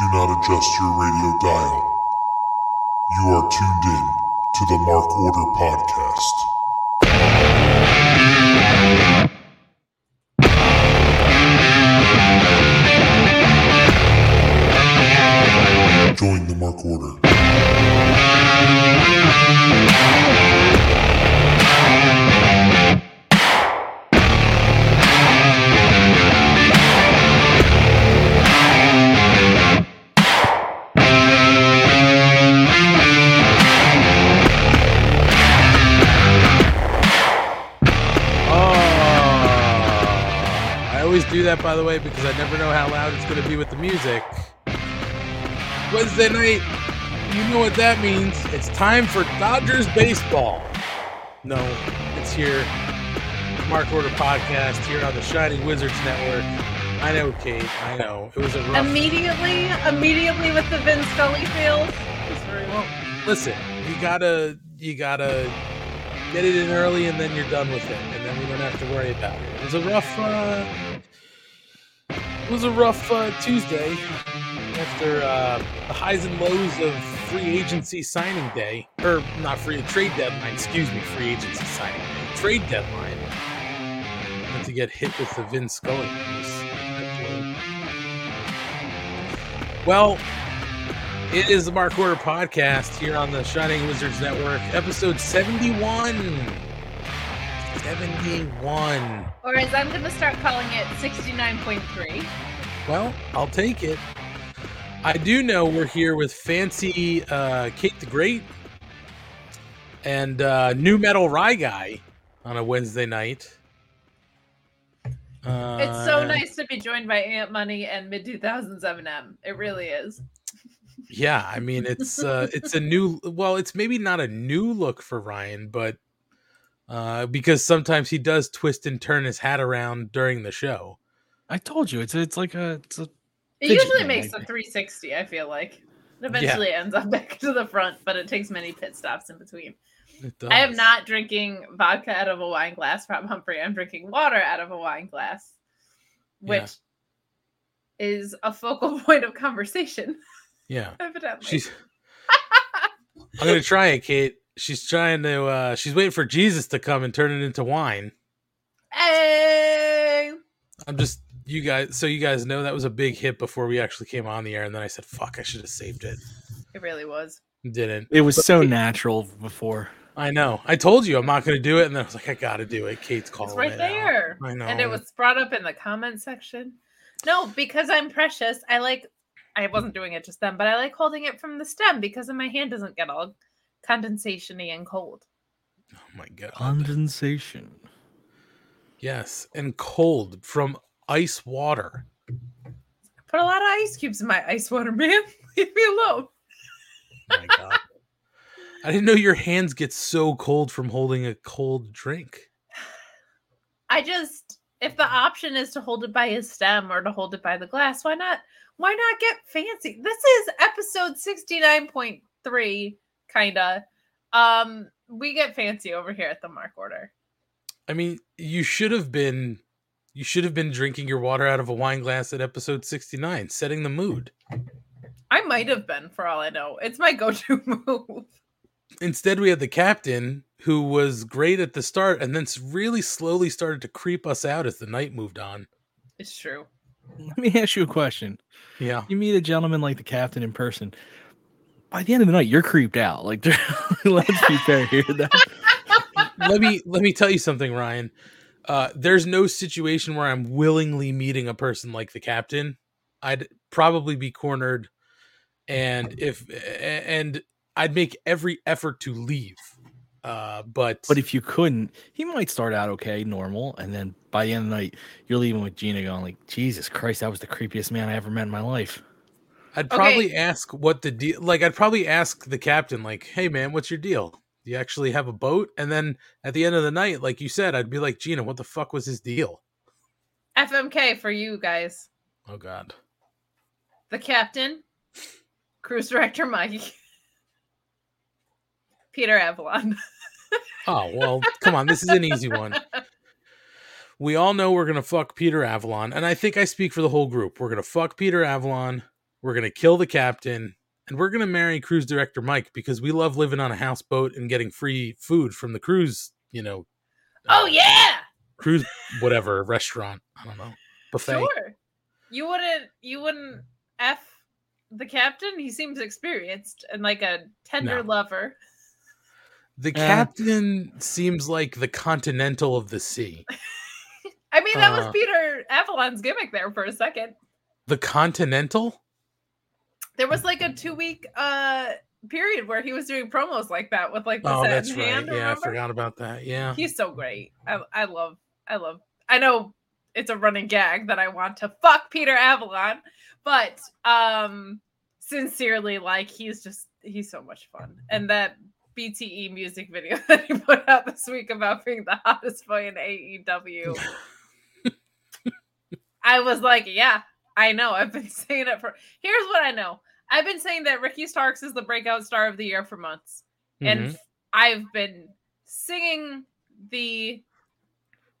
Do not adjust your radio dial. You are tuned in to the Mark Order Podcast. Never know how loud it's going to be with the music. Wednesday night, you know what that means. It's time for Dodgers baseball. No, it's here. The Mark Order podcast here on the Shining Wizards Network. I know, Kate. I know. It was a rough. Immediately, immediately with the Vin Scully feel. It's very Well, listen, you gotta, you gotta get it in early, and then you're done with it, and then we don't have to worry about it. It was a rough, uh, it was a rough uh, Tuesday after uh, the highs and lows of free agency signing day, or not free trade deadline. Excuse me, free agency signing day, trade deadline. And to get hit with the Vin Scully news. Well, it is the Mark Order podcast here on the Shining Wizards Network, episode 71. 71. Or as I'm going to start calling it, 69.3. Well, I'll take it. I do know we're here with fancy uh, Kate the Great and uh, new metal Rye Guy on a Wednesday night. Uh, It's so nice to be joined by Ant Money and mid 2000s Eminem. It really is. Yeah, I mean it's uh it's a new well, it's maybe not a new look for Ryan, but uh because sometimes he does twist and turn his hat around during the show. I told you it's it's like a it's a It usually makes a 360, I feel like. It eventually ends up back to the front, but it takes many pit stops in between. It I am not drinking vodka out of a wine glass from Humphrey. I'm drinking water out of a wine glass, which Yeah. is a focal point of conversation, Yeah. evidently. She's I'm gonna try it, Kate. She's trying to uh she's waiting for Jesus to come and turn it into wine. Hey! I'm just you guys so you guys know that was a big hit before we actually came on the air and then I said fuck I should have saved it. It really was. Didn't. it was so natural before. I know. I told you I'm not gonna do it and then I was like I gotta do it. Kate's calling It's right it out. there. I know. And it was brought up in the comment section. No, because I'm precious. I like I wasn't doing it just then, but I like holding it from the stem because then my hand doesn't get all condensationy and cold. Oh my god. Condensation. Yes, and cold from ice water. Put a lot of ice cubes in my ice water, man. Leave me alone. Oh My god. I didn't know your hands get so cold from holding a cold drink. I just if the option is to hold it by a stem or to hold it by the glass, why not why not get fancy? This is episode 69.3 kinda. Um we get fancy over here at the mark order. I mean, you should have been you should have been drinking your water out of a wine glass at episode 69, setting the mood. I might have been for all I know. It's my go-to move. Instead, we had the captain who was great at the start and then s- really slowly started to creep us out as the night moved on. It's true. Let me ask you a question. Yeah. You meet a gentleman like the captain in person. By the end of the night, you're creeped out. Like, let's be fair here. Let me let me tell you something, Ryan. Uh, there's no situation where I'm willingly meeting a person like the captain. I'd probably be cornered, and if and I'd make every effort to leave. Uh, but But if you couldn't, he might start out okay, normal, and then by the end of the night, you're leaving with Gina going like, "Jesus Christ, that was the creepiest man I ever met in my life." I'd Okay. probably ask what the deal. Like I'd probably ask the captain, like, "Hey man, what's your deal? Do you actually have a boat?" And then at the end of the night, like you said, I'd be like, "Gina, what the fuck was his deal?" FMK for you guys. Oh God. The captain, cruise director Mike, Peter Avalon. Oh well, come on, this is an easy one. We all know we're gonna fuck Peter Avalon, and I think I speak for the whole group. We're gonna fuck Peter Avalon. We're gonna kill the captain, and we're gonna marry cruise director Mike because we love living on a houseboat and getting free food from the cruise. You know. Oh uh, yeah, cruise whatever restaurant. I don't know buffet. sure. You wouldn't. You wouldn't f the captain. He seems experienced and like a tender No. lover. The Eh. captain seems like the continental of the sea. I mean, that was Uh. Peter Avalon's gimmick there for a second. The continental? There was like a two week uh period where he was doing promos like that with like the Oh, that's right. hand. Yeah, I forgot about that. Yeah. He's so great. I, I love, I love, I know it's a running gag that I want to fuck Peter Avalon, but um sincerely, like he's just he's so much fun. And that BTE music video that he put out this week about being the hottest boy in AEW. I was like, yeah, I know. I've been saying it for here's what I know. I've been saying that Ricky Starks is the breakout star of the year for months and Mhm. f- I've been singing the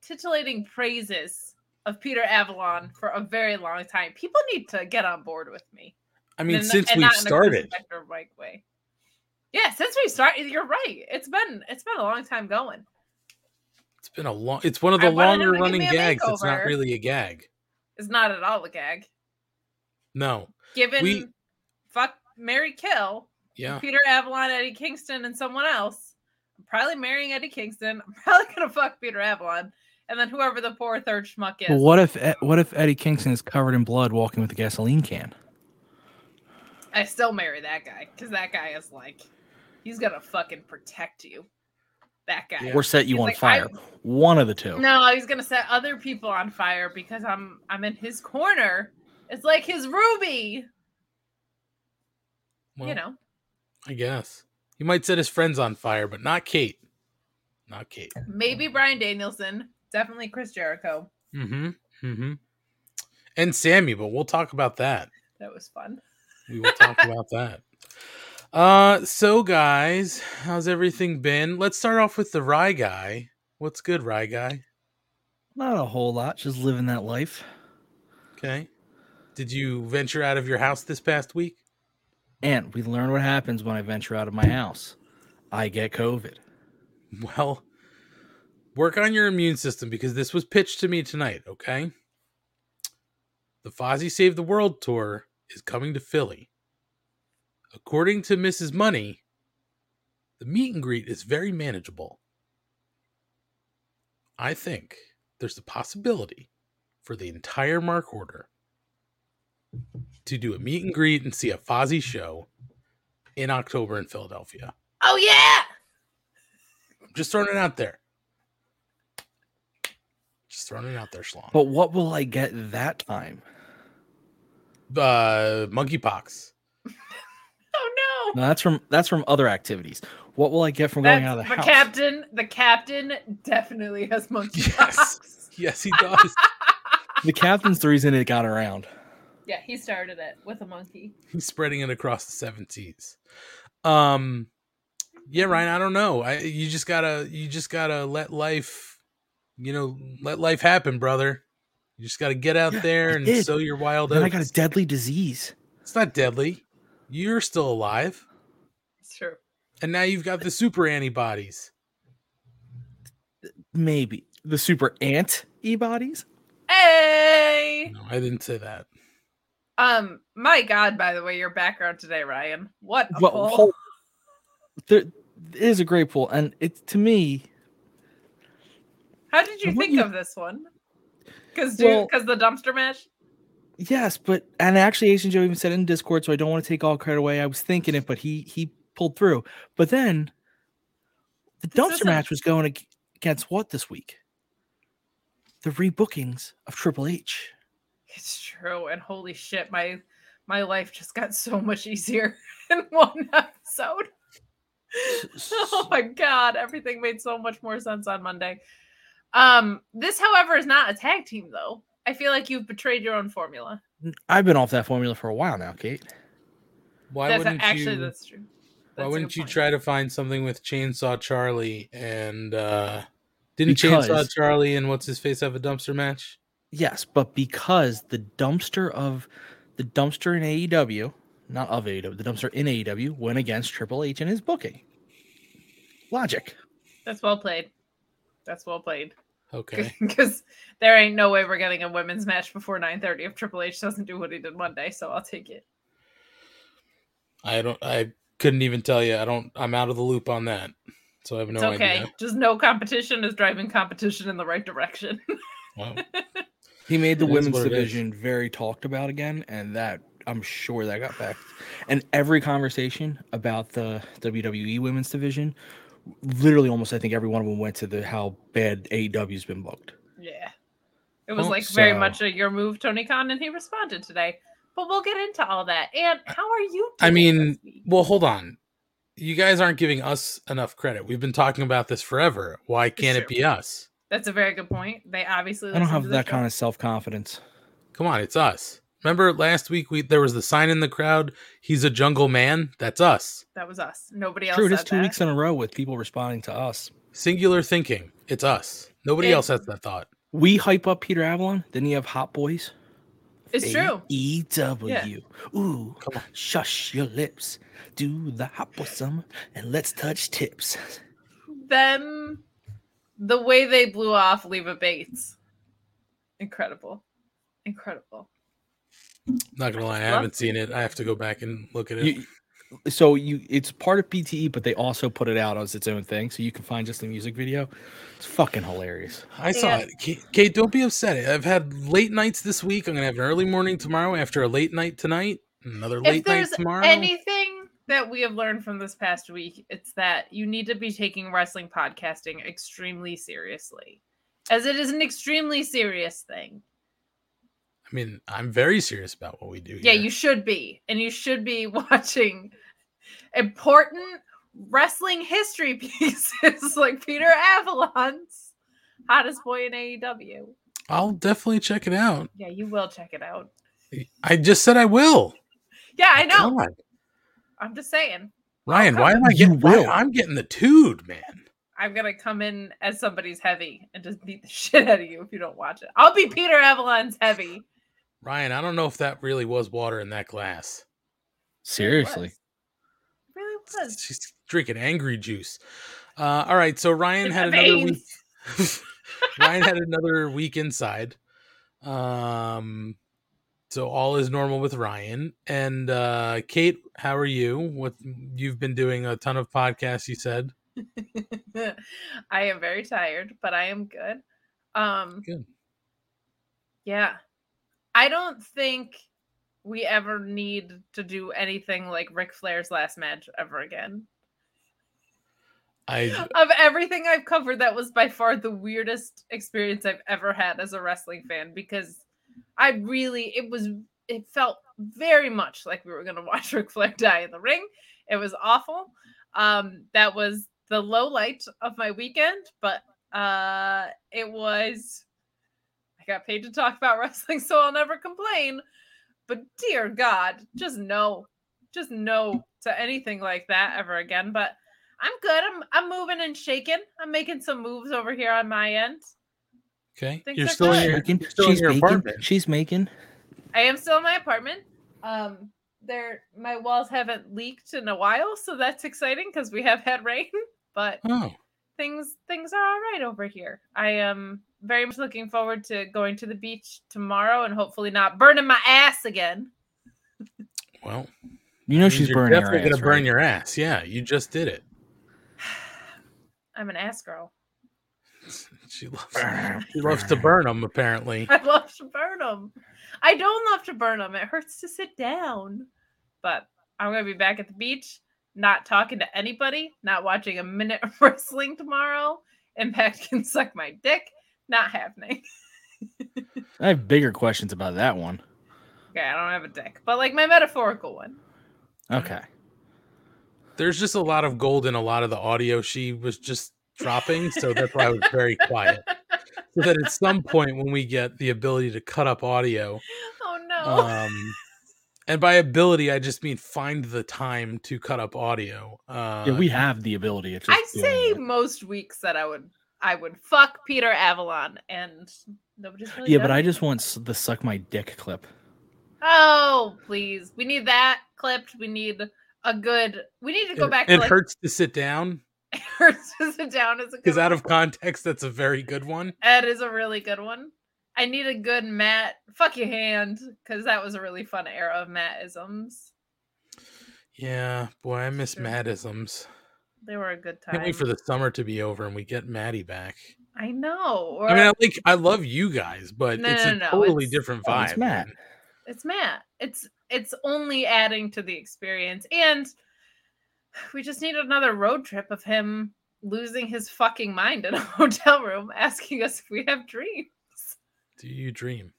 titillating praises of Peter Avalon for a very long time. People need to get on board with me. I mean, And- since and we've not in a started, way. Yeah, since we started, you're right. It's been it's been a long time going. it's been a long. It's one of the him longer running gags. It's not really a gag. It's not at all a gag. No. Given We- fuck Mary Kill, Yeah. Peter Avalon, Eddie Kingston, and someone else. I'm probably marrying Eddie Kingston. I'm probably gonna fuck Peter Avalon, and then whoever the poor third schmuck is. What if what if Eddie Kingston is covered in blood walking with a gasoline can? I still marry that guy because that guy is like, he's gonna fucking protect you. That guy. Yeah. Or set you He's on like, fire? I- One of the two. No, he's gonna set other people on fire because I'm I'm in his corner. It's like his Ruby, Well, you know. I guess he might set his friends on fire, but not Kate. Not Kate. Maybe Bryan Danielson, definitely Chris Jericho. Mm-hmm. Mm-hmm. And Sammy, but we'll talk about that. That was fun. We will talk about that. Uh, so guys, how's everything been? Let's start off with the Rye guy. What's good, Rye guy? Not a whole lot. Just living that life. Okay. Did you venture out of your house this past week? And we learn what happens when I venture out of my house. I get COVID. Well, work on your immune system because this was pitched to me tonight, okay? The Fozzy Save the World tour is coming to Philly. According to Mrs. Money, the meet and greet is very manageable. I think there's a possibility for the entire Mark Order to do a meet and greet and see a Fozzy show in October in Philadelphia. Oh yeah. Just throwing it out there. Just throwing it out there, Schlong. But what will I get that time? Uh, monkeypox. Oh no. No, that's from that's from other activities. What will I get from going That's- out of the, the house? captain. The captain definitely has monkeypox. Yes. Yes, he does. The captain's the reason it got around. Yeah, he started it with a monkey. He's spreading it across the seven seas. Um, yeah, Ryan. I don't know. I you just gotta you just gotta let life, you know, let life happen, brother. You just gotta get out Yeah, there I and did. sow your wild Then I got a deadly disease. it's not deadly. You're still alive, It's true. and now you've got the super antibodies. Maybe the super ant e bodies. Hey. No, I didn't say that. Um, my God, by the way, your background today, Ryan. What a Well, pull. there a great pool, and it's to me. How did you think you- of this one? Because dude, Well- because the dumpster match. Yes, but and actually, Asian Joe even said in Discord, so I don't want to take all credit away. I was thinking it, but he he pulled through. But then the This dumpster match was going against what this week? The rebookings of Triple H. It's true, and holy shit, my my life just got so much easier in one episode. oh my god, everything made so much more sense on Monday. Um, this, however, is not a tag team though. I feel like you've betrayed your own formula. I've been off that formula for a while now, Kate. Why that's wouldn't actually you? that's true. Why That's a wouldn't you point. try to find something with Chainsaw Charlie and uh didn't Chainsaw Charlie and what's his face have a dumpster match? Yes, but because the dumpster of the dumpster in AEW, not of AEW, the dumpster in AEW went against Triple H and his booking. Logic. That's well played. That's well played. Okay. Because there ain't no way we're getting a women's match before 9:30 if Triple H doesn't do what he did Monday. So I'll take it. I don't. I couldn't even tell you. I don't. I'm out of the loop on that, so I have no idea. it's okay. idea. Just no competition is driving competition in the right direction. Well, He made the It is women's what it is. division very talked about again, and that I'm sure that got back. And every conversation about the WWE women's division, literally almost I think every one of them went to the how bad AEW's been booked. yeah. It was Well, like very so- much a your move, Tony Khan, and he responded today. But we'll get into all that. And how are you? I mean, well, hold on. You guys aren't giving us enough credit. We've been talking about this forever. Why can't it be us? That's a very good point. They obviously I don't have that the kind of self confidence. Come on, it's us. Remember last week we there was the sign in the crowd. He's a jungle man. That's us. That was us. Nobody else. True, it is two that. weeks in a row with people responding to us. Singular thinking. It's us. Nobody It- else has that thought. We hype up Peter Avalon. Then you have Hot Boys. It's true. E W. Ooh, Come on. shush your lips. Do the hot boy summer and let's touch tips. Them, the way they blew off Leva Bates, incredible, incredible. Not gonna lie, I haven't seen it. I have to go back and look at it. You, so you, it's part of BTE, but they also put it out as its own thing, so you can find just the music video. It's fucking hilarious. I saw Yeah. it. Kate, Kate, don't be upset. I've had late nights this week. I'm gonna have an early morning tomorrow after a late night tonight. Another if late night tomorrow. anything that we have learned from this past week, it's that you need to be taking wrestling podcasting extremely seriously, as it is an extremely serious thing. I mean, I'm very serious about what we do. Yeah, here. you should be. And you should be watching important wrestling history pieces like Peter Avalon's hottest boy in AEW. I'll definitely check it out. Yeah, you will check it out. I just said I will. Yeah, I know. God. I'm just saying. Ryan, why am I getting? why- will. I'm getting the tood, man. I'm gonna come in as somebody's heavy and just beat the shit out of you if you don't watch it. I'll be Peter Avalon's heavy. Ryan, I don't know if that really was water in that glass. Seriously. It really was. She's drinking angry juice. Uh, all right, so Ryan In had my another week. Ryan had another week inside. Um, so all is normal with Ryan and uh, Kate. How are you? What you've been doing a ton of podcasts? You said I am very tired, but I am good. Um Good. Yeah. I don't think we ever need to do anything like Ric Flair's last match ever again. I Of everything I've covered, that was by far the weirdest experience I've ever had as a wrestling fan because I really it was it felt very much like we were gonna watch Ric Flair die in the ring. It was awful. Um that was the low light of my weekend, but uh it was I got paid to talk about wrestling, so I'll never complain. But dear God, just no, just no to anything like that ever again. But I'm good. I'm I'm moving and shaking. I'm making some moves over here on my end. Okay. Things You're are still in your, Making- you're still in she's your making. apartment. She's making. I am still in my apartment. Um, there my walls haven't leaked in a while, so that's exciting because we have had rain. But Oh, things things are all right over here. I am very much looking forward to going to the beach tomorrow and hopefully not burning my ass again. well. You know she's you're burning her definitely ass. gonna burn your ass. Yeah, you just did it. I'm an ass girl. She loves. She loves to burn them. Apparently. I love to burn them. I don't love to burn them. It hurts to sit down. But I'm going to be back at the beach, not talking to anybody, not watching a minute of wrestling tomorrow. Impact can suck my dick. Not happening. I have bigger questions about that one. Okay, I don't have a dick, but like my metaphorical one. Okay. There's just a lot of gold in a lot of the audio she was just dropping, so that's why I was very quiet. So that at some point when we get the ability to cut up audio, Oh no. um, and by ability I just mean find the time to cut up audio. Uh, yeah, we have the ability. It's just I'd say it. most weeks that I would I would fuck Peter Avalon and nobody's really Yeah, done but I just want s- the suck my dick clip. Oh, please. We need that clipped. We need a good. We need to go It, back it like, hurts to sit down It hurts to down as a because out of context, that's a very good one. That is a really good one. I need a good Matt. Fuck your hand, because that was a really fun era of Mattisms. Yeah, boy, I miss Sure. Mattisms. They were a good time. Can't wait for the summer to be over and we get Maddie back. I know. Or I mean, I like, I love you guys, but No, it's no, a no, totally it's- different Oh, vibe. it's Matt. it's Matt. It's it's only adding to the experience, and we just need another road trip of him losing his fucking mind in a hotel room, asking us if we have dreams. Do you dream?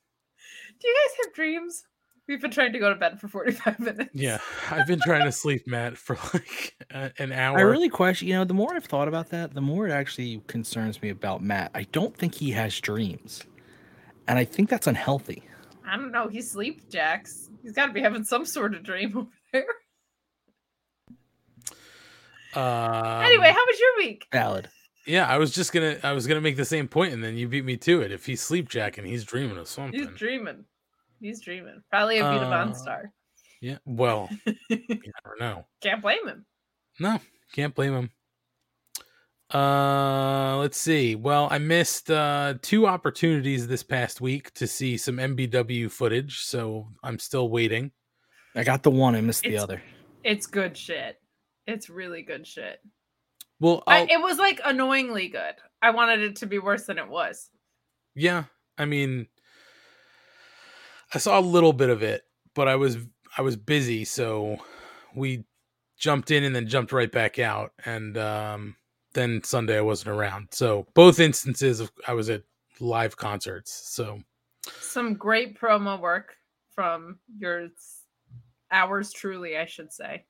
Do you guys have dreams? We've been trying to go to bed for forty-five minutes. Yeah, I've been trying to sleep, Matt, for like a- an hour. I really question. You know, the more I've thought about that, the more it actually concerns me about Matt. I don't think he has dreams, and I think that's unhealthy. I don't know. He sleep jacks. He's got to be having some sort of dream over there. Um, anyway, how was your week? Valid. yeah, I was just gonna, I was gonna make the same point, and then you beat me to it. If he's sleepjacking, he's dreaming of something. He's dreaming. He's dreaming. Probably a Vita Uh, VonStarr. yeah, well, you never know. Can't blame him. No, can't blame him. Uh, let's see. Well, I missed uh two opportunities this past week to see some MBW footage, so I'm still waiting. I got the one. I missed the other. It's good shit. It's really good shit. Well, I, it was like annoyingly good. I wanted it to be worse than it was. yeah, I mean, I saw a little bit of it, but I was I was busy, so we jumped in and then jumped right back out, and um, then Sunday I wasn't around. So both instances of I was at live concerts. So Some great promo work from yours, ours truly, I should say,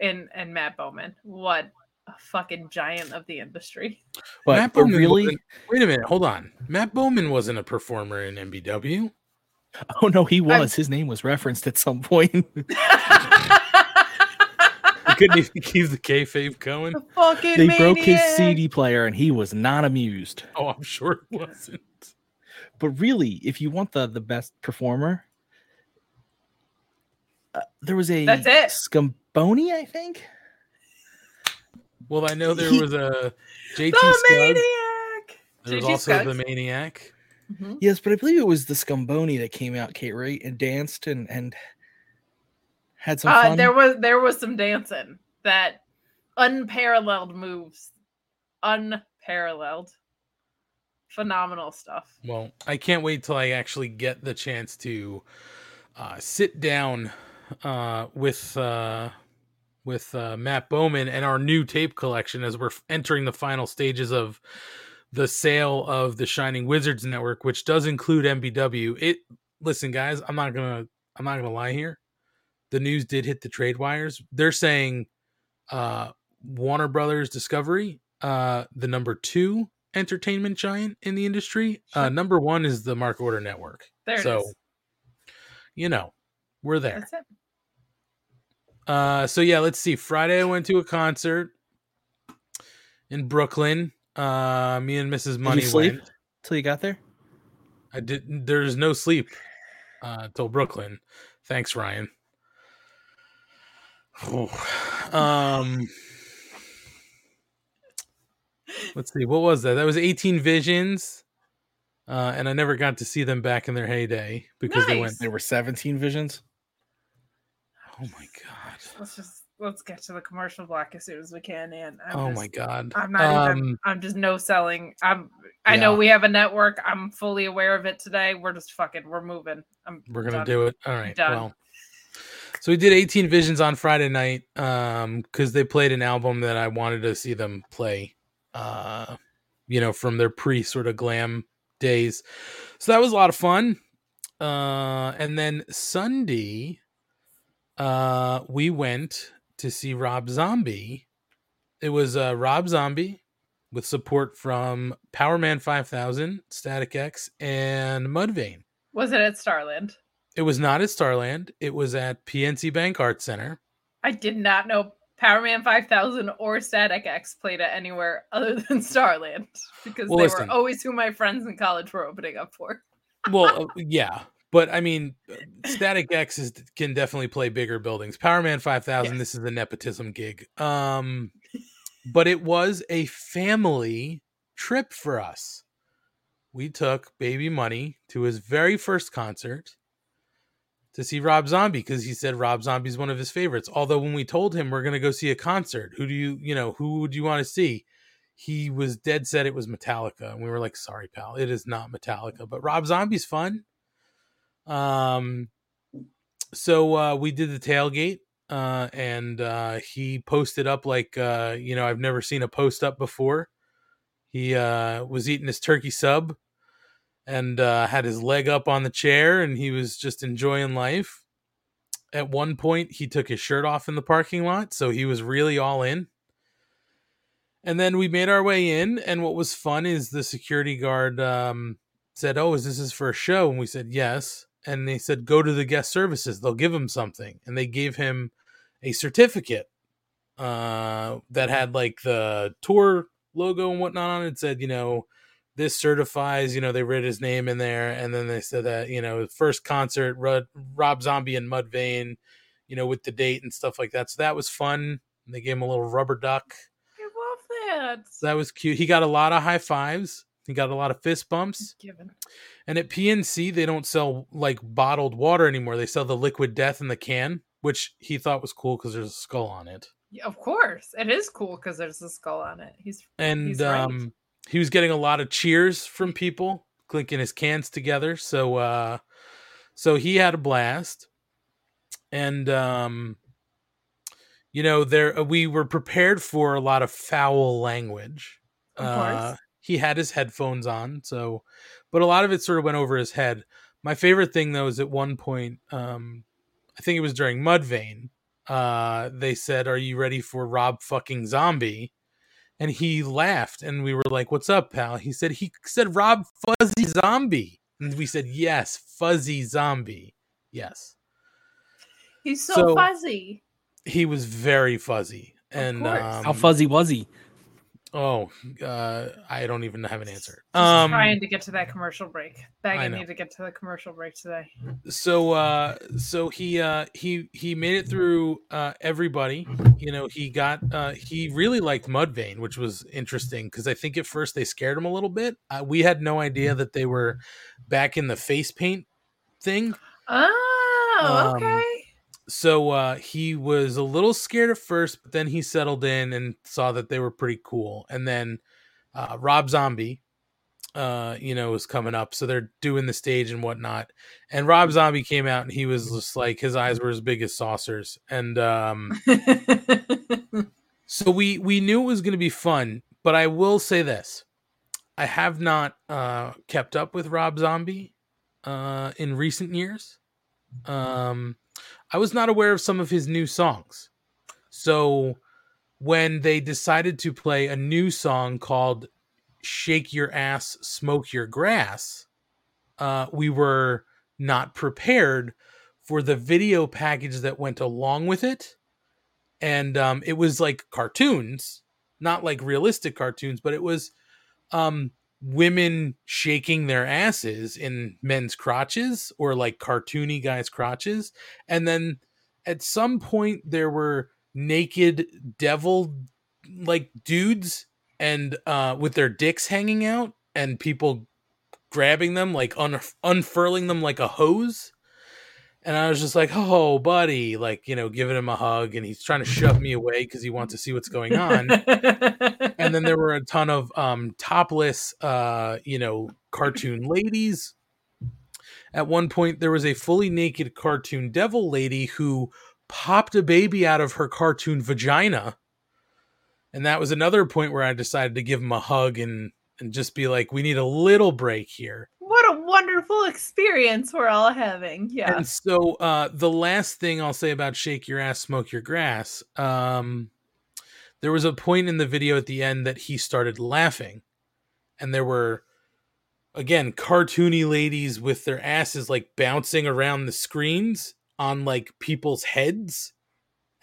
and and Matt Bowman. What a fucking giant of the industry. But, Matt Bowman really, wait a minute, hold on. Matt Bowman wasn't a performer in MBW. oh no, he was. His name was referenced at some point. He couldn't even keep the kayfabe going. The fucking they broke his. CD player, and he was not amused. Oh, I'm sure it wasn't. But really, if you want the the best performer, uh, there was a That's it. Scomboni, I think. Well, I know there was a JT The Scug. maniac. There was JT also the Scuggs. Maniac. Mhm. Yes, but I believe it was the Scomboni that came out, Kate, right, and danced and and had some Uh, there was there was some dancing that unparalleled moves, unparalleled, phenomenal stuff. Well, I can't wait till I actually get the chance to uh, sit down uh, with uh, with uh, Matt Bowman and our new tape collection as we're entering the final stages of the sale of the Shining Wizards Network, which does include MBW. It listen, guys, I'm not gonna I'm not gonna lie here. The news did hit the trade wires. They're saying uh, Warner Brothers Discovery, uh, the number two entertainment giant in the industry. Uh, number one is the Mark Order Network. There it so, is. you know, we're there. That's it. Uh, so yeah, let's see. Friday I went to a concert in Brooklyn. Uh, me and Mrs. Did Money you sleep went. till you got there? I didn't. There's no sleep uh, till Brooklyn. Thanks, Ryan. um, let's see. What was that? That was 18 Visions. Uh, and I never got to see them back in their heyday because they went. Nice. There were 17 visions. Oh my god. Let's just let's get to the commercial block as soon as we can. And I'm Oh just, my god. I'm not even. Um, I'm just no selling. I'm. I know we have a network. I'm fully aware of it today. We're just fucking. We're moving. I'm. We're gonna done. do it. All right. Done. Well, so we did 18 Visions on Friday night um because they played an album that I wanted to see them play. Uh, you know, from their pre sort of glam days. So that was a lot of fun. Uh, and then Sunday, uh, we went to see Rob Zombie. It was uh, Rob Zombie with support from Powerman 5000, Static X, and Mudvayne. Was it at Starland? It was not at Starland. It was at PNC Bank Art Center. I did not know Powerman 5000 or Static X played at anywhere other than Starland because Well, they listen. were always who my friends in college were opening up for. Well, uh, yeah, but I mean, Static X is, can definitely play bigger buildings. Powerman 5000, Yes. this is a nepotism gig. Um, but it was a family trip for us. We took Baby Money to his very first concert to see Rob Zombie because he said Rob Zombie's one of his favorites. Although when we told him we're going to go see a concert, who do you, you know, who would you want to see? He was dead set it was Metallica, and we were like, "Sorry, pal, it is not Metallica." But Rob Zombie's fun. Um, so uh, we did the tailgate, uh, and uh, he posted up like, uh, you know, I've never seen a post up before. He uh, was eating his turkey sub and uh, had his leg up on the chair, and he was just enjoying life. At one point, he took his shirt off in the parking lot, so he was really all in. And then we made our way in, and what was fun is the security guard um, said, "Oh, is this is for a show?" And we said, "Yes." And they said, "Go to the guest services; they'll give him something." And they gave him a certificate uh, that had like the tour logo and whatnot on it. It said, you know, this certifies, you know, they read his name in there, and then they said that, you know, first concert, Rod, Rob Zombie and Mudvayne, you know, with the date and stuff like that. So that was fun. And they gave him a little rubber duck. I love that. So that was cute. He got a lot of high fives. He got a lot of fist bumps. And at PNC, they don't sell like bottled water anymore. They sell the liquid death in the can, which he thought was cool because there's a skull on it. Yeah, of course, it is cool because there's a skull on it. He's and He's right. um he was getting a lot of cheers from people clinking his cans together so uh so he had a blast and um you know there uh, we were prepared for a lot of foul language Of uh course. He had his headphones on so but a lot of it sort of went over his head. My favorite thing though is at one point um i think it was during mudvayne uh they said are you ready for rob fucking zombie? And he laughed and we were like what's up pal? He said he said rob fuzzy zombie. And we said yes fuzzy zombie. Yes. He's so, so- fuzzy. he was very fuzzy and um, How fuzzy was he? Oh uh i don't even have an answer um trying to get to that commercial break. I Begging me to get to the commercial break today. so uh so he uh he he made it through uh everybody you know he got uh he really liked mudvayne which was interesting because i think at first they scared him a little bit uh, we had no idea that they were back in the face paint thing Oh, Um, okay. So uh he was a little scared at first but then he settled in and saw that they were pretty cool. And then uh rob zombie uh you know was coming up so they're doing the stage and whatnot. And rob zombie came out and he was just like his eyes were as big as saucers. And um so we we knew it was going to be fun but i will say this. I have not uh kept up with rob zombie uh in recent years. Um i was not aware of some of his new songs. So when they decided to play a new song called shake your ass smoke your grass uh we were not prepared for the video package that went along with it. And um it was like cartoons not like realistic cartoons but it was um women shaking their asses in men's crotches or like cartoony guys crotches. And then at some point there were naked devil like dudes and uh with their dicks hanging out and people grabbing them like un- unfurling them like a hose and i was just like oh buddy like you know giving him a hug and he's trying to shove me away because he wants to see what's going on. And then there were a ton of um topless uh you know cartoon ladies. At one point there was a fully naked cartoon devil lady who popped a baby out of her cartoon vagina. And that was another point where i decided to give him a hug and and just be like we need a little break here wonderful experience we're all having. Yeah. and so uh the last thing I'll say about shake your ass, smoke your grass, um there was a point in the video at the end that he started laughing. And there were again cartoony ladies with their asses like bouncing around the screens on like people's heads.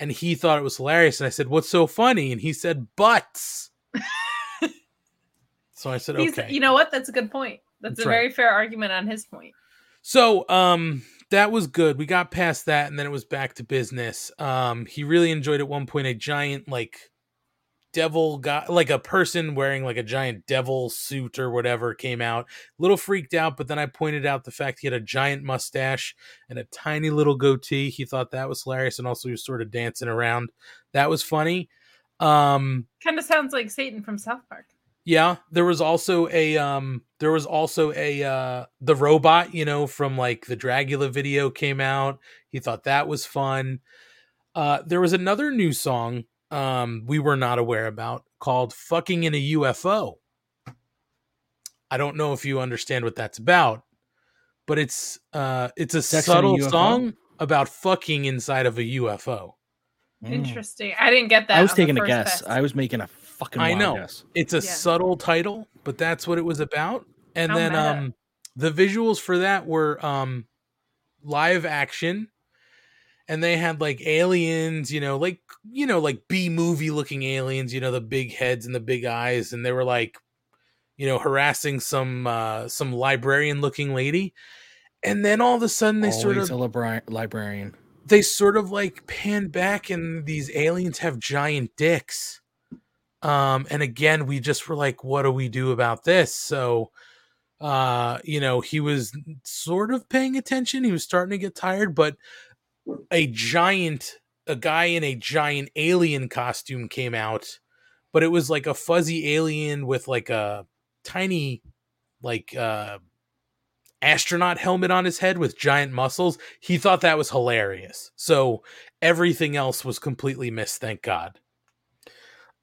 And he thought it was hilarious. And I said, What's so funny? And he said, Butts. so I said, He's, Okay. you know what? That's a good point. That's, That's a right. very fair argument on his point. So, um, that was good. We got past that, and then it was back to business. Um, he really enjoyed at one point a giant like devil guy, like a person wearing like a giant devil suit or whatever came out. Little freaked out, but then I pointed out the fact he had a giant mustache and a tiny little goatee. He thought that was hilarious, and also he was sort of dancing around. That was funny. Um, Kind of sounds like Satan from South Park. Yeah, there was also a um there was also a uh the robot, you know, from like the Dragula video came out. He thought that was fun. Uh there was another new song um we were not aware about called Fucking in a UFO. I don't know if you understand what that's about, but it's uh it's a Sex in a subtle song about fucking inside of a UFO. Mm. Interesting. I didn't get that. I was taking a guess. pass. I was making a fucking I know. guess. It's a Yeah. subtle title, but that's what it was about. And How then meta. um the visuals for that were um live action and they had like aliens, you know, like you know, like B movie looking aliens, you know, the big heads and the big eyes and they were like you know, harassing some uh some librarian looking lady. And then all of a sudden they sort Always of a libra- librarian. they sort of like pan back and these aliens have giant dicks um and again we just were like what do we do about this so uh you know he was sort of paying attention he was starting to get tired but a giant a guy in a giant alien costume came out but it was like a fuzzy alien with like a tiny like uh astronaut helmet on his head with giant muscles. He thought that was hilarious. So everything else was completely missed, thank God.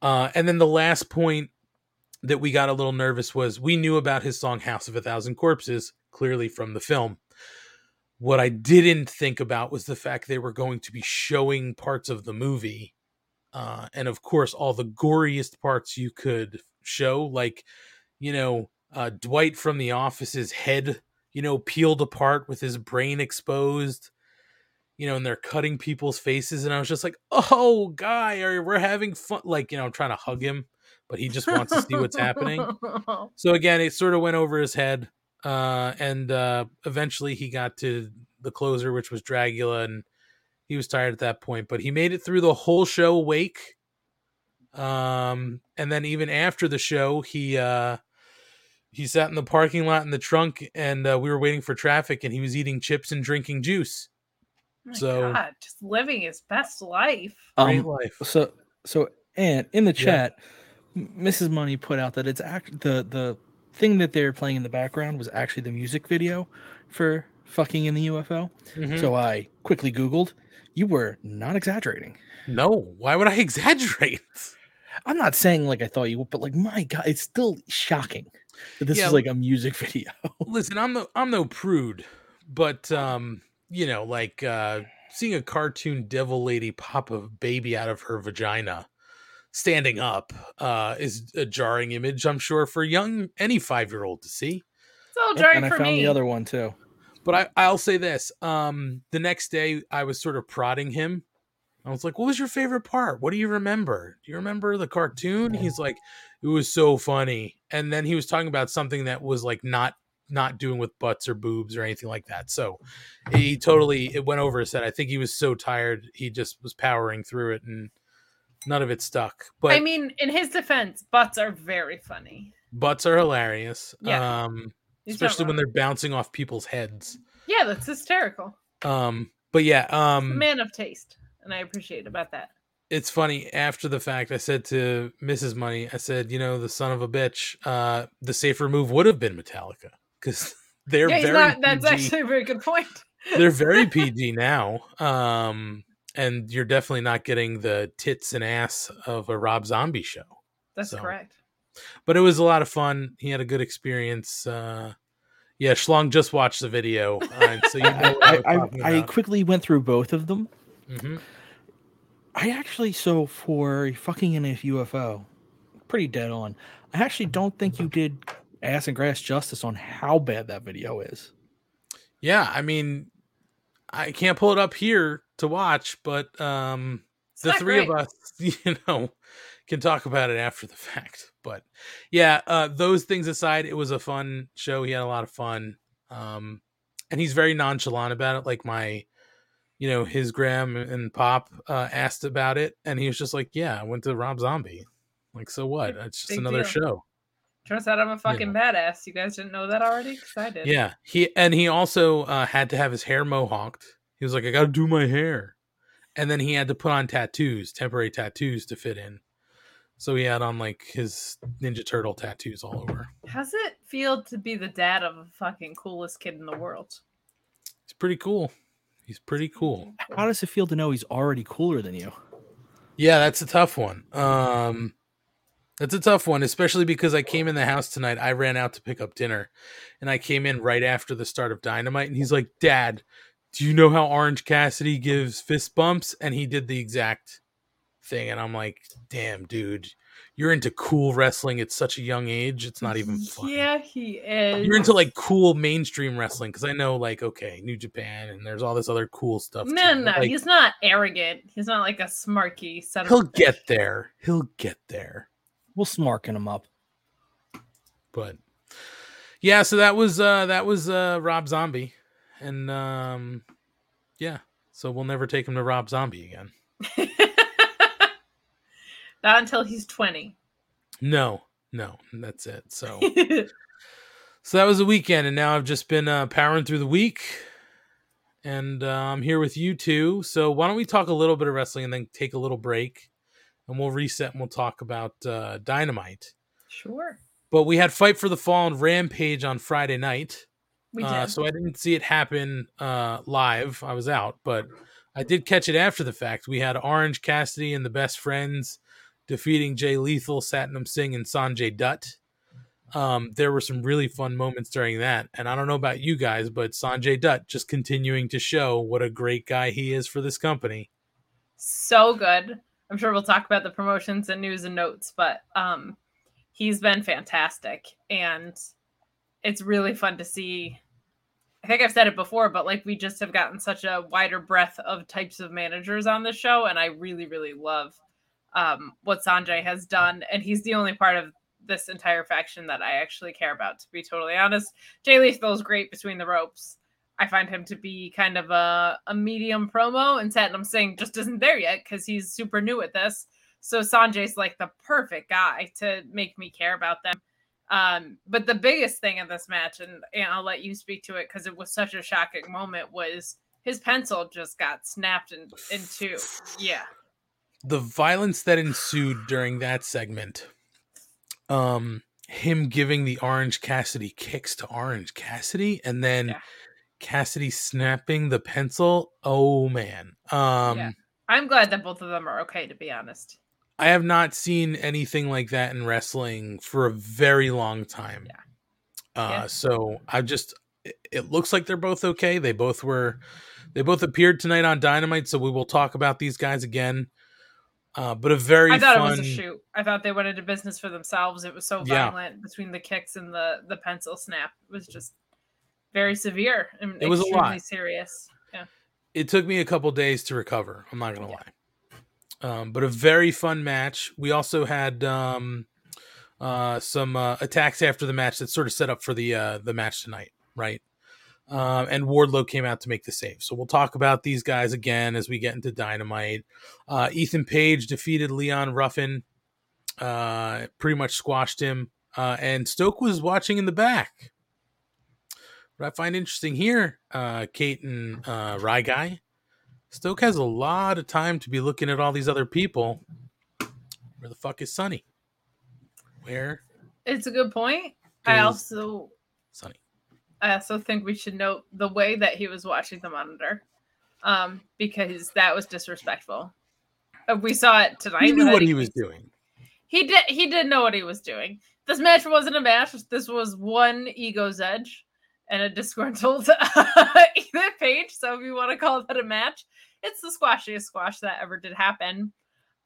Uh, and then the last point that we got a little nervous was we knew about his song House of a Thousand Corpses, clearly from the film. What I didn't think about was the fact they were going to be showing parts of the movie. Uh, and of course, all the goriest parts you could show, like, you know, uh, Dwight from The Office's head you know, peeled apart with his brain exposed, you know, and they're cutting people's faces. And I was just like, oh, guy, are, we're having fun. Like, you know, I'm trying to hug him, but he just wants to see what's happening. So again, it sort of went over his head. Uh, and uh, eventually he got to the closer, which was Dragula, and he was tired at that point, but he made it through the whole show awake. Um, and then even after the show, he uh, he sat in the parking lot in the trunk, and uh, we were waiting for traffic, and he was eating chips and drinking juice. Oh my So- God, just living his best life. Great Um, life. so so and in the chat, M- Mrs. Money put out that it's act the the thing that they're playing in the background was actually the music video for fucking in the UFO. Mhm. So I quickly Googled. You were not exaggerating. no, why would I exaggerate? I'm not saying like I thought you would, but like my god, it's still shocking that this Yeah, is like a music video. Listen, I'm no I'm no prude, but um, you know, like uh seeing a cartoon devil lady pop a baby out of her vagina standing up uh is a jarring image, I'm sure, for young any five year old to see. It's all Yep, jarring and I found me. the other one too. But I, I'll say this. Um, the next day I was sort of prodding him. I was like, What was your favorite part? What do you remember? Do you remember the cartoon? He's like, It was so funny. And then he was talking about something that was like not not doing with butts or boobs or anything like that. So he totally it went over his head. I think he was so tired he just was powering through it and none of it stuck. But I mean, in his defense, butts are very funny. butts are hilarious. Yeah. Um He's especially when they're bouncing off people's heads. Yeah, that's hysterical. Um but yeah, um man of taste, and I appreciate about that. it's funny after the fact i said to mrs money i said you know the son of a bitch uh the safer move would have been metallica because they're yeah, very not. That's PG. actually a very good point. they're very pg now um and you're definitely not getting the tits and ass of a rob zombie show That's So, correct. but it was a lot of fun he had a good experience uh yeah schlong just watched the video uh, and so you know I, what I, I, I, I quickly went through both of them. Mhm. I actually so for fucking in a UFO, pretty dead on. I actually don't think you did ass and grass justice on how bad that video is. yeah i mean i can't pull it up here to watch but um It's the three great. of us you know can talk about it after the fact but yeah uh those things aside it was a fun show he had a lot of fun um and he's very nonchalant about it. Like my, you know, his Graham and Pop uh, asked about it, and he was just like, "Yeah, I went to Rob Zombie." Like, so what? It's just Big another deal. show. Turns out I'm a fucking badass. You guys didn't know that already? 'Cause I did. Yeah, he and he also uh, had to have his hair mohawked. He was like, "I got to do my hair," and then he had to put on tattoos, temporary tattoos to fit in. So he had on like his Ninja Turtle tattoos all over. How's it feel to be the dad of the fucking coolest kid in the world? He's pretty cool. He's pretty cool. How does it feel to know he's already cooler than you? Yeah, that's a tough one. Um that's a tough one, especially because I came in the house tonight. I ran out to pick up dinner and I came in right after the start of Dynamite and he's like, "Dad, do you know how Orange Cassidy gives fist bumps?" And he did the exact thing and I'm like, "Damn, dude. You're into cool wrestling at such a young age. It's not even funny." Yeah, he is. You're into like cool mainstream wrestling because I know, like, okay, New Japan and there's all this other cool stuff. No, too, no, like, he's not arrogant. He's not like a smarky son of he'll get there. He'll get there. We'll smarken him up. but yeah so that was uh that was uh rob zombie and um yeah so we'll never take him to rob zombie again Not until he's 20. no no that's it so so that was the weekend and now i've just been uh powering through the week and uh, i'm here with you too. so why don't we talk a little bit of wrestling and then take a little break and we'll reset and we'll talk about uh dynamite sure. but we had fight for the fallen rampage on friday night We did. Uh, so I didn't see it happen uh, live. I was out, but I did catch it after the fact. We had Orange Cassidy and the Best Friends defeating Jay Lethal, Satnam Singh, and Sanjay Dutt. Um, there were some really fun moments during that, and I don't know about you guys, but Sanjay Dutt just continuing to show what a great guy he is for this company. so good. I'm sure we'll talk about the promotions and news and notes, but um he's been fantastic and it's really fun to see. I think I've said it before, but like we just have gotten such a wider breadth of types of managers on the show and I really really love um what Sanjay has done and he's the only part of this entire faction that I actually care about to be totally honest. Jay Lethal is great between the ropes. I find him to be kind of a, a medium promo, and Satnam Singh just isn't there yet because he's super new at this. So Sanjay's like the perfect guy to make me care about them. Um, but the biggest thing in this match, and, and I'll let you speak to it because it was such a shocking moment, was his pencil just got snapped in, in two. Yeah. the violence that ensued during that segment um him giving the orange cassidy kicks to orange cassidy and then Yeah. Cassidy snapping the pencil oh man um Yeah. I'm glad that both of them are okay, to be honest. i have not seen anything like that in wrestling for a very long time Yeah. uh Yeah. so i just it, looks like they're both okay they both were they both appeared tonight on dynamite so we will talk about these guys again uh but a very I thought fun, it was a shoot. I thought they went into business for themselves. It was so Yeah. violent between the kicks and the the pencil snap. It was just very severe and It was a lot. serious. Yeah. it took me a couple days to recover. I'm not gonna lie, um, but a very fun match. We also had um, uh, some uh, attacks after the match that sort of set up for the uh, the match tonight, right? Um, and Wardlow came out to make the save. So we'll talk about these guys again as we get into Dynamite. Uh, Ethan Page defeated Leon Ruffin, uh, pretty much squashed him, uh, and Stoke was watching in the back. What I find interesting here, uh, Kate and uh, Rye Guy, Stoke has a lot of time to be looking at all these other people. Where the fuck is Sonny? Where It's a good point. I also Sonny. I also think we should note the way that he was watching the monitor. Um, because that was disrespectful. Uh, We saw it tonight. He knew what Eddie he was doing. He did he did know what he was doing. This match wasn't a match. This was one ego's edge and a disgruntled Ethan Page. So if you want to call that a match, it's the squashiest squash that ever did happen.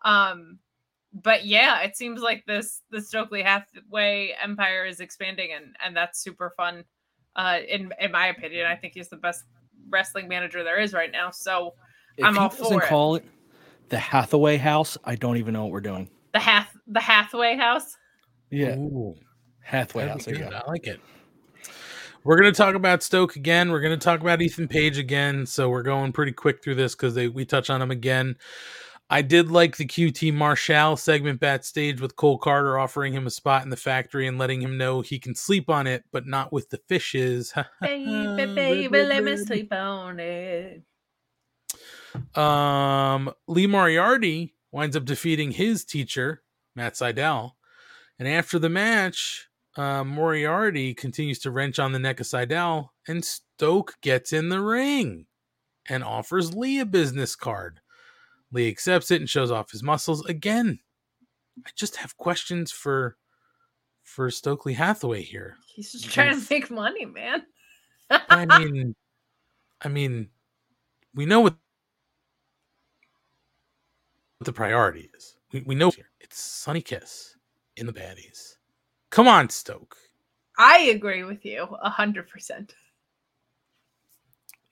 Um but yeah, it seems like this the Stokely Hathaway empire is expanding and and that's super fun. Uh in in my opinion, I think he's the best wrestling manager there is right now. So If I'm he all doesn't for it. call it the Hathaway House, I don't even know what we're doing. the Hath the Hathaway house. Yeah, Ooh, Hathaway that'd House. be There good. I like it. We're gonna talk about Stoke again. We're gonna talk about Ethan Page again. So we're going pretty quick through this because we touch on him again. I did like the QT Marshall segment backstage with Cole Carter offering him a spot in the factory and letting him know he can sleep on it, but not with the fishes. baby, baby, let me sleep on it. Um, Lee Moriarty winds up defeating his teacher, Matt Sydal. And after the match, uh, Moriarty continues to wrench on the neck of Sydal, and Stoke gets in the ring and offers Lee a business card. Lee accepts it and shows off his muscles again. I just have questions for for Stokely Hathaway here. He's just trying to make money, man. I mean, I mean, we know what the priority is. We we know it's Sonny Kiss in the baddies. Come on, Stoke. I agree with you a hundred percent.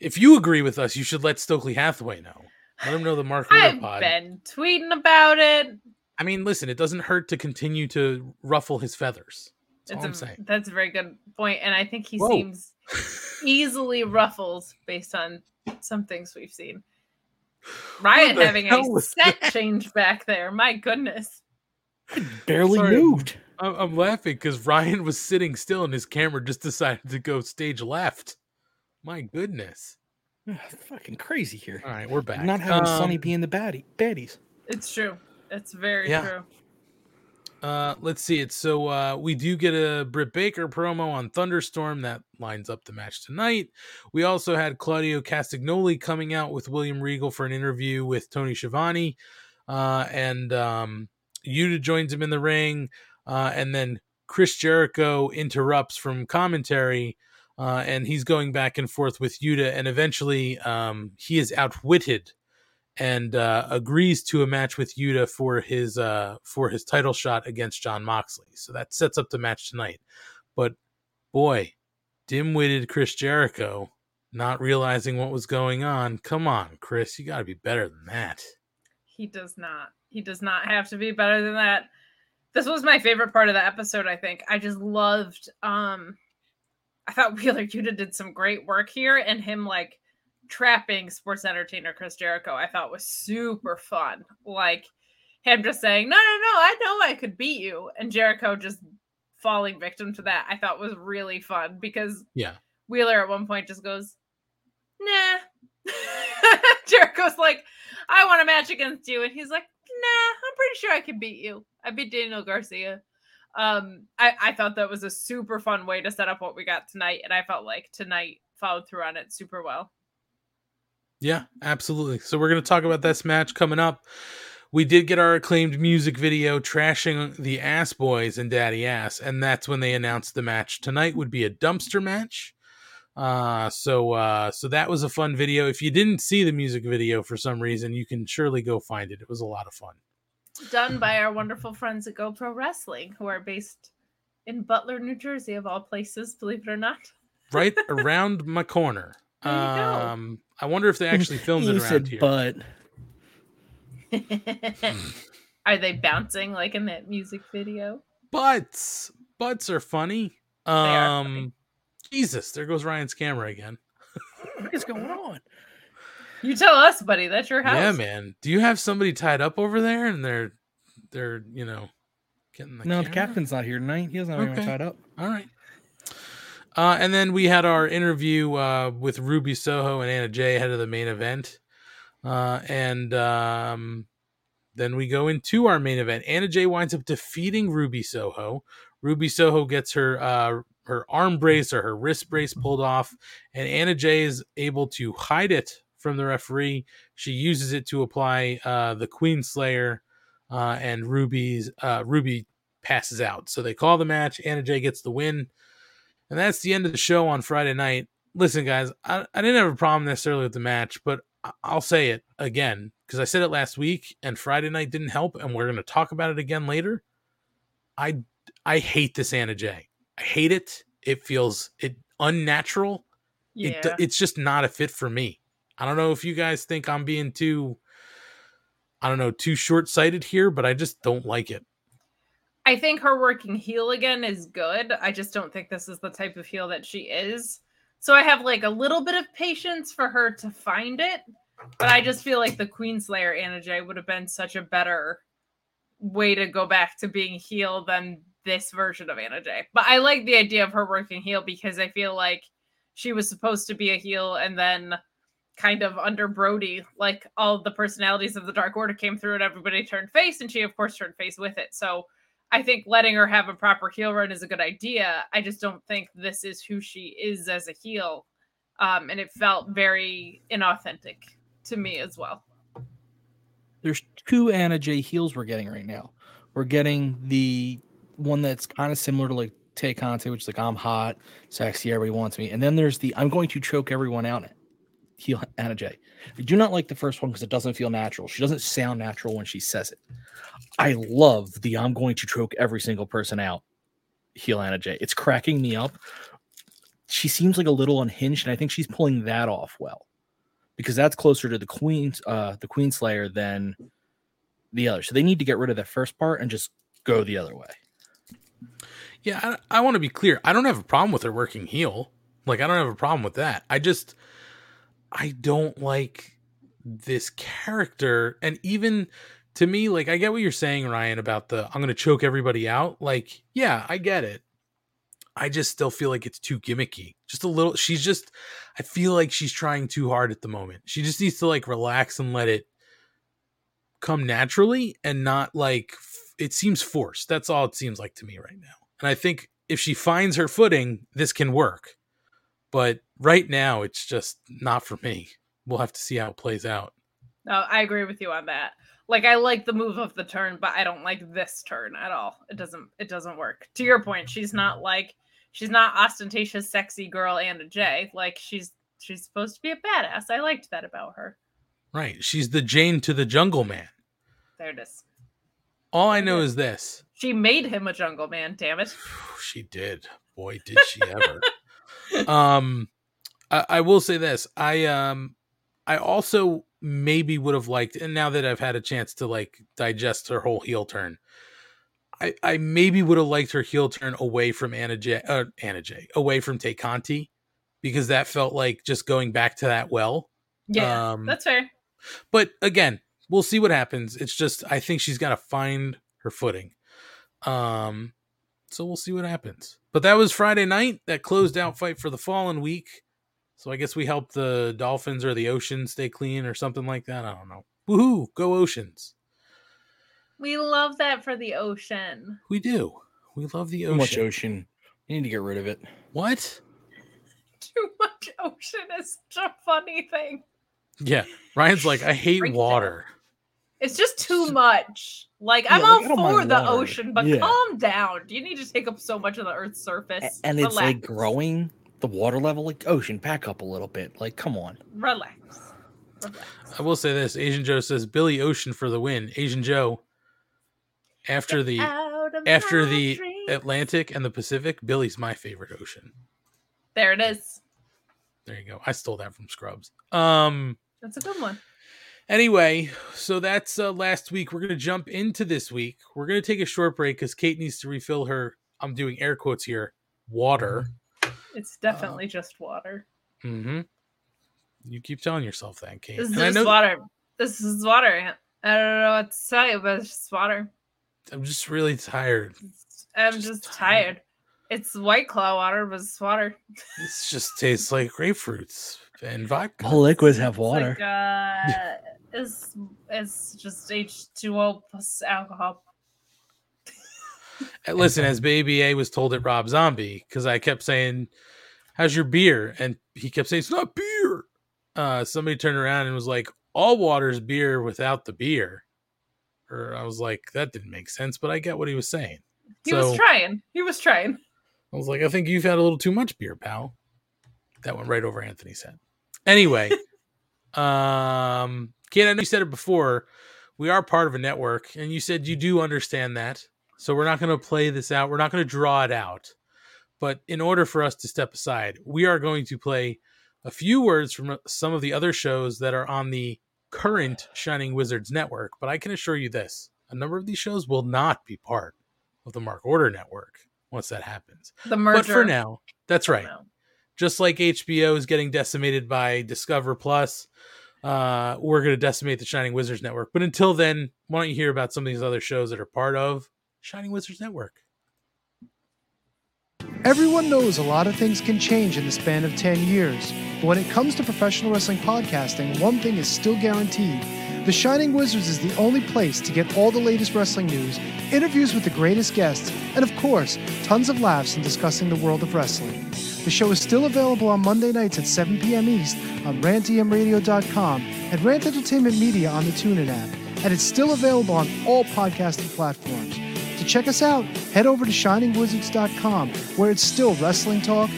If you agree with us, you should let Stokely Hathaway know. Let him know the Mark I've pod. been tweeting about it. I mean, listen, it doesn't hurt to continue to ruffle his feathers. That's all I'm a, saying. That's a very good point, and I think he Whoa. seems easily ruffled based on some things we've seen. Ryan having a set that? change back there. My goodness. Barely Sorry. moved. I'm, I'm laughing because Ryan was sitting still and his camera just decided to go stage left. My goodness. Ugh, fucking crazy here. All right, we're back. Not having Sonny Um, be in the baddie baddies. It's true. It's very Yeah. true. Uh, let's see it. So uh, we do get a Britt Baker promo on Thunderstorm that lines up the match tonight. We also had Claudio Castagnoli coming out with William Regal for an interview with Tony Schiavone, uh, and um, Yuta joins him in the ring, uh, and then Chris Jericho interrupts from commentary. Uh, and he's going back and forth with Yuta, and eventually um, he is outwitted and uh, agrees to a match with Yuta for his uh, for his title shot against Jon Moxley. So that sets up the match tonight. But boy, dim-witted Chris Jericho, not realizing what was going on. Come on, Chris, you got to be better than that. He does not. He does not have to be better than that. This was my favorite part of the episode, I think. I just loved um I thought Wheeler Yuta did some great work here and him like trapping sports entertainer Chris Jericho, I thought was super fun. Like him just saying, No, no, no, I know I could beat you. And Jericho just falling victim to that, I thought was really fun because Yeah. Wheeler at one point just goes, Nah. Jericho's like, I want a match against you. And he's like, Nah, I'm pretty sure I can beat you. I beat Daniel Garcia. Um, I, I thought that was a super fun way to set up what we got tonight. And I felt like tonight followed through on it super well. Yeah, absolutely. So we're to talk about this match coming up. We did get our acclaimed music video trashing the Ass Boys and Daddy Ass, and that's when they announced the match tonight would be a dumpster match. Uh, so uh, so that was a fun video. If you didn't see the music video for some reason, you can surely go find it. It was a lot of fun. Done by our wonderful friends at GoPro Wrestling, who are based in Butler, New Jersey, of all places, believe it or not. Right around my corner. There you go. Um, I wonder if they actually filmed it around said, here. but Are they bouncing like in that music video? Butts, butts are funny. are Um, funny. Jesus, there goes Ryan's camera again. what is going on? You tell us, buddy. That's your house. Yeah, man. Do you have somebody tied up over there and they're they're, you know, getting the No, the captain's not here tonight. He doesn't have anyone tied up. All right. Uh, and then we had our interview uh, with Ruby Soho and Anna Jay ahead of the main event. Uh, and um, then we go into our main event. Anna Jay winds up defeating Ruby Soho. Ruby Soho gets her uh, her arm brace or her wrist brace pulled off, and Anna Jay is able to hide it from the referee. She uses it to apply uh, the Queen Slayer, uh, and Ruby's uh, Ruby passes out. So they call the match. Anna Jay gets the win. And that's the end of the show on Friday night. Listen, guys, I, I didn't have a problem necessarily with the match, but I'll say it again because I said it last week and Friday night didn't help, and we're going to talk about it again later. I I hate this Anna Jay. I hate it. It feels it unnatural. Yeah. It, it's just not a fit for me. I don't know if you guys think I'm being too, I don't know, too short sighted here, but I just don't like it. I think her working heel again is good. I just don't think this is the type of heel that she is. So I have like a little bit of patience for her to find it, but I just feel like the Queenslayer Anna Jay would have been such a better way to go back to being heel than this version of Anna Jay. But I like the idea of her working heel because I feel like she was supposed to be a heel and then kind of under Brodie, like all the personalities of the Dark Order came through and everybody turned face, and she of course turned face with it. So I think letting her have a proper heel run is a good idea. I just don't think this is who she is as a heel. Um, and it felt very inauthentic to me as well. There's two Anna Jay heels we're getting right now. We're getting the one that's kind of similar to like Tay Conti, which is like I'm hot, sexy, everybody wants me. And then there's the I'm going to choke everyone out heel Anna Jay. I do not like the first one because it doesn't feel natural. She doesn't sound natural when she says it. I love the I'm going to choke every single person out heel Anna Jay. It's cracking me up. She seems like a little unhinged, and I think she's pulling that off well because that's closer to the Queen's uh the Queen Slayer than the other. So they need to get rid of that first part and just go the other way. Yeah, I, I want to be clear. I don't have a problem with her working heel. Like I don't have a problem with that. I just I don't like this character and even to me like I get what you're saying Ryan about the I'm going to choke everybody out. Like, yeah, I get it. I just still feel like it's too gimmicky. Just a little she's just I feel like she's trying too hard at the moment. She just needs to like relax and let it come naturally and not like it seems forced. That's all it seems like to me right now. And I think if she finds her footing, this can work. But right now, it's just not for me. We'll have to see how it plays out. No, I agree with you on that. Like I like the move of the turn, but I don't like this turn at all. It doesn't it doesn't work. To your point, she's not like she's not ostentatious sexy girl Anna Jay. Like she's she's supposed to be a badass. I liked that about her. Right. She's the Jane to the Jungle Man. There it is. All I know is this. She made him a jungle man, damn it. She did. Boy, did she ever. um I, I will say this. I um I also maybe would have liked and now that I've had a chance to like digest her whole heel turn. I, I maybe would have liked her heel turn away from Anna Jay, uh, Anna Jay, away from Tay Conti, because that felt like just going back to that well. Yeah, Um, that's fair. But again, we'll see what happens. It's just I think she's got to find her footing. Um, so we'll see what happens. But that was Friday night. That closed out Fight for the Fallen week. So I guess we helped the Dolphins or the Ocean stay clean or something like that. I don't know. Woohoo! Go Oceans. We love that for the ocean. We do. We love the ocean. Too much ocean. ocean. You need to get rid of it. What? Too much ocean is such a funny thing. Yeah. Ryan's like, I hate Shrink that. water. It's just too much. Like Yeah, I'm like, all for the water. ocean, but Yeah. calm down. Do you need to take up so much of the Earth's A- surface. And it's like growing the water level, like ocean, back up a little bit. Like, come on. Relax. Relax. I will say this: Asian Joe says Billy Ocean for the win. Asian Joe, after the after the dreams. Atlantic and the Pacific, Billy's my favorite ocean. there it is. There you go. I stole that from Scrubs. Um. That's a good one. Anyway, so that's uh, last week. We're gonna jump into this week. We're gonna take a short break because Kate needs to refill her. I'm doing air quotes here. Water. It's definitely just water. Mm-hmm. You keep telling yourself that, Kate. This is know water. This is water. I don't know what to tell you, but it's just water. I'm just really tired. I'm Just just, tired. tired. It's white claw water, but it's water. This just tastes like grapefruits and vodka. All liquids have It's water. Like, uh, it's it's just H2O plus alcohol. Listen, as Baby A was told at Rob Zombie, because I kept saying, "How's your beer?" and he kept saying, "It's not beer." Uh, somebody turned around and was like, "All water's beer without the beer." Or I was like, "That didn't make sense," but I get what he was saying. He So- was trying. He was trying. I was like, "I think you've had a little too much beer, pal." That went right over Anthony's head. Anyway, um, Kate, I know you said it before. We are part of a network, and you said you do understand that. So we're not going to play this out. We're not going to draw it out. But in order for us to step aside, we are going to play a few words from some of the other shows that are on the current Shining Wizards network. But I can assure you this a number of these shows will not be part of the Mark Order Network once that happens. The merger. But for now, that's right. Just like HBO is getting decimated by Discover Plus, uh, we're going to decimate the Shining Wizards Network. But until then, why don't you hear about some of these other shows that are part of Shining Wizards Network? Everyone knows a lot of things can change in the span of 10 years. But when it comes to professional wrestling podcasting, one thing is still guaranteed. The Shining Wizards is the only place to get all the latest wrestling news, interviews with the greatest guests, and of course, tons of laughs in discussing the world of wrestling. The show is still available on Monday nights at 7 p.m. East on rantemradio.com and Rant Entertainment Media on the TuneIn app. And it's still available on all podcasting platforms. To check us out, head over to shiningwizards.com where it's still wrestling talk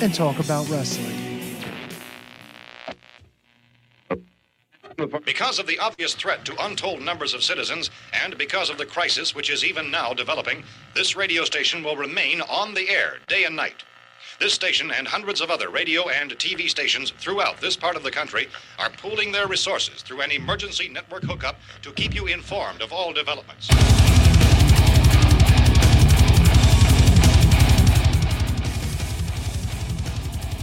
and talk about wrestling. Because of the obvious threat to untold numbers of citizens, and because of the crisis which is even now developing, this radio station will remain on the air day and night. This station and hundreds of other radio and TV stations throughout this part of the country are pooling their resources through an emergency network hookup to keep you informed of all developments.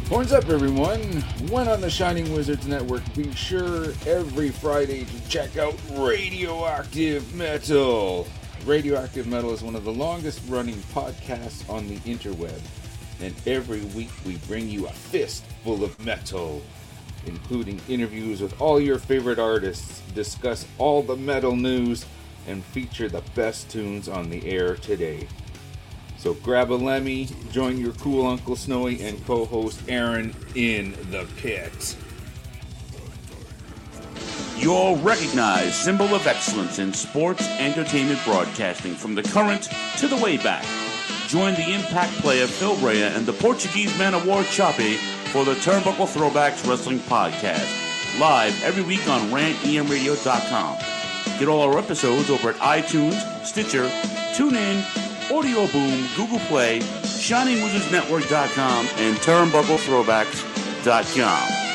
Horns up, everyone! One on the Shining Wizards Network. Be sure every Friday to check out Radioactive Metal. Radioactive Metal is one of the longest running podcasts on the interweb. And every week we bring you a fist full of metal, including interviews with all your favorite artists, discuss all the metal news, and feature the best tunes on the air today. So grab a Lemmy, join your cool Uncle Snowy, and co host Aaron in the pit. Your recognized symbol of excellence in sports entertainment broadcasting from the current to the way back. Join the impact player Phil Brea and the Portuguese man of war Choppy for the Turnbuckle Throwbacks Wrestling Podcast. Live every week on rantemradio.com. Get all our episodes over at iTunes, Stitcher, TuneIn, Audio Boom, Google Play, ShiningWizardsNetwork.com, and TurnbuckleThrowbacks.com.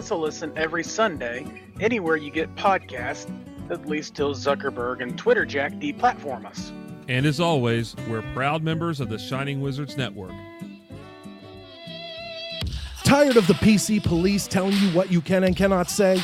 a listen every Sunday, anywhere you get podcasts, at least till Zuckerberg and Twitter Jack deplatform us. And as always, we're proud members of the Shining Wizards Network. Tired of the PC police telling you what you can and cannot say?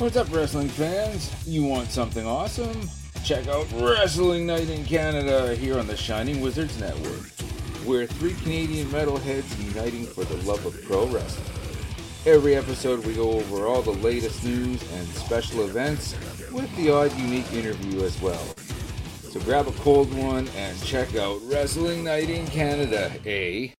What's up, wrestling fans? You want something awesome? Check out Wrestling Night in Canada here on the Shining Wizards Network. We're three Canadian metalheads uniting for the love of pro wrestling. Every episode, we go over all the latest news and special events with the odd unique interview as well. So grab a cold one and check out Wrestling Night in Canada, eh?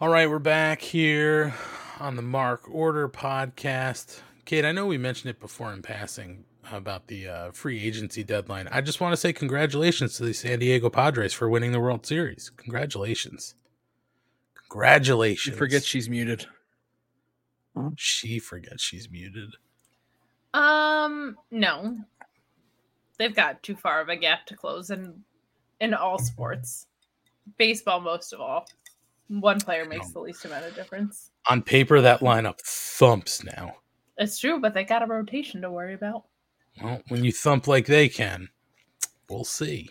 All right, we're back here on the Mark Order podcast. Kate, I know we mentioned it before in passing about the uh, free agency deadline. I just want to say congratulations to the San Diego Padres for winning the World Series. Congratulations. Congratulations. She Congratulations. forgets she's muted. she forgets she's muted. Um, no. they've got too far of a gap to close in in all sports. Baseball most of all. One player makes the least amount of difference. On paper, that lineup thumps now. It's true, but they got a rotation to worry about. Well, when you thump like they can, we'll see.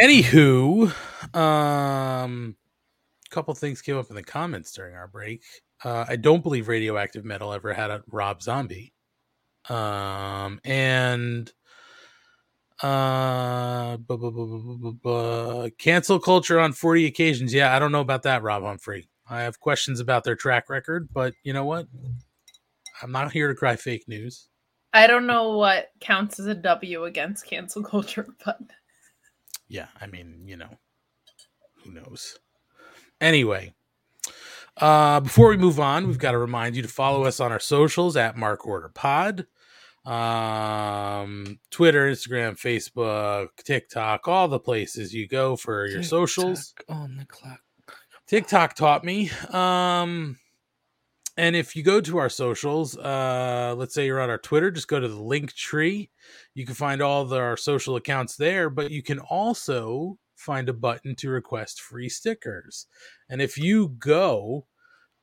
Anywho, um, a couple things came up in the comments during our break. Uh, I don't believe Radioactive Metal ever had a Rob Zombie. Um, and uh, bu- bu- bu- bu- cancel culture on 40 occasions. Yeah, I don't know about that, Rob Humphrey. I have questions about their track record, but you know what? I'm not here to cry fake news. I don't know what counts as a W against cancel culture, but yeah, I mean, you know, who knows? Anyway, uh, before we move on, we've got to remind you to follow us on our socials at Mark Order Pod, um, Twitter, Instagram, Facebook, TikTok, all the places you go for your socials. on the clock. TikTok taught me. Um, and if you go to our socials, uh, let's say you're on our Twitter, just go to the link tree. You can find all our social accounts there, but you can also find a button to request free stickers. And if you go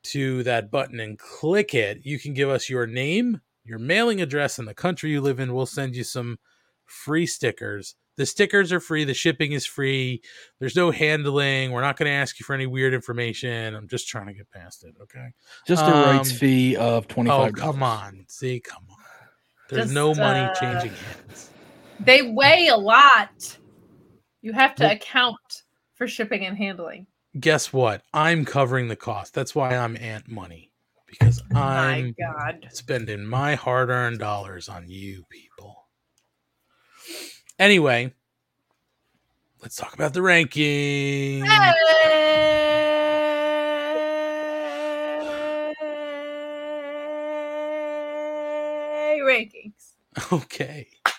to that button and click it, you can give us your name, your mailing address, and the country you live in. We'll send you some free stickers. The stickers are free, the shipping is free. There's no handling. We're not going to ask you for any weird information. I'm just trying to get past it, okay? Just a rights Um, fee of twenty Oh, five. come on. See, come on. There's Just, no money uh, changing hands. they weigh a lot. You have to Well- account for shipping and handling. Guess what? I'm covering the cost. That's why I'm Ant Money because I'm God. spending my hard-earned dollars on you people. Anyway, let's talk about the ranking. Hey, rankings. Okay.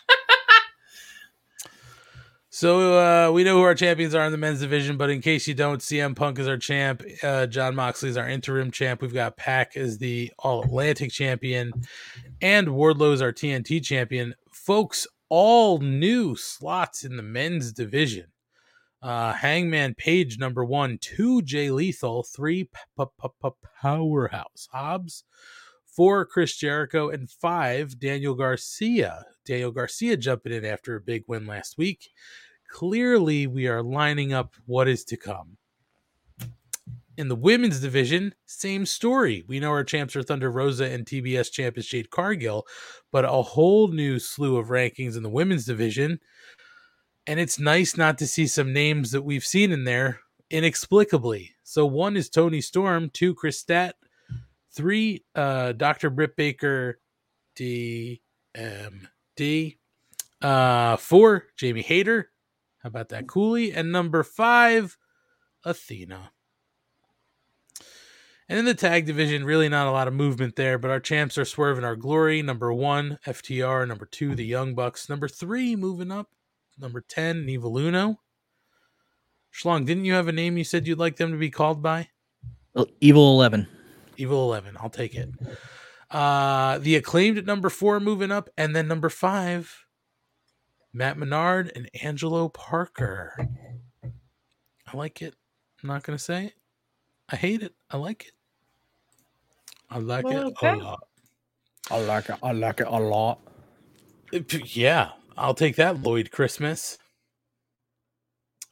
so uh, we know who our champions are in the men's division, but in case you don't, CM Punk is our champ. Uh, Jon Moxley is our interim champ. We've got Pac as the All Atlantic champion, and Wardlow is our TNT champion. Folks, all new slots in the men's division. Uh, Hangman Page number one, two Jay Lethal, three P- P- P- Powerhouse Hobbs, four Chris Jericho, and five Daniel Garcia. Daniel Garcia jumping in after a big win last week. Clearly, we are lining up what is to come. In the women's division, same story. We know our champs are Thunder Rosa and TBS champ is Jade Cargill, but a whole new slew of rankings in the women's division. And it's nice not to see some names that we've seen in there inexplicably. So one is Toni Storm, two Kris Stat, three uh Dr. Britt Baker, DMD, uh four Jamie Hayter. How about that Cooley? And number five, Athena. And in the tag division, really not a lot of movement there, but our champs are Swerve In Our Glory. Number one, FTR. Number two, the Young Bucks. Number three, moving up. Number 10, Evil Uno. Schlong, didn't you have a name you said you'd like them to be called by? Evil Eleven. Evil 11. I'll take it. Uh, the acclaimed at number four, moving up. And then number five, Matt Menard and Angelo Parker. I like it. I'm not going to say it. I hate it. I like it. I like Well, it okay. a lot. I like it. I like it a lot. Yeah, I'll take that, Lloyd Christmas.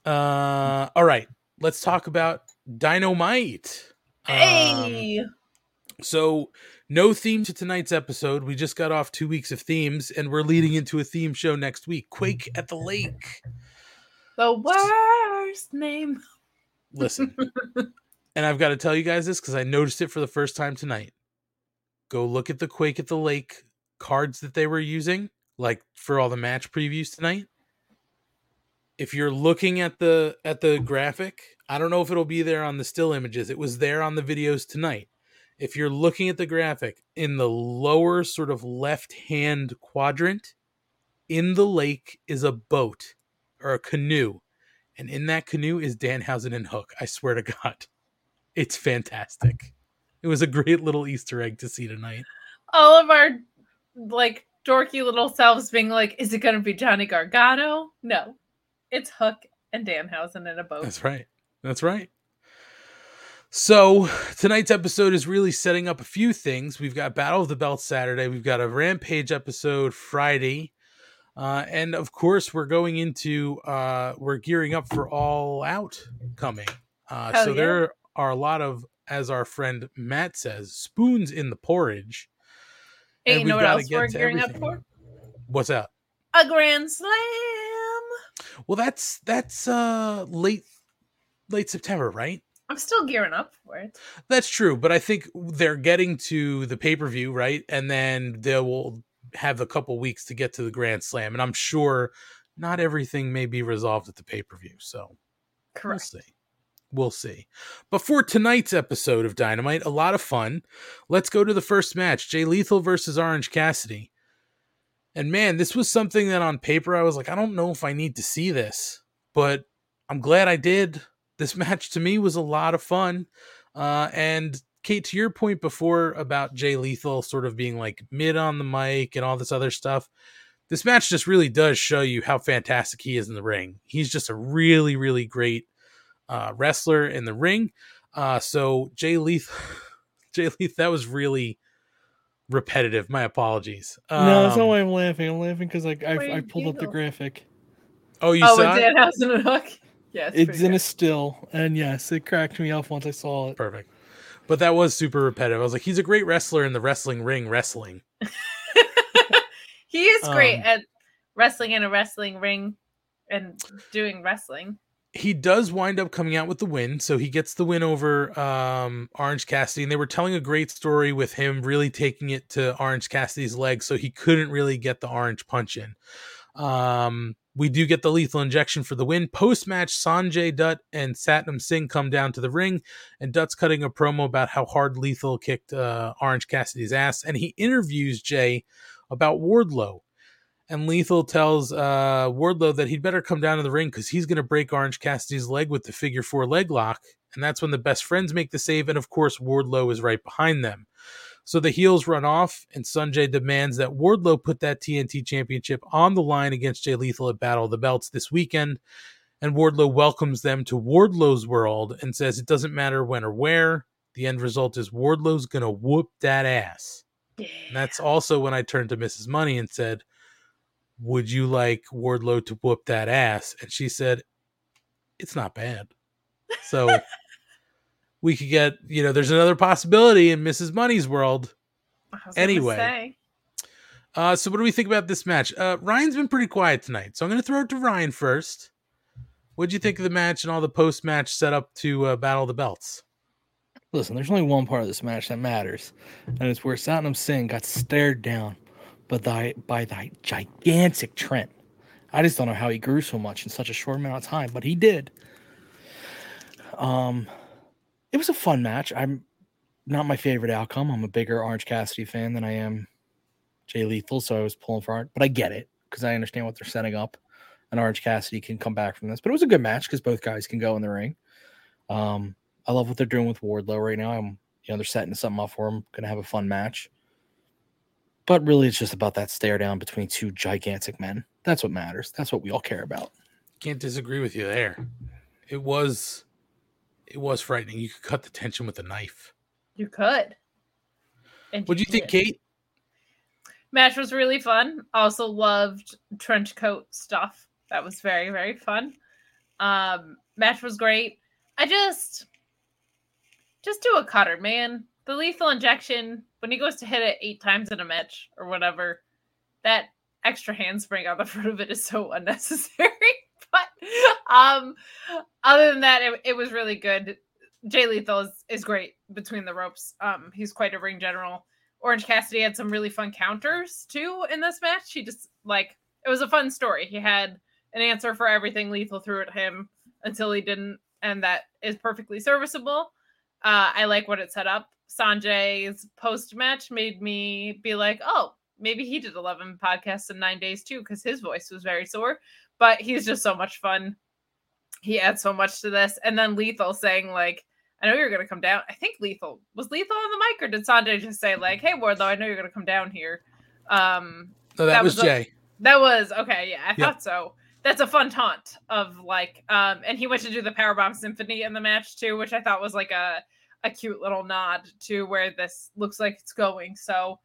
Uh, all right, let's talk about Dynamite. Um, Hey. so, no theme to tonight's episode. We just got off two weeks of themes, and we're leading into a theme show next week Quake at the Lake. The worst name. Listen, and I've got to tell you guys this because I noticed it for the first time tonight. Go look at the Quake at the Lake cards that they were using, like for all the match previews tonight. If you're looking at the at the graphic, I don't know if it'll be there on the still images. It was there on the videos tonight. If you're looking at the graphic in the lower sort of left hand quadrant, in the lake is a boat or a canoe. And in that canoe is Danhausen and Hook. I swear to God. It's fantastic. It was a great little Easter egg to see tonight. All of our like dorky little selves being like, "Is it going to be Johnny Gargano?" No, it's Hook and Danhausen in a boat. That's right. That's right. So tonight's episode is really setting up a few things. We've got Battle of the Belts Saturday. We've got a Rampage episode Friday. Uh, and of course, we're going into uh, we're gearing up for All Out coming. Uh, Hell so yeah. there are a lot of, as our friend Matt says, spoons in the porridge. Hey, you know what else we're gearing up for? What's that? A Grand Slam. Well, that's that's uh late late September, right? I'm still gearing up for it. That's true, but I think they're getting to the pay per view, right? And then they will have a couple weeks to get to the Grand Slam, and I'm sure not everything may be resolved at the pay per view. So Correct. we'll see. We'll see. But for tonight's episode of Dynamite, a lot of fun. Let's go to the first match: Jay Lethal versus Orange Cassidy. And man, this was something that on paper I was like, I don't know if I need to see this, but I'm glad I did. This match to me was a lot of fun. Uh, and Kate, to your point before about Jay Lethal sort of being like mid on the mic and all this other stuff, this match just really does show you how fantastic he is in the ring. He's just a really, really great uh, wrestler in the ring. Uh, so Jay Lethal, Jay Lethal, that was really repetitive. My apologies. no, that's not Um, why I'm laughing. I'm laughing because like I, I pulled up the graphic. Oh, you oh, saw with it? Danhausen and Hook. Yes, It's in a still, and yes, it cracked me up once I saw it. Perfect. But that was super repetitive. I was like, he's a great wrestler in the wrestling ring wrestling. he is great Um, at wrestling in a wrestling ring and doing wrestling. He does wind up coming out with the win, so he gets the win over um, Orange Cassidy. And they were telling a great story with him really taking it to Orange Cassidy's leg, so he couldn't really get the orange punch in. Um, we do get the lethal injection for the win. Post match, Sanjay Dutt and Satnam Singh come down to the ring, and Dutt's cutting a promo about how hard Lethal kicked uh, Orange Cassidy's ass, and he interviews Jay about Wardlow. And Lethal tells uh, Wardlow that he'd better come down to the ring because he's going to break Orange Cassidy's leg with the figure four leg lock. And that's when the best friends make the save. And of course, Wardlow is right behind them. So the heels run off, and Sanjay demands that Wardlow put that TNT championship on the line against Jay Lethal at Battle of the Belts this weekend. And Wardlow welcomes them to Wardlow's world and says it doesn't matter when or where. The end result is Wardlow's going to whoop that ass. And that's also when I turned to Mrs. Money and said, Would you like Wardlow to whoop that ass? And she said, It's not bad. So we could get, you know, there's another possibility in Mrs. Money's world. I was gonna Anyway. Uh, so what do we think about this match? Uh, Ryan's been pretty quiet tonight, so I'm going to throw it to Ryan first. What'd you think of the match and all the post match setup to uh, Battle the Belts? Listen, there's only one part of this match that matters, and it's where Satnam Singh got stared down by the, by the gigantic Trent. I just don't know how he grew so much in such a short amount of time, but he did. Um, it was a fun match. I'm not my favorite outcome. I'm a bigger Orange Cassidy fan than I am Jay Lethal, so I was pulling for it. But I get it because I understand what they're setting up, and Orange Cassidy can come back from this. But it was a good match because both guys can go in the ring. Um, I love what they're doing with Wardlow right now. I'm, you know, they're setting something up for him. Going to have a fun match. But really, it's just about that stare down between two gigantic men. That's what matters. That's what we all care about. Can't disagree with you there. It was, it was frightening. You could cut the tension with a knife. You could. And What do you think. Kate? Match was really fun. Also loved trench coat stuff. That was very very fun. Um, match was great. I just just do a cutter, man. The lethal injection when he goes to hit it eight times in a match or whatever, that extra handspring on the front of it is so unnecessary. but um, other than that, it, it was really good. Jay Lethal is, is great between the ropes. Um, he's quite a ring general. Orange Cassidy had some really fun counters too in this match. He just like it was a fun story. He had an answer for everything Lethal threw at him until he didn't, and that is perfectly serviceable. Uh, I like what it set up. Sanjay's post match made me be like, oh, maybe he did 11 podcasts in nine days too, because his voice was very sore. But he's just so much fun. He adds so much to this. And then Lethal saying, like, I know you're going to come down. I think Lethal was Lethal on the mic, or did Sanjay just say, like, hey, Wardlow, I know you're going to come down here? Um, No, that, was, Jay. that was okay. Yeah, I Yep. thought so. That's a fun taunt of like, um, and he went to do the Powerbomb Symphony in the match too, which I thought was like a a cute little nod to where this looks like it's going. So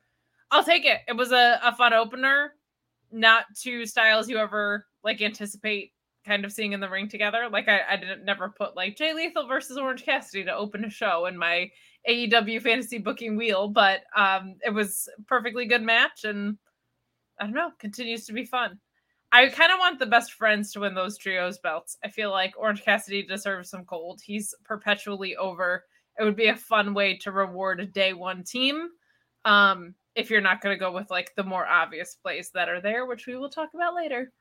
I'll take it. It was a, a fun opener, not two styles you ever like anticipate kind of seeing in the ring together. Like I, I didn't never put like Jay Lethal versus Orange Cassidy to open a show in my AEW fantasy booking wheel, but um it was perfectly good match and I don't know, continues to be fun. I kind of want the best friends to win those trios belts. I feel like Orange Cassidy deserves some gold. He's perpetually over. It would be a fun way to reward a day one team. Um, if you're not going to go with like the more obvious plays that are there, which we will talk about later.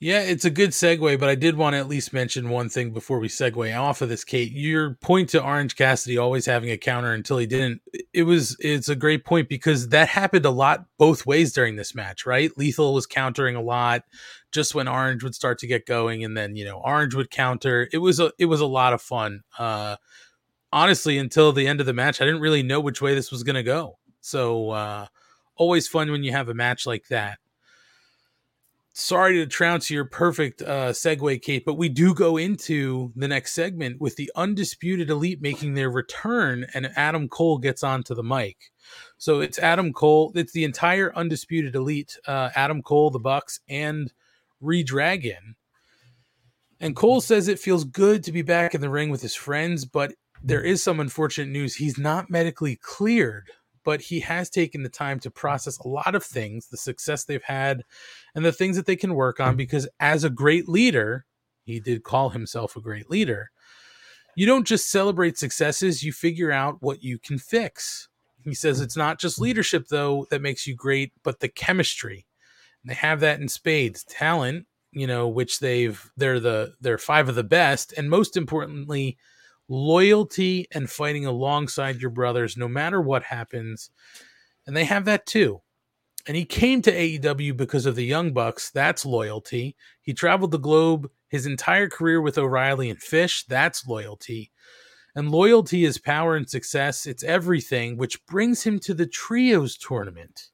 Yeah, it's a good segue, but I did want to at least mention one thing before we segue off of this, Kate. Your point to Orange Cassidy always having a counter until he didn't. It was it's a great point because that happened a lot both ways during this match, right? Lethal was countering a lot just when Orange would start to get going, and then you know Orange would counter. It was a it was a lot of fun. Uh, honestly, until the end of the match, I didn't really know which way this was going to go. So uh, always fun when you have a match like that sorry to trounce your perfect uh, segue, Kate, but we do go into the next segment with the undisputed elite making their return, and Adam Cole gets onto the mic. So it's Adam Cole. It's the entire undisputed elite. Uh, Adam Cole, the Bucks, and Redragon. And Cole says it feels good to be back in the ring with his friends, but there is some unfortunate news. He's not medically cleared, but he has taken the time to process a lot of things, the success they've had, and the things that they can work on. Mm. Because as a great leader, he did call himself a great leader. You don't just celebrate successes, you figure out what you can fix. He says it's not just mm. leadership, though, that makes you great, but the chemistry. And they have that in spades. Talent, you know, which they've they're the they're five of the best, and most importantly, loyalty and fighting alongside your brothers no matter what happens. And they have that too. And he came to AEW because of the Young Bucks. That's loyalty. He traveled the globe his entire career with O'Reilly and Fish. That's loyalty. And loyalty is power and success. It's everything, which brings him to the Trios tournament.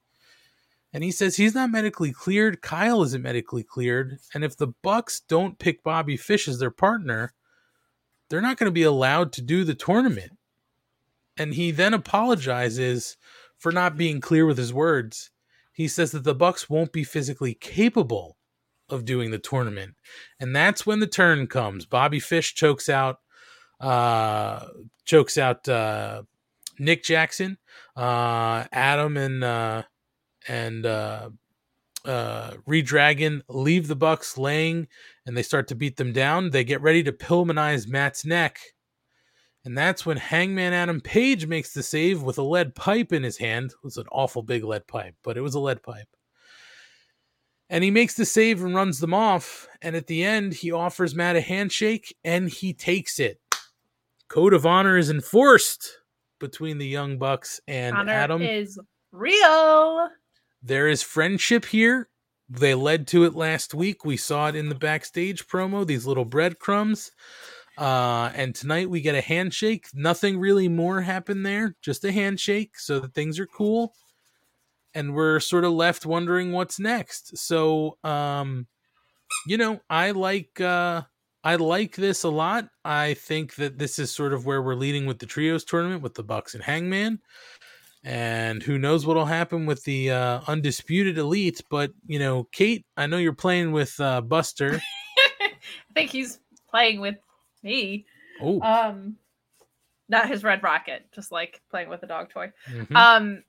And he says he's not medically cleared. Kyle isn't medically cleared. And if the Bucks don't pick Bobby Fish as their partner, they're not going to be allowed to do the tournament. And he then apologizes for not being clear with his words. He says that the Bucks won't be physically capable of doing the tournament. And that's when the turn comes. Bobby Fish chokes out uh chokes out uh Nick Jackson, uh Adam and uh and uh uh Redragon leave the Bucks laying and they start to beat them down. They get ready to Pillmanize Matt's neck. And that's when Hangman Adam Page makes the save with a lead pipe in his hand. It was an awful big lead pipe, but it was a lead pipe. And he makes the save and runs them off. And at the end, he offers Matt a handshake and he takes it. Code of honor is enforced between the Young Bucks and Honor Adam. is real. There is friendship here. They led to it last week. We saw it in the backstage promo, these little breadcrumbs. Uh, and tonight we get a handshake. Nothing really more happened there, just a handshake so that things are cool. And we're sort of left wondering what's next. So, um, you know, I like uh I like this a lot. I think that this is sort of where we're leading with the trios tournament with the Bucks and Hangman and who knows what'll happen with the uh, undisputed elite. But you know, Kate, I know you're playing with uh, Buster. I think he's playing with me. Oh, Um, not his red rocket, just like playing with a dog toy. mhm. Um,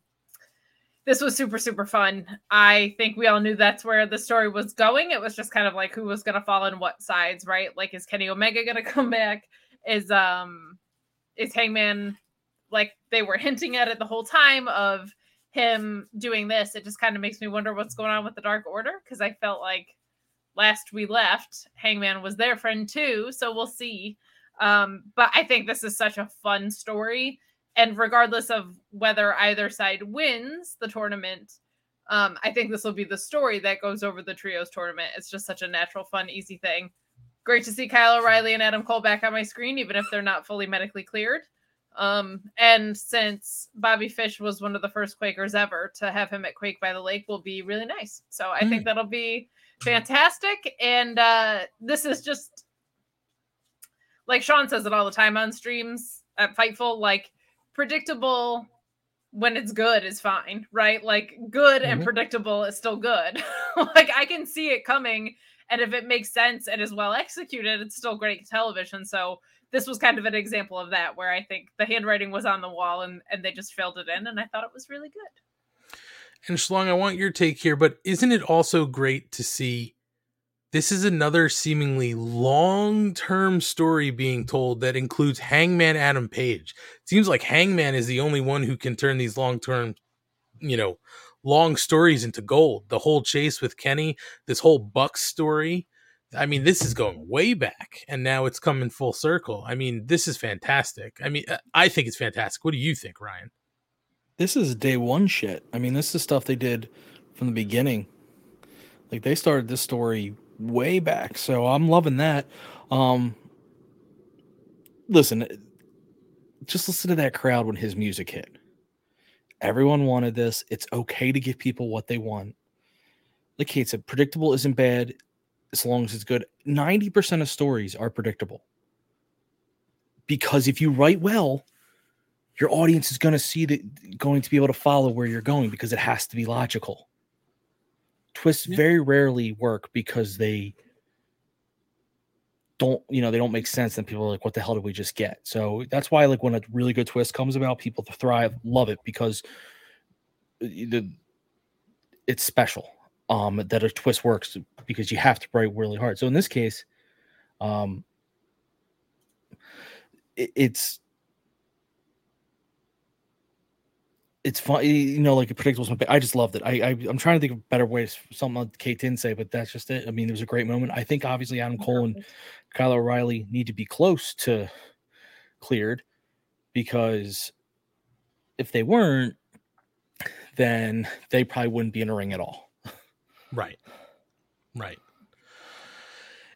this was super super fun. I think we all knew that's where the story was going. It was just kind of like who was gonna fall on what sides, right? Like, is Kenny Omega gonna come back? Is um, is Hangman like they were hinting at it the whole time of him doing this? It just kind of makes me wonder what's going on with the Dark Order because I felt like last we left, Hangman was their friend too. So we'll see. Um, but I think this is such a fun story. And regardless of whether either side wins the tournament, um, I think this will be the story that goes over the trios tournament. It's just such a natural, fun, easy thing. Great to see Kyle O'Reilly and Adam Cole back on my screen, even if they're not fully medically cleared. Um, and since Bobby Fish was one of the first Quakers ever, to have him at Quake by the Lake will be really nice. So I think that'll be fantastic. And uh, this is just like Sean says it all the time on streams at Fightful, like predictable when it's good is fine, right? Like good and Mhm. predictable is still good. like I can see it coming, and if it makes sense and is well executed, it's still great television. So this was kind of an example of that, where I think the handwriting was on the wall and and they just filled it in, and I thought it was really good. And Schlong, I want your take here, but isn't it also great to see this is another seemingly long term story being told that includes Hangman Adam Page? It seems like Hangman is the only one who can turn these long term, you know, long stories into gold. The whole chase with Kenny, this whole Buck story. I mean, this is going way back, and now it's coming full circle. I mean, this is fantastic. I mean, I think it's fantastic. What do you think, Ryan? This is day one shit. I mean, this is stuff they did from the beginning. Like they started this story way back, so I'm loving that. Um, listen, just listen to that crowd when his music hit. Everyone wanted this. It's okay to give people what they want. Like Kate said, predictable isn't bad as long as it's good. 90% of stories are predictable. Because if you write well, your audience is going to see that going to be able to follow where you're going because it has to be logical. Twists very rarely work because they don't, you know, they don't make sense. And people are like, what the hell did we just get? So that's why, like, when a really good twist comes about, people thrive, love it because the it's special um that a twist works because you have to write really hard. So in this case, um it, it's it's fun, you know, like a predictable. something. I just loved it. I, I I'm trying to think of better ways. Something that Kate didn't say, but that's just it. I mean, it was a great moment. I think obviously Adam Cole and Kyle O'Reilly need to be close to cleared because if they weren't, then they probably wouldn't be in a ring at all. Right. Right.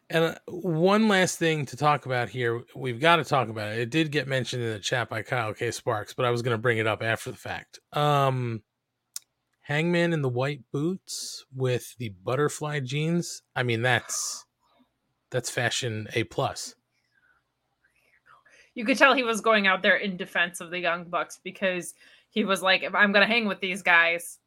And uh, one last thing to talk about here, we've got to talk about it. It did get mentioned in the chat by Kyle K. Sparks, but I was going to bring it up after the fact. Um, Hangman in the white boots with the butterfly jeans. I mean, that's that's fashion a plus. You could tell he was going out there in defense of the Young Bucks because he was like, if I'm going to hang with these guys,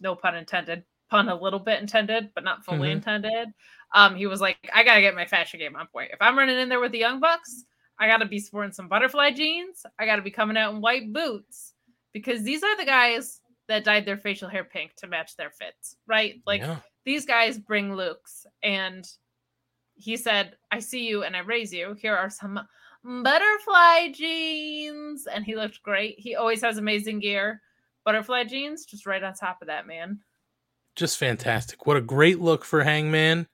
no pun intended, pun a little bit intended, but not fully Mhm. intended. Um, he was like, I got to get my fashion game on point. If I'm running in there with the Young Bucks, I got to be sporting some butterfly jeans. I got to be coming out in white boots because these are the guys that dyed their facial hair pink to match their fits, right? Like Yeah. these guys bring looks and he said, I see you and I raise you. Here are some butterfly jeans. And he looked great. He always has amazing gear. Butterfly jeans, just right on top of that, man. Just fantastic. What a great look for Hangman.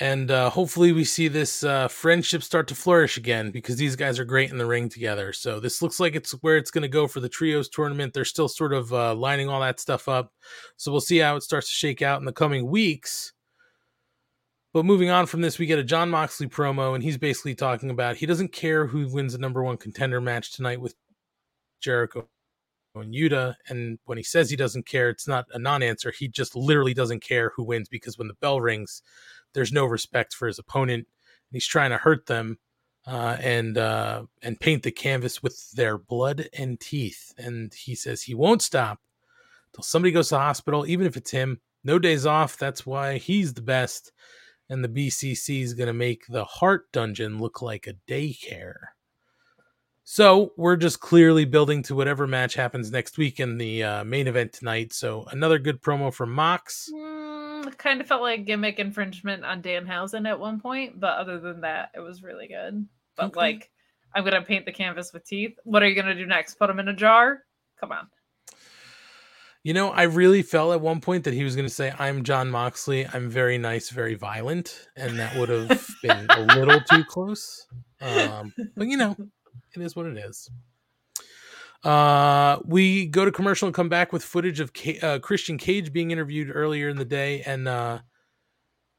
And uh, hopefully we see this uh, friendship start to flourish again because these guys are great in the ring together. So this looks like it's where it's going to go for the trios tournament. They're still sort of uh, lining all that stuff up. So we'll see how it starts to shake out in the coming weeks. But moving on from this, we get a Jon Moxley promo, and he's basically talking about he doesn't care who wins the number one contender match tonight with Jericho and Yuta. And when he says he doesn't care, it's not a non answer. He just literally doesn't care who wins because when the bell rings, there's no respect for his opponent. He's trying to hurt them uh, and uh, and paint the canvas with their blood and teeth. And he says he won't stop till somebody goes to the hospital, even if it's him. No days off. That's why he's the best. And the BCC is going to make the Hart Dungeon look like a daycare. So we're just clearly building to whatever match happens next week in the uh, main event tonight. So another good promo from Mox. Mm, kind of felt like gimmick infringement on Danhausen at one point, but other than that, it was really good. But Okay. like, I'm gonna paint the canvas with teeth. What are you gonna do next? Put them in a jar? Come on. You know, I really felt at one point that he was going to say, I'm Jon Moxley. I'm very nice, very violent. And that would have been a little too close. Um, but, you know, it is what it is. Uh, we go to commercial and come back with footage of uh, Christian Cage being interviewed earlier in the day. And uh,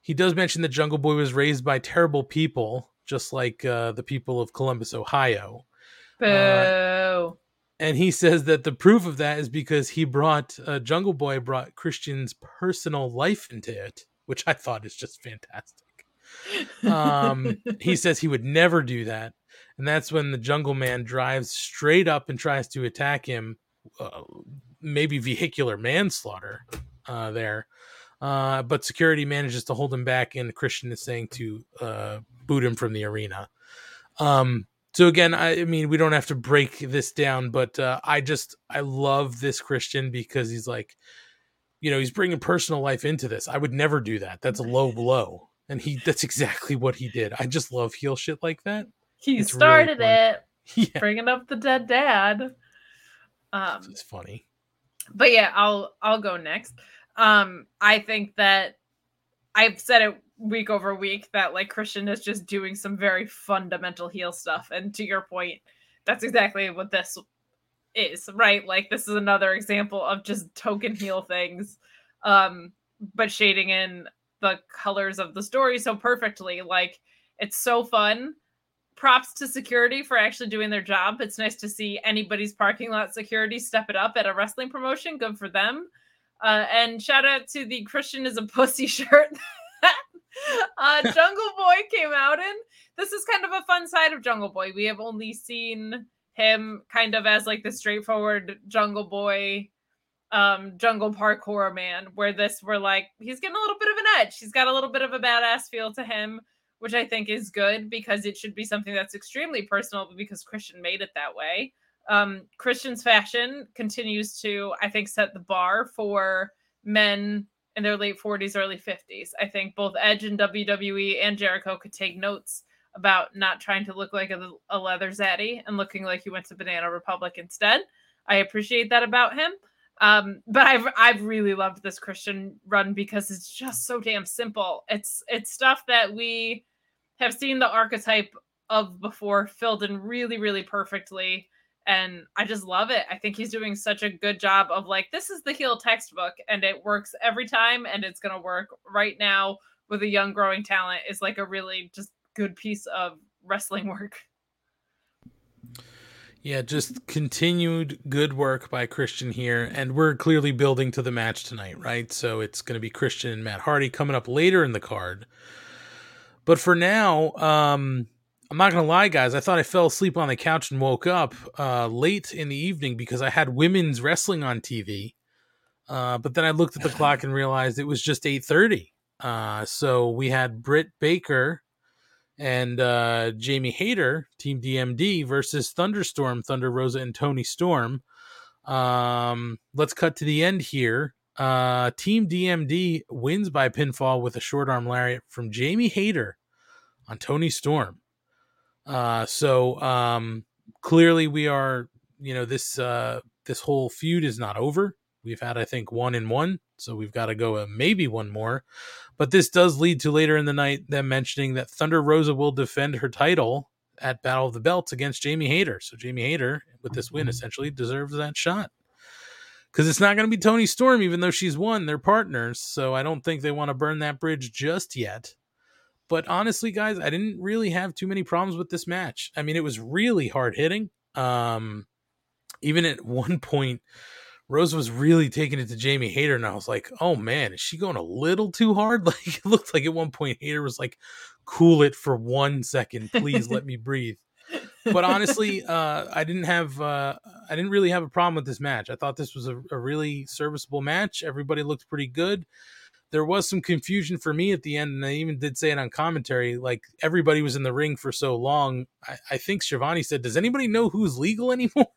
he does mention that Jungle Boy was raised by terrible people, just like uh, the people of Columbus, Ohio. Boo. and he says that the proof of that is because he brought uh, Jungle Boy brought Christian's personal life into it, which I thought is just fantastic. Um, he says he would never do that, and that's when the Jungle Man drives straight up and tries to attack him, uh, maybe vehicular manslaughter uh, there. Uh, but security manages to hold him back, and Christian is saying to uh, boot him from the arena. Um, so again, I, I mean, we don't have to break this down, but uh, I just I love this Christian because he's like, you know, he's bringing personal life into this. I would never do that. That's a low blow, and he that's exactly what he did. I just love heel shit like that. He It's started fun. it, Yeah, bringing up the dead dad. Um, it's funny. but yeah, I'll I'll go next. Um, I think that I've said it week over week that like Christian is just doing some very fundamental heel stuff, and to your point, that's exactly what this is, right? Like this is another example of just token heel things, um, but shading in the colors of the story so perfectly. Like it's so fun. Props to security for actually doing their job. It's nice to see anybody's parking lot security step it up at a wrestling promotion. Good for them. Uh, and shout out to the Christian is a pussy shirt that uh, Jungle Boy came out in. This is kind of a fun side of Jungle Boy. We have only seen him kind of as like the straightforward Jungle Boy, um, jungle parkour man, where this we're like, he's getting a little bit of an edge. He's got a little bit of a badass feel to him, which I think is good because it should be something that's extremely personal, because Christian made it that way um, Christian's fashion continues to, I think, set the bar for men in their late 40s, early 50s. I think both Edge and WWE and Jericho could take notes about not trying to look like a, a leather zaddy and looking like he went to Banana Republic instead. I appreciate that about him. Um, but I've I've really loved this Christian run because it's just so damn simple. It's it's stuff that we have seen the archetype of before filled in really, really perfectly and I just love it. I think he's doing such a good job of like this is the heel textbook and it works every time and it's going to work right now with a young growing talent is like a really just good piece of wrestling work. Yeah, just continued good work by Christian here, and we're clearly building to the match tonight, right? So it's going to be Christian and Matt Hardy coming up later in the card. But for now, um, I'm not going to lie, guys. I thought I fell asleep on the couch and woke up uh, late in the evening because I had women's wrestling on TV. Uh, but then I looked at the clock and realized it was just 8:30. Uh, so we had Britt Baker and uh, Jamie Hayter, Team DMD versus Thunderstorm, Thunder Rosa, and Toni Storm. Um, let's cut to the end here. Uh, Team DMD wins by pinfall with a short arm lariat from Jamie Hayter on Toni Storm. Uh, so um, clearly we are, you know, this uh, this whole feud is not over. We've had, I think, one in one, so we've got to go uh, maybe one more. But this does lead to later in the night them mentioning that Thunder Rosa will defend her title at Battle of the Belts against Jamie Hayter. So Jamie Hayter, with this win, essentially deserves that shot. Because it's not going to be Toni Storm, even though she's won. They're partners, so I don't think they want to burn that bridge just yet. But honestly, guys, I didn't really have too many problems with this match. I mean, it was really hard hitting. Um, even at one point, Rose was really taking it to Jamie Hayter, and I was like, "Oh man, is she going a little too hard?" Like it looked like at one point Hayter was like, "Cool it for one second, please let me breathe." But honestly, uh, I didn't have, uh, I didn't really have a problem with this match. I thought this was a, a really serviceable match. Everybody looked pretty good. There was some confusion for me at the end, and I even did say it on commentary. Like everybody was in the ring for so long, I, I think Shivani said, "Does anybody know who's legal anymore?"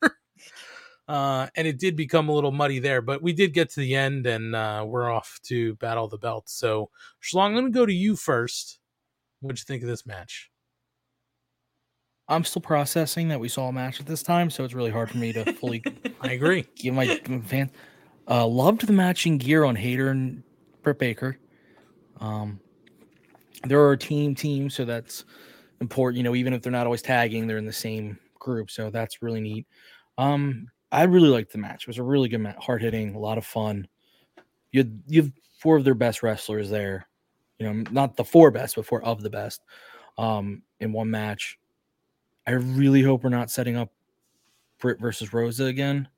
Uh, and it did become a little muddy there, but we did get to the end and uh, we're off to battle the belts. So, Schlong, I'm going to go to you first. What'd you think of this match? I'm still processing that we saw a match at this time, so it's really hard for me to fully I agree. give my fan. Uh, loved the matching gear on Hayter and Britt Baker. Um, there are a team team, so that's important. You know, even if they're not always tagging, they're in the same group, so that's really neat. Um, I really liked the match. It was a really good match, hard hitting, a lot of fun. You had, you have four of their best wrestlers there. You know, not the four best, but four of the best um, in one match. I really hope we're not setting up Britt versus Rosa again.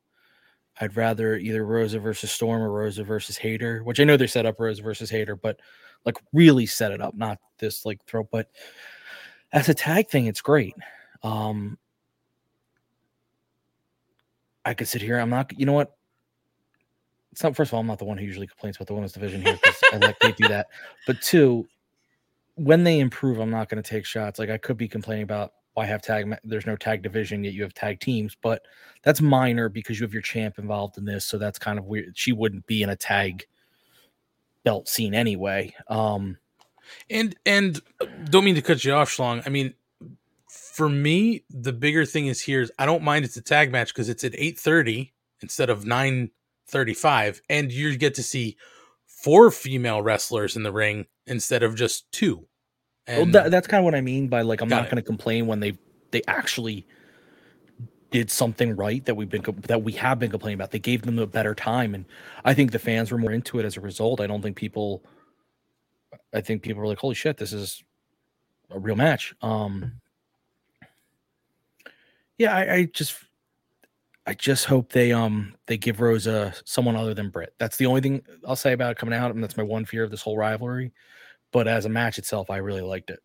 I'd rather either Rosa versus Storm or Rosa versus Hayter, which I know they set up Rosa versus Hayter, but like really set it up, not this like throw. But as a tag thing, it's great. Um, I could sit here. I'm not. You know what? It's not. First of all, I'm not the one who usually complains about the women's division here because I like they do that. But two, when they improve, I'm not going to take shots. Like I could be complaining about why have tag. There's no tag division yet. You have tag teams, but that's minor because you have your champ involved in this. So that's kind of weird. She wouldn't be in a tag belt scene anyway. Um, And and uh, don't mean to cut you off, Schlong. I mean, for me, the bigger thing is here is I don't mind it's a tag match because it's at eight thirty instead of nine thirty five, and you get to see four female wrestlers in the ring instead of just two. Well, that, that's kind of what I mean by like I'm not going to complain when they they actually did something right that we've been that we have been complaining about. They gave them a better time, and I think the fans were more into it as a result. I don't think people. I think people were like, "Holy shit, this is a real match." Um, yeah, I, I just, I just hope they um they give Rosa someone other than Britt. That's the only thing I'll say about it coming out, and that's my one fear of this whole rivalry. But as a match itself, I really liked it.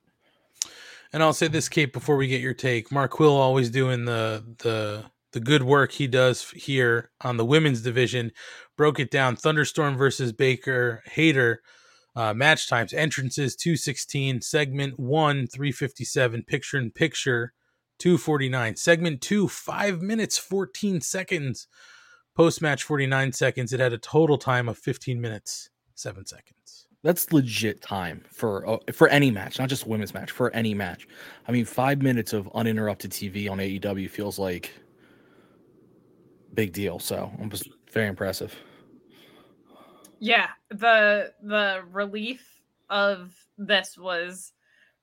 And I'll say this, Kate, before we get your take. Mark Quill always doing the the the good work he does here on the women's division. Broke it down: Thunderstorm versus Baker, Hayter. Uh, match times, entrances 216, segment one 357, picture in picture 249, segment two 5 minutes 14 seconds, post match 49 seconds. It had a total time of 15 minutes 7 seconds. That's legit time for uh, for any match, not just women's match, for any match. I mean, five minutes of uninterrupted TV on AEW feels like big deal. So it was very impressive. Yeah, the the relief of this was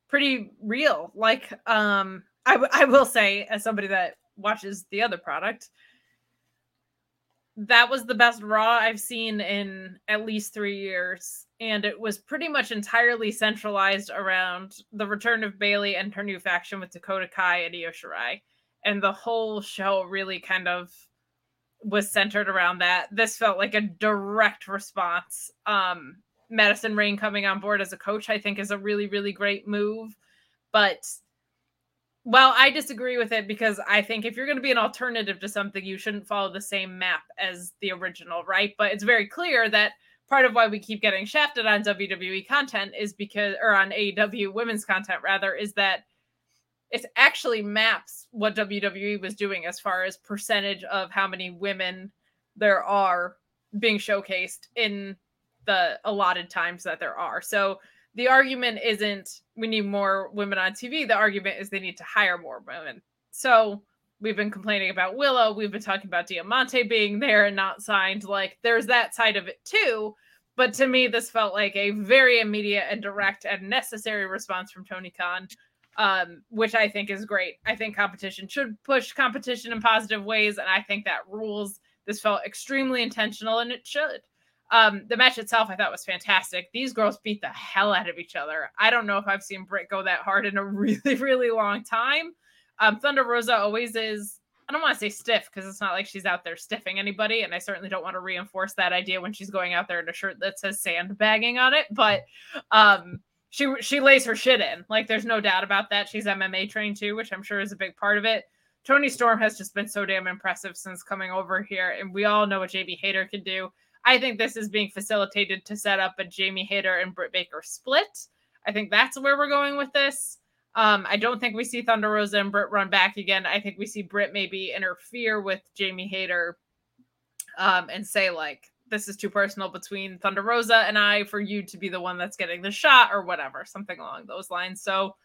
pretty real. Like, um, I w- I will say, as somebody that watches the other product, that was the best Raw I've seen in at least three years, and it was pretty much entirely centralized around the return of Bayley and her new faction with Dakota Kai and Io Shirai, and the whole show really kind of was centered around that. This felt like a direct response. Um, Madison Rayne coming on board as a coach, I think, is a really, really great move. But well, I disagree with it because I think if you're going to be an alternative to something, you shouldn't follow the same map as the original, right? But it's very clear that part of why we keep getting shafted on WWE content is because, or on AEW women's content rather, is that it actually maps what WWE was doing as far as percentage of how many women there are being showcased in the allotted times that there are. So the argument isn't we need more women on TV. The argument is they need to hire more women. So we've been complaining about Willow. We've been talking about Diamante being there and not signed. Like there's that side of it too. But to me, this felt like a very immediate and direct and necessary response from Tony Khan um, which I think is great. I think competition should push competition in positive ways, and I think that rules. This felt extremely intentional, and it should. Um, the match itself, I thought was fantastic. These girls beat the hell out of each other. I don't know if I've seen Britt go that hard in a really, really long time. Um, Thunder Rosa always is. I don't want to say stiff because it's not like she's out there stiffing anybody, and I certainly don't want to reinforce that idea when she's going out there in a shirt that says sandbagging on it. But um, she she lays her shit in. Like there's no doubt about that. She's MMA trained too, which I'm sure is a big part of it. Toni Storm has just been so damn impressive since coming over here, and we all know what Jamie Hayter can do. I think this is being facilitated to set up a Jamie Hayter and Britt Baker split. I think that's where we're going with this. Um, I don't think we see Thunder Rosa and Britt run back again. I think we see Britt maybe interfere with Jamie Hayter um, and say like, this is too personal between Thunder Rosa and I for you to be the one that's getting the shot or whatever, something along those lines. So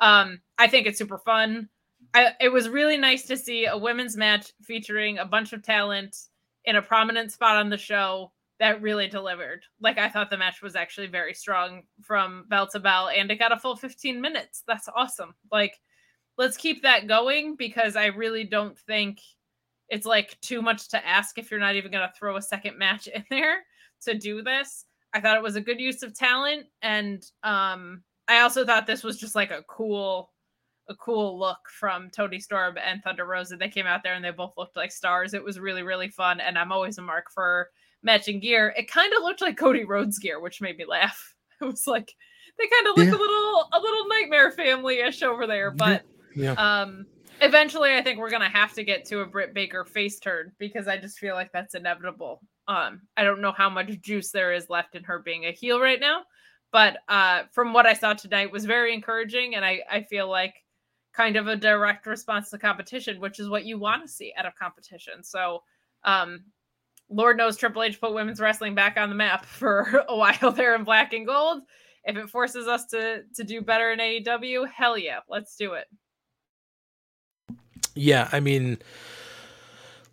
um, I think it's super fun. I, it was really nice to see a women's match featuring a bunch of talent in a prominent spot on the show that really delivered. Like I thought the match was actually very strong from bell to bell and it got a full 15 minutes. That's awesome. Like let's keep that going because I really don't think it's like too much to ask if you're not even going to throw a second match in there to do this. I thought it was a good use of talent and um I also thought this was just like a cool a cool look from Toni Storm and Thunder Rosa. They came out there and they both looked like stars. It was really, really fun. And I'm always a mark for matching gear. It kind of looked like Cody Rhodes gear, which made me laugh. It was like they kind of look Yeah. a little a little nightmare family-ish over there. But Yeah. um eventually I think we're gonna have to get to a Britt Baker face turn because I just feel like that's inevitable. Um, I don't know how much juice there is left in her being a heel right now, but uh from what I saw tonight was very encouraging and I, I feel like kind of a direct response to competition, which is what you want to see out of competition. So um Lord knows Triple H put women's wrestling back on the map for a while there in black and gold. If it forces us to to do better in AEW, hell yeah, let's do it. Yeah, I mean,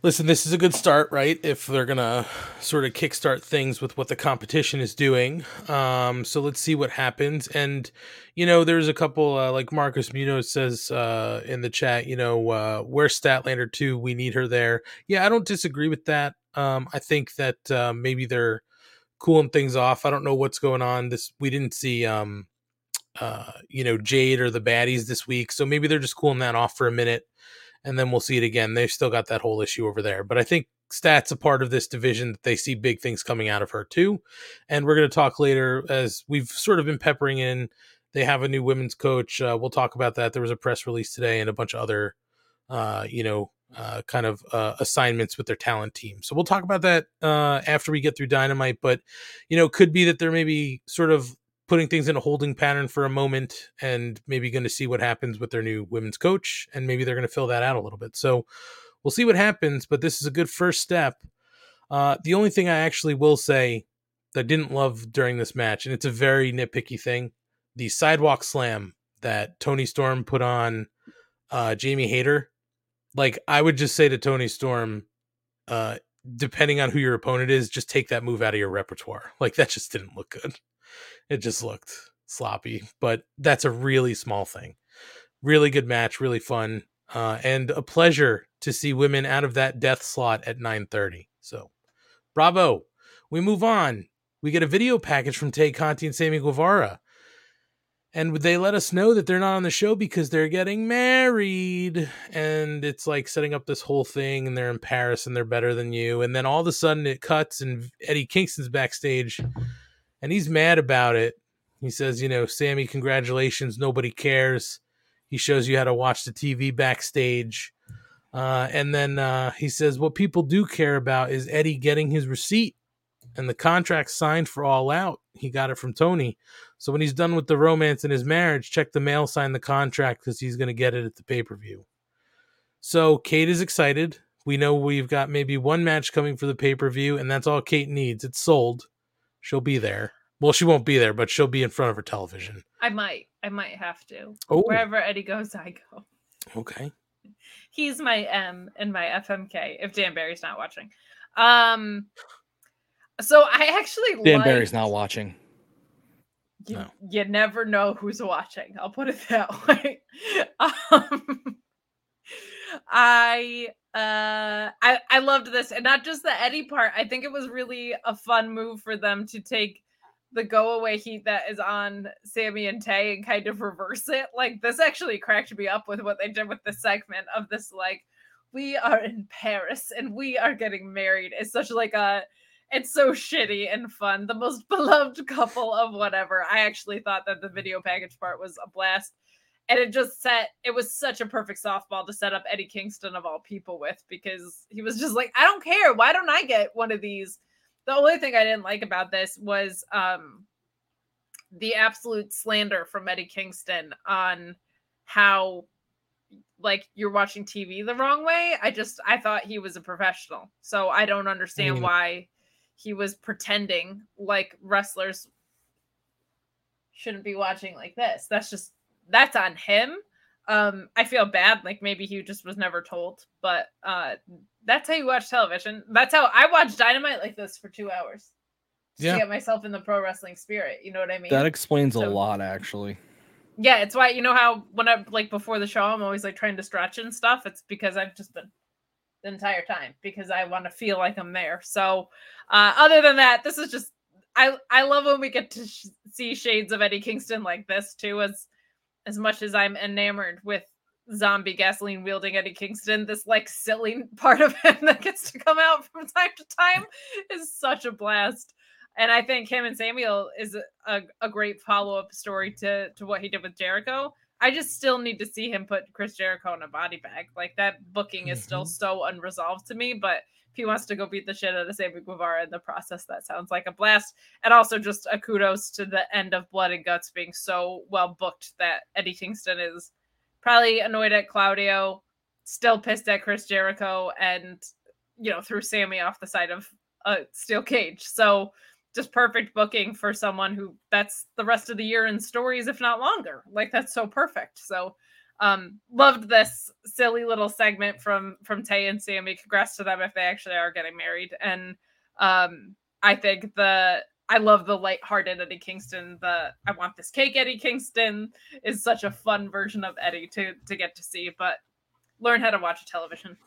listen, this is a good start, right? If they're gonna sort of kickstart things with what the competition is doing, um, so let's see what happens. And you know, there's a couple uh, like Marcus Munoz says uh, in the chat. You know, uh, where's Statlander two? We need her there. Yeah, I don't disagree with that. Um, I think that uh, maybe they're cooling things off. I don't know what's going on. This we didn't see. Um, uh, you know, Jade or the baddies this week, so maybe they're just cooling that off for a minute and then we'll see it again. They've still got that whole issue over there. But I think Stat's a part of this division that they see big things coming out of her too. And we're going to talk later as we've sort of been peppering in. They have a new women's coach. Uh, we'll talk about that. There was a press release today and a bunch of other, uh, you know, uh, kind of uh, assignments with their talent team. So we'll talk about that uh, after we get through Dynamite. But, you know, could be that they're maybe sort of putting things in a holding pattern for a moment and maybe going to see what happens with their new women's coach and maybe they're going to fill that out a little bit so we'll see what happens but this is a good first step uh, the only thing i actually will say that I didn't love during this match and it's a very nitpicky thing the sidewalk slam that toni storm put on uh, jamie hayter like i would just say to toni storm uh, depending on who your opponent is just take that move out of your repertoire like that just didn't look good it just looked sloppy, but that's a really small thing. Really good match, really fun, uh, and a pleasure to see women out of that death slot at 9:30. So, bravo. We move on. We get a video package from Tay Conti and Sammy Guevara. And they let us know that they're not on the show because they're getting married. And it's like setting up this whole thing, and they're in Paris and they're better than you. And then all of a sudden it cuts, and Eddie Kingston's backstage and he's mad about it. He says, you know, Sammy, congratulations, nobody cares. He shows you how to watch the TV backstage. Uh, and then uh, he says, what people do care about is Eddie getting his receipt and the contract signed for All Out. He got it from Tony. So when he's done with the romance in his marriage, check the mail, sign the contract because he's going to get it at the pay per view. So Kate is excited. We know we've got maybe one match coming for the pay per view, and that's all Kate needs. It's sold. She'll be there. Well, she won't be there, but she'll be in front of her television. I might. I might have to. Oh. Wherever Eddie goes, I go. Okay. He's my M and my FMK if Dan Barry's not watching. Um so I actually Dan liked- Barry's not watching. You, you never know who's watching. I'll put it that way. um, I uh I I loved this and not just the Eddie part. I think it was really a fun move for them to take the go away heat that is on Sammy and Tay and kind of reverse it. Like this actually cracked me up with what they did with the segment of this like we are in Paris and we are getting married. It's such like a it's so shitty and fun. The most beloved couple of whatever. I actually thought that the video package part was a blast. And it just set it was such a perfect softball to set up Eddie Kingston of all people with because he was just like, I don't care. Why don't I get one of these? The only thing I didn't like about this was um the absolute slander from Eddie Kingston on how like you're watching TV the wrong way. I just I thought he was a professional. So I don't understand mean- why he was pretending like wrestlers shouldn't be watching like this. That's just that's on him. Um I feel bad like maybe he just was never told, but uh that's how you watch television. That's how I watch Dynamite like this for 2 hours. Yeah. to get myself in the pro wrestling spirit, you know what I mean? That explains a lot, actually. yeah, it's why you know how when I like before the show, I'm always like trying to stretch and stuff. It's because I've just been the entire time because I want to feel like I'm there. So, uh, other than that, this is just I I love when we get to sh- see shades of Eddie Kingston like this too. As as much as I'm enamored with zombie gasoline wielding Eddie Kingston, this like silly part of him that gets to come out from time to time is such a blast. And I think him and Samuel is a, a, a great follow up story to to what he did with Jericho. I just still need to see him put Chris Jericho in a body bag. Like that booking is still mm-hmm. so unresolved to me. But if he wants to go beat the shit out of Sammy Guevara in the process, that sounds like a blast. And also just a kudos to the end of Blood and Guts being so well booked that Eddie Kingston is probably annoyed at Claudio, still pissed at Chris Jericho, and you know threw Sammy off the side of a steel cage. So just perfect booking for someone who that's the rest of the year in stories, if not longer. Like that's so perfect. So um loved this silly little segment from from Tay and Sammy. Congrats to them if they actually are getting married. And um I think the I love the light-hearted Eddie Kingston. The I want this cake Eddie Kingston is such a fun version of Eddie to to get to see, but learn how to watch television.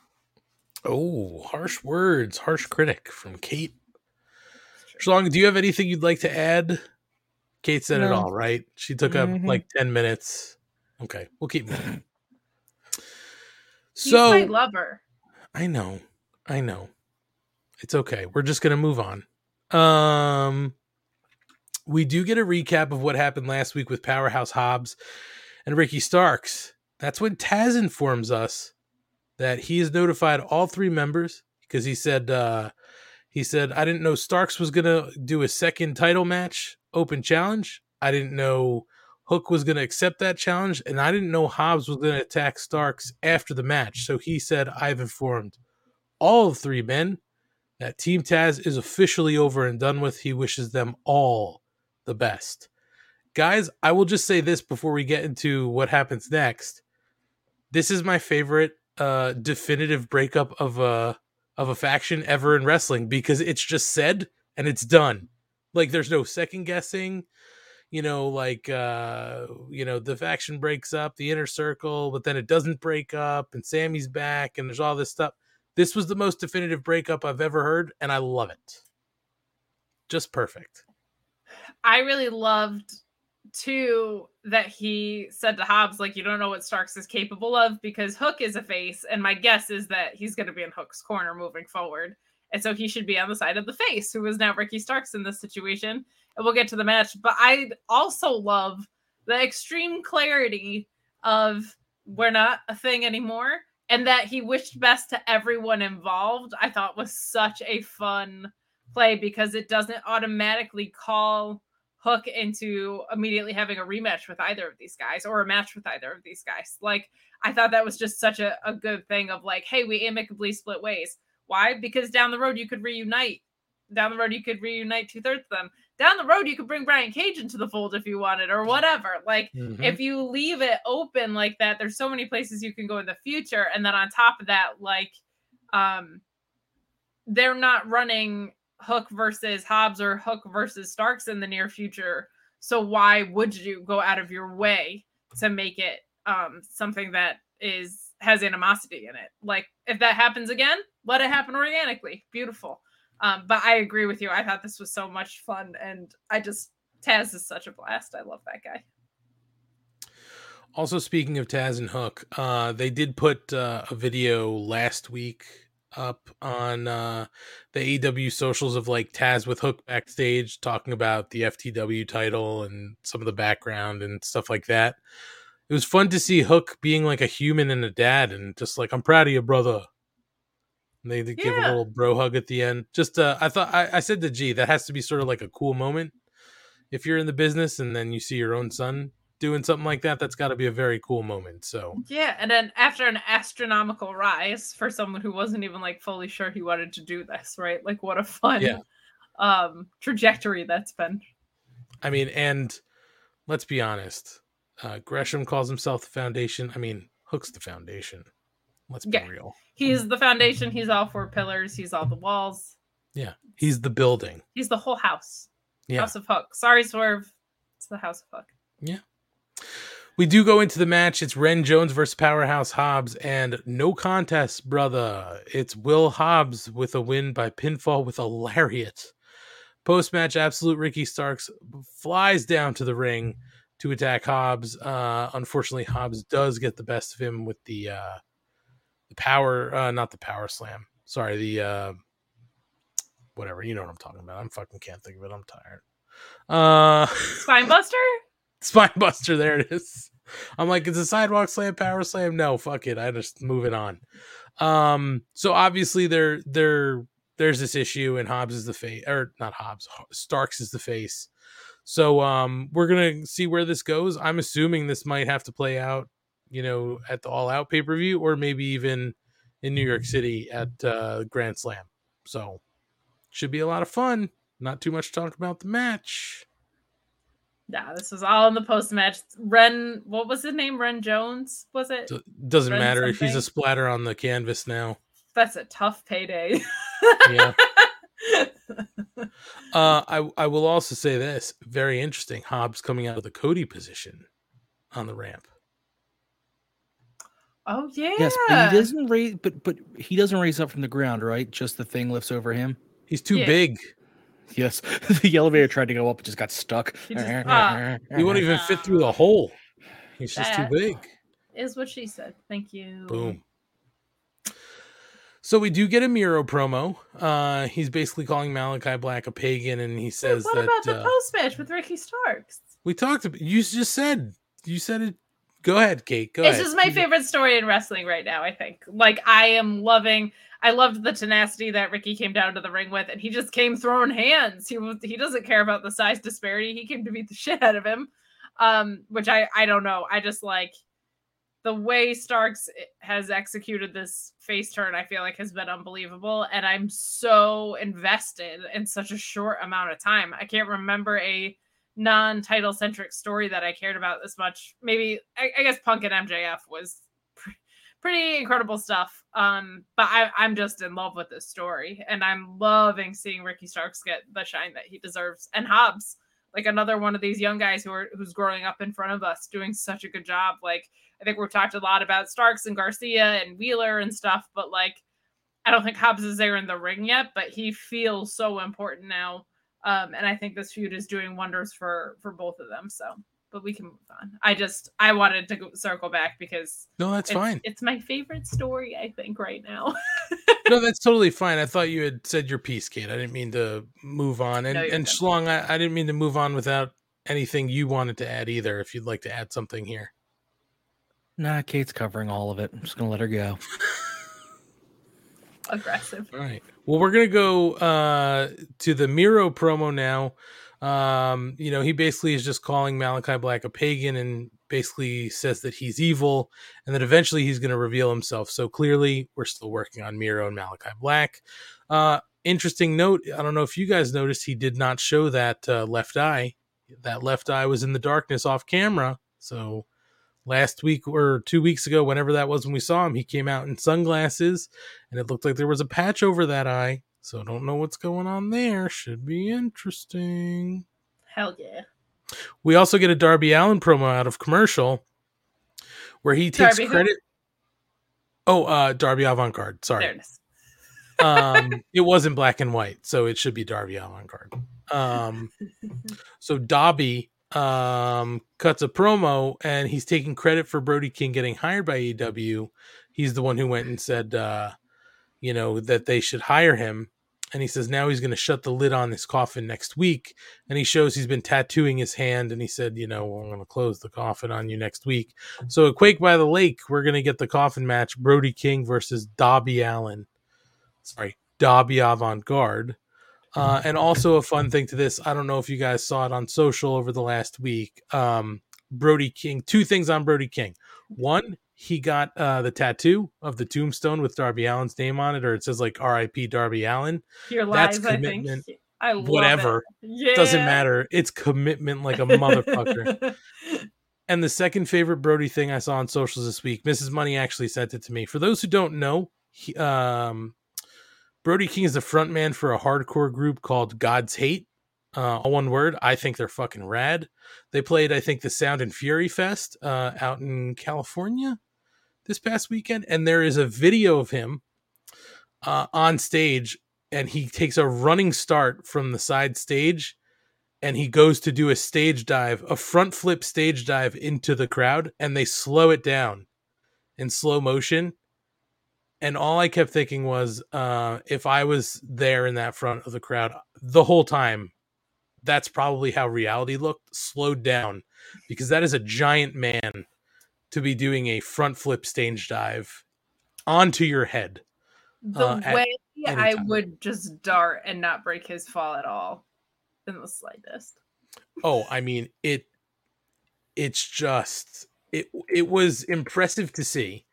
Oh, harsh words, harsh critic from Kate. Schlong, do you have anything you'd like to add? Kate said it all, right? She took up Mhm. like 10 minutes. Okay, we'll keep moving. He's my so lover. I know. I know. It's okay. We're just gonna move on. Um we do get a recap of what happened last week with Powerhouse Hobbs and Ricky Starks. That's when Taz informs us that he has notified all three members because he said uh he said I didn't know Starks was gonna do a second title match open challenge. I didn't know Hook was going to accept that challenge, and I didn't know Hobbs was going to attack Starks after the match. So he said, I've informed all three men that Team Taz is officially over and done with. He wishes them all the best. Guys, I will just say this before we get into what happens next. This is my favorite uh definitive breakup of a of a faction ever in wrestling because it's just said and it's done. Like there's no second guessing you know like uh you know the faction breaks up the inner circle but then it doesn't break up and sammy's back and there's all this stuff. This was the most definitive breakup i've ever heard and i love it. Just perfect. I really loved too that he said to Hobbs, like, you don't know what Starks is capable of because Hook is a face, and my guess is that he's going to be in Hook's corner moving forward. And so he should be on the side of the face, who is now Ricky Starks in this situation. And we'll get to the match. But I also love the extreme clarity of we're not a thing anymore. And that he wished best to everyone involved, I thought was such a fun play because it doesn't automatically call Hook into immediately having a rematch with either of these guys or a match with either of these guys. Like, I thought that was just such a, a good thing of like, hey, we amicably split ways. Why? Because down the road you could reunite. Down the road you could reunite two thirds of them. Down the road you could bring Brian Cage into the fold if you wanted or whatever. Like, Mhm. if you leave it open like that, there's so many places you can go in the future. And then on top of that, like, um, they're not running Hook versus Hobbs or Hook versus Starks in the near future. So why would you go out of your way to make it um something that is has animosity in it? Like if that happens again, let it happen organically. Beautiful. Um, but I agree with you. I thought this was so much fun, and I just Taz is such a blast. I love that guy. Also, speaking of Taz and Hook, uh, they did put uh, a video last week up on uh, the AW socials of like Taz with Hook backstage talking about the FTW title and some of the background and stuff like that. It was fun to see Hook being like a human and a dad and just like, I'm proud of you, brother. And they, they give a little bro hug at the end. Just, uh, I thought, I, I said to G, that has to be sort of like a cool moment. If you're in the business and then you see your own son doing something like that, that's got to be a very cool moment. So, Yeah, and then after an astronomical rise for someone who wasn't even like fully sure he wanted to do this, right? Like what a fun Yeah. um trajectory that's been. I mean, and let's be honest, uh, Gresham calls himself the foundation. I mean, Hook's the foundation. Let's be Yeah. real. He's the foundation, he's all four pillars, he's all the walls, Yeah, he's the building. he's the whole house. Yeah. House of Hook. Sorry, Swerve. It's the House of Hook. Yeah. We do go into the match. It's Ren Jones versus Powerhouse Hobbs, and no contest, brother. It's Will Hobbs with a win by pinfall with a lariat. Post match, Absolute Ricky Starks flies down to the ring to attack Hobbs. Uh, unfortunately, Hobbs does get the best of him with the uh, the power, uh, not the power slam. Sorry, the uh, whatever. You know what I'm talking about. I'm fucking can't think of it. I'm tired. Uh, Spinebuster? Spinebuster. There it is. I'm like, it's a sidewalk slam, power slam. No, fuck it. I just move it on. Um, so obviously there, there, there's this issue, and Hobbs is the face, or not Hobbs, Starks is the face. So um, we're gonna see where this goes. I'm assuming this might have to play out, you know, at the All Out pay per view, or maybe even in New York City at uh, Grand Slam. So should be a lot of fun. Not too much to talk about the match. Yeah, this was all in the post match. Ren, what was his name? Ren Jones, was it? So, doesn't Ren matter. He's a splatter on the canvas now. That's a tough payday. Yeah. Uh, I I will also say this very interesting. Hobbs coming out of the Cody position on the ramp. oh yeah. Yes, but he doesn't raise, but but he doesn't raise up from the ground, right? Just the thing lifts over him. He's too Yeah. big. Yes, the elevator tried to go up, but just got stuck. He just-. He won't even fit through the hole. He's just too big. Is what she said. Thank you. Boom. So we do get a Miro promo. Uh, he's basically calling Malachi Black a pagan, and he says What that about the uh, post match with Ricky Starks? we talked. About, you just said you said it. Go ahead, Kate. Go It's ahead. just my favorite story in wrestling right now. I think. Like I am loving. I loved the tenacity that Ricky came down to the ring with, and he just came throwing hands. He. He doesn't care about the size disparity. He came to beat the shit out of him. Um, which I I don't know. I just like the way Starks has executed this face turn. I feel like has been unbelievable, and I'm so invested in such a short amount of time. I can't remember a non-title centric story that I cared about this much. Maybe I, I guess Punk and MJF was pretty incredible stuff. Um, but I, I'm just in love with this story, and I'm loving seeing Ricky Starks get the shine that he deserves, and Hobbs, like another one of these young guys who are who's growing up in front of us, doing such a good job. Like I think we've talked a lot about Starks and Garcia and Wheeler and stuff, but like I don't think Hobbs is there in the ring yet, but he feels so important now. Um, and I think this feud is doing wonders for for both of them. So, but we can move on. I just I wanted to go, circle back because No, that's it's, fine. It's my favorite story. I think right now. no, that's totally fine. I thought you had said your piece, Kate. I didn't mean to move on. And No, and good. Schlong, I, I didn't mean to move on without anything you wanted to add either. If you'd like to add something here. Nah, Kate's covering all of it. I'm just gonna let her go. Aggressive. All right. Well, we're gonna go uh, to the Miro promo now. Um, you know, he basically is just calling Malachi Black a pagan and basically says that he's evil and that eventually he's going to reveal himself. So clearly, we're still working on Miro and Malachi Black. Uh, interesting note I don't know if you guys noticed, he did not show that uh, left eye. That left eye was in the darkness off camera. So last week or two weeks ago, whenever that was when we saw him, he came out in sunglasses and it looked like there was a patch over that eye. So I don't know what's going on there. Should be interesting. Hell yeah. We also get a Darby Allin promo out of commercial where he takes Darby who? credit. Oh, uh Darby Avant Garde. Sorry. It um it wasn't black and white, so it should be Darby Avant Garde. Um so Dobby um cuts a promo and he's taking credit for Brody King getting hired by AEW. He's the one who went and said uh you know that they should hire him and he says now he's going to shut the lid on this coffin next week. And he shows he's been tattooing his hand and he said you know i'm going to close the coffin on you next week. So at quake by the lake we're going to get the coffin match brody king versus dobby allin. Sorry dobby avant-garde. Uh, and also a fun thing to this i don't know if you guys saw it on social over the last week um, brody king two things on brody king. One he got uh, the tattoo of the tombstone with darby allin's name on it or it says like rip darby allin Your That's lies, I think. commitment. I love whatever It. Yeah. doesn't matter it's commitment like a motherfucker and the second favorite brody thing i saw on socials this week mrs money actually sent it to me for those who don't know he, um, brody king is the front man for a hardcore group called god's hate uh, all one word i think they're fucking rad they played i think the sound and fury fest uh, out in california this past weekend and there is a video of him uh, on stage and he takes a running start from the side stage and he goes to do a stage dive, a front flip stage dive into the crowd, and they slow it down in slow motion. And all I kept thinking was, uh, if I was there in that front of the crowd the whole time, that's probably how reality looked, slowed down, because that is a giant man to be doing a front flip stage dive onto your head. The uh, way I would just dart and not break his fall at all, in the slightest. Oh, I mean it. It's just it. It was impressive to see,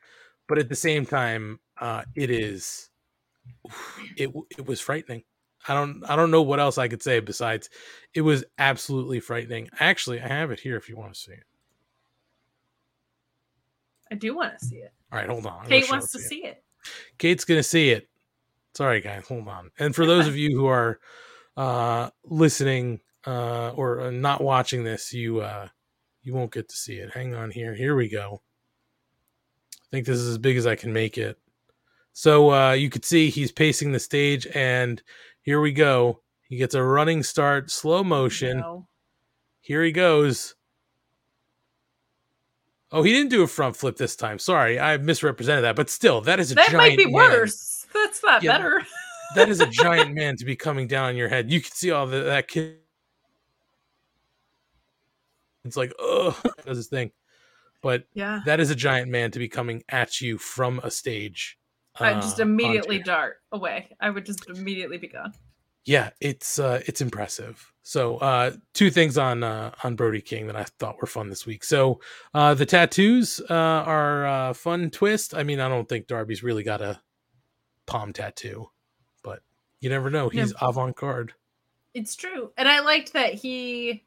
but at the same time, uh, it is. It it was frightening. I don't I don't know what else I could say besides it was absolutely frightening. Actually, I have it here if you want to see it. I do want to see it. All right, hold on. Kate wants it to see it. Kate's gonna see it. Sorry, guys, hold on. And for those of you who are uh listening uh or uh, not watching this, you uh you won't get to see it. Hang on here. Here we go. I think this is as big as I can make it. So uh you could see he's pacing the stage and here we go. He gets a running start, slow motion. No. Here he goes. Oh, he didn't do a front flip this time. Sorry, I misrepresented that. But still, that is a giant man. That might be man. worse. That's not Yeah, better. That is a giant man to be coming down on your head. You can see all the, that kid. It's like, oh, does his thing. But Yeah. that is a giant man to be coming at you from a stage. I uh, just onto immediately dart away. I would just immediately be gone. Yeah it's uh it's impressive so uh two things on uh on brody king that i thought were fun this week so uh the tattoos uh are uh fun twist i mean i don't think darby's really got a palm tattoo but you never know he's No. avant-garde It's true. And I liked that he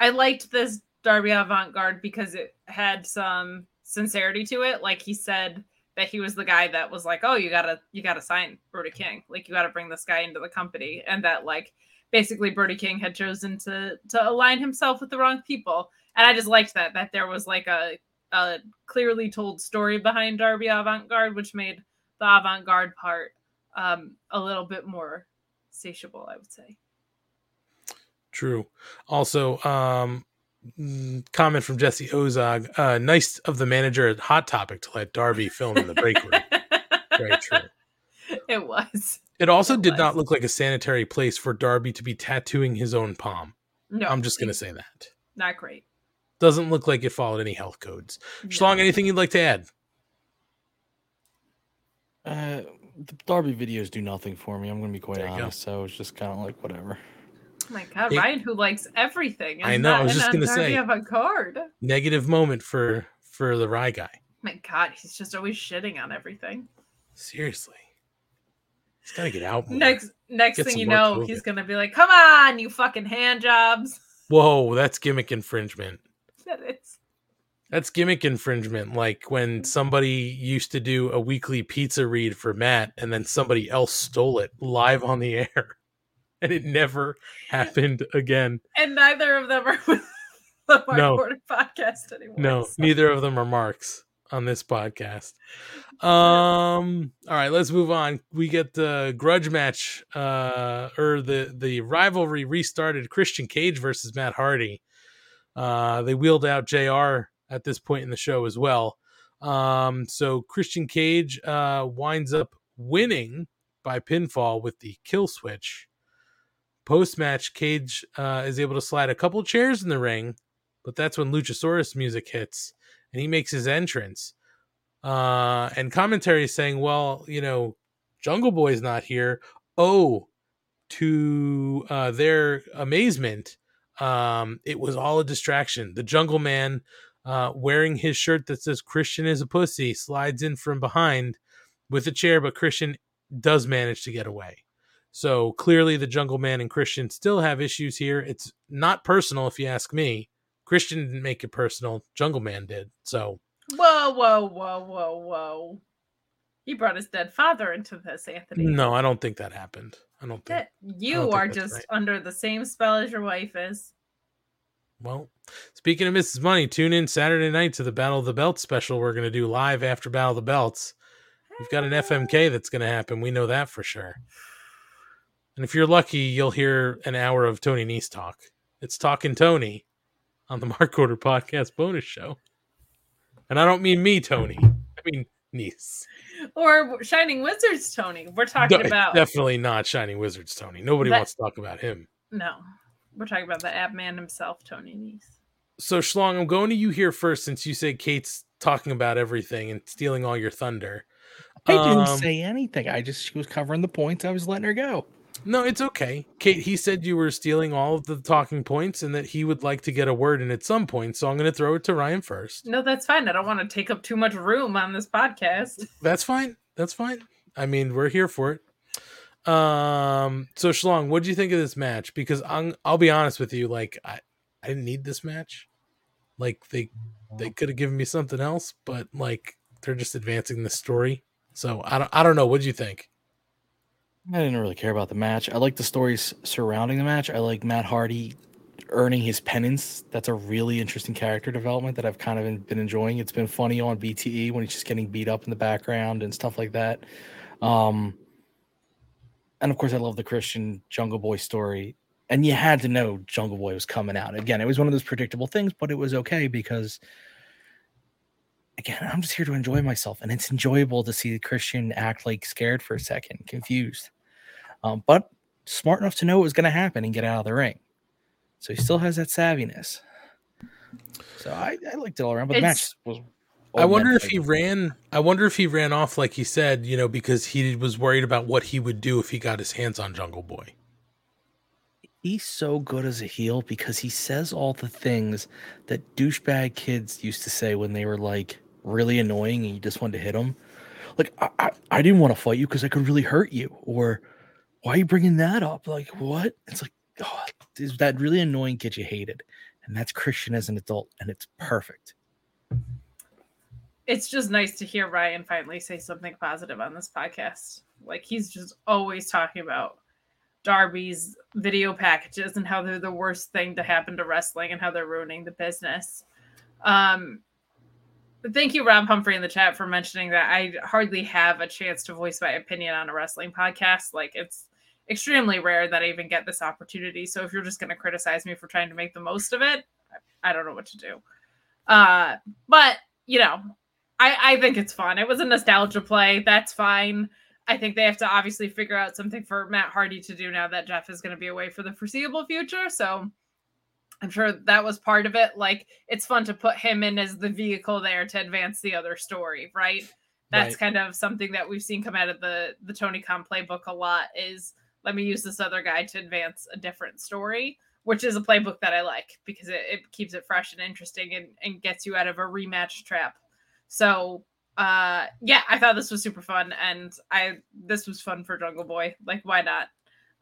I liked this Darby avant garde because it had some sincerity to it. Like he said that he was the guy that was like, Oh, you gotta you gotta sign Brody King. Like you gotta bring this guy into the company. And that like basically Brody King had chosen to to align himself with the wrong people. And I just liked that that there was like a a clearly told story behind Darby avant garde, which made the avant garde part um a little bit more satiable, I would say. true also um comment from jesse ozog uh nice of the manager at hot topic to let darby film in the break room very true It was. it also It did was. not look like a sanitary place for darby to be tattooing his own palm No, i'm just gonna say that Not great. Doesn't look like it followed any health codes. No. Schlong, anything you'd like to add? Uh, the Darby videos do nothing for me. I'm going to be quite There go. honest. So it's just kind of like whatever. My god, It- Ryan, who likes everything. I know, I was just gonna Darby say. avant-garde. Negative moment for for the Rye guy. My god, he's just always shitting on everything. Seriously, he's got to get out more. Next next Get thing you know, COVID. he's gonna be like, "Come on, you fucking hand jobs." Whoa, that's gimmick infringement. That is. That's gimmick infringement. Like when mm-hmm. somebody used to do a weekly pizza read for Matt, and then somebody else stole it live on the air, and it never happened again. And neither of them are with the Mark No. Order podcast anymore. No, so- neither of them are marks on this podcast. Um all right, let's move on. We get the grudge match uh or the the rivalry restarted Christian Cage versus Matt Hardy. Uh they wheeled out JR at this point in the show as well. Um so Christian Cage uh winds up winning by pinfall with the kill switch. Post match, Cage uh, is able to slide a couple chairs in the ring, but that's when Luchasaurus music hits and he makes his entrance. Uh, and commentary is saying, well, you know, Jungle Boy's not here. Oh, to uh, their amazement, um, it was all a distraction. The Jungle Man, uh, wearing his shirt that says Christian is a pussy, slides in from behind with a chair, but Christian does manage to get away. So clearly, the Jungle Man and Christian still have issues here. It's not personal, if you ask me. Christian didn't make it personal. Jungle Man did. So Whoa, whoa, whoa, whoa, whoa. He brought his dead father into this, Anthony. no, I don't think that happened. I don't think. That you think are that's just right. under the same spell as your wife is. Well, speaking of Mrs. Money, tune in Saturday night to the Battle of the Belts special we're going to do live after Battle of the Belts. We've got an FMK that's going to happen. We know that for sure. And if you're lucky, you'll hear an hour of Tony Nese talk. It's Talking Tony on the Mark Order Podcast bonus show. And I don't mean me, Tony. I mean Nese. Or Shining Wizards, Tony. We're talking De- about definitely not Shining Wizards, Tony. Nobody That- wants to talk about him. no. We're talking about the ab man himself, Tony Nese. So Schlong, I'm going to you here first since you said Kate's talking about everything and stealing all your thunder. I didn't Um, say anything. I just she was covering the points. I was letting her go. No, it's okay. Kate, he said you were stealing all of the talking points and that he would like to get a word in at some point. So I'm going to throw it to Ryan first. No, that's fine. I don't want to take up too much room on this podcast. That's fine. That's fine. I mean, we're here for it. Um, so Schlong, what do you think of this match? Because I'm, I'll be honest with you, like I, I didn't need this match. Like they, they could have given me something else, but like they're just advancing the story. So I don't, I don't know. What do you think? I didn't really care about the match. I like the stories surrounding the match. I like Matt Hardy earning his penance. That's a really interesting character development that I've kind of been- enjoying. It's been funny on BTE when he's just getting beat up in the background and stuff like that. Um, and of course, I love the Christian Jungle Boy story. And you had to know Jungle Boy was coming out. Again, it was one of those predictable things, but it was okay because, again, I'm just here to enjoy myself. And it's enjoyable to see Christian act like scared for a second, confused um, but smart enough to know what was going to happen and get out of the ring. So he still has that savviness. So I, I liked it all around, but the match was. I wonder if he ran. I wonder if he ran off like he said, you know, because he was worried about what he would do if he got his hands on Jungle Boy. he's so good as a heel because he says all the things that douchebag kids used to say when they were like really annoying and you just wanted to hit them. Like I, I, I didn't want to fight you because I could really hurt you, or why are you bringing that up? Like what? It's like oh, is that really annoying kid you hated, and that's Christian as an adult, and it's perfect. It's just nice to hear Ryan finally say something positive on this podcast. Like he's just always talking about Darby's video packages and how they're the worst thing to happen to wrestling and how they're ruining the business. Um, but thank you, Rob Humphrey, in the chat for mentioning that. I hardly have a chance to voice my opinion on a wrestling podcast. Like it's extremely rare that I even get this opportunity. So if you're just going to criticize me for trying to make the most of it, I- don't know what to do. Uh, but you know, I, I think it's fun. It was a nostalgia play. That's fine. I think they have to obviously figure out something for Matt Hardy to do now that Jeff is going to be away for the foreseeable future. So I'm sure that was part of it. Like it's fun to put him in as the vehicle there to advance the other story, right? That's Right. kind of something that we've seen come out of the the Tony Khan playbook a lot. Is let me use this other guy to advance a different story, which is a playbook that I like because it, it keeps it fresh and interesting and, and gets you out of a rematch trap. So uh yeah, I thought this was super fun and I this was fun for Jungle Boy. Like why not?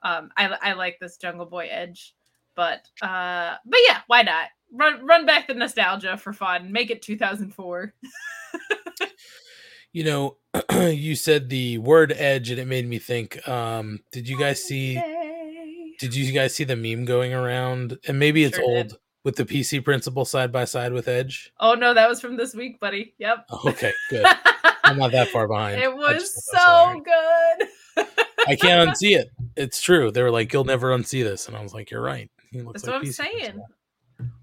Um I I like this Jungle Boy edge. But uh but yeah, why not? Run run back the nostalgia for fun. Make it 2004. You know, you said the word edge and it made me think um did you guys see did you guys see the meme going around and maybe it's Sure old did. with the PC principal side by side with Edge? Oh no, that was from this week, buddy. Yep. Oh, okay, good. I'm not that far behind. It was so good. that was hilarious. I can't unsee it. It's true. They were like, "You'll never unsee this," and I was like, "You're right." He looks That's like what I'm saying.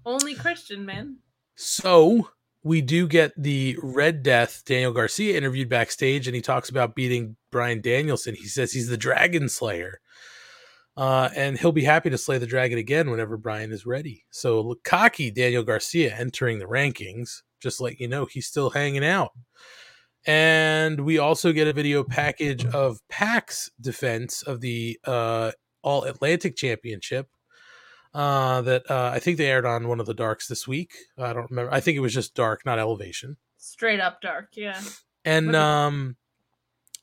Only Christian, man. So we do get the Red Death Daniel Garcia interviewed backstage, and he talks about beating Bryan Danielson. He says he's the Dragon Slayer, uh, and he'll be happy to slay the dragon again whenever Bryan is ready. So look, cocky Daniel Garcia entering the rankings, just let you know he's still hanging out. And we also get a video package of Pac's defense of the uh, All Atlantic Championship uh, that uh, I think they aired on one of the darks this week. I don't remember. I think it was just dark, not elevation. Straight up dark, yeah. And um,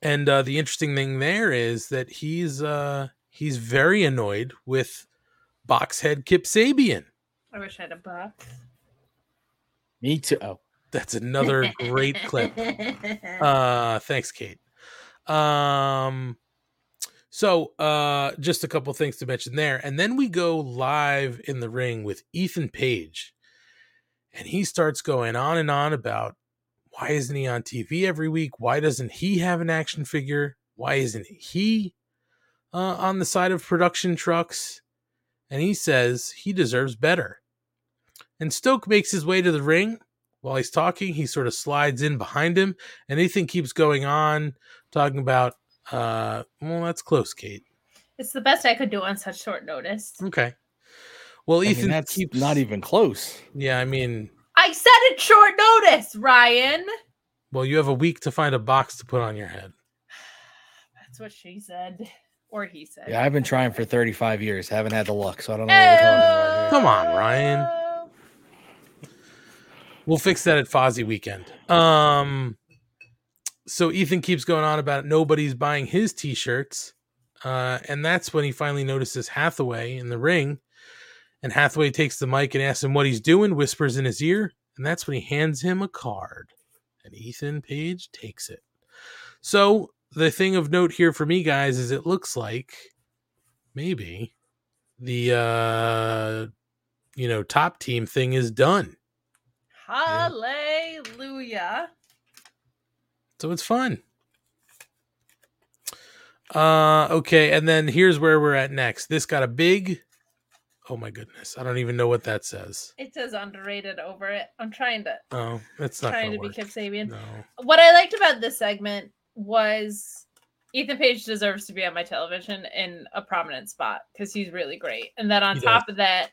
and uh, the interesting thing there is that he's uh he's very annoyed with boxhead Kip Sabian. I wish I had a box. Me too. Oh, That's another great clip. Uh, thanks, Kate. Um, so uh, just a couple things to mention there, and then we go live in the ring with Ethan Page, and he starts going on and on about why isn't he on TV every week? Why doesn't he have an action figure? Why isn't he? uh, on the side of production trucks, and he says he deserves better. And Stoke makes his way to the ring. While he's talking, he sort of slides in behind him, and Ethan keeps going on, talking about, uh, well, that's close, Kate. It's the best I could do on such short notice. Okay. Well, I mean, Ethan that's keeps not even close. Yeah, I mean, I said it short notice, Ryan. well, you have a week to find a box to put on your head. That's what she said. Or he said. Yeah, I've been trying for 35 years. Haven't had the luck, so I don't know what we're talking about here. Come on, Ryan. We'll fix that at Fozzie weekend. Um, so Ethan keeps going on about nobody's buying his t-shirts, uh, and that's when he finally notices Hathaway in the ring, and Hathaway takes the mic and asks him what he's doing, whispers in his ear, and that's when he hands him a card, and Ethan Page takes it. So the thing of note here for me, guys, is it looks like maybe the uh you know top team thing is done. Hallelujah. So it's fun. Uh okay, and then here's where we're at next. This got a big Oh my goodness. I don't even know what that says. It says underrated over it. I'm trying to Oh, it's not trying to be work. Kip Sabian. No. What I liked about this segment was Ethan Page deserves to be on my television in a prominent spot because he's really great. And then on He top of that,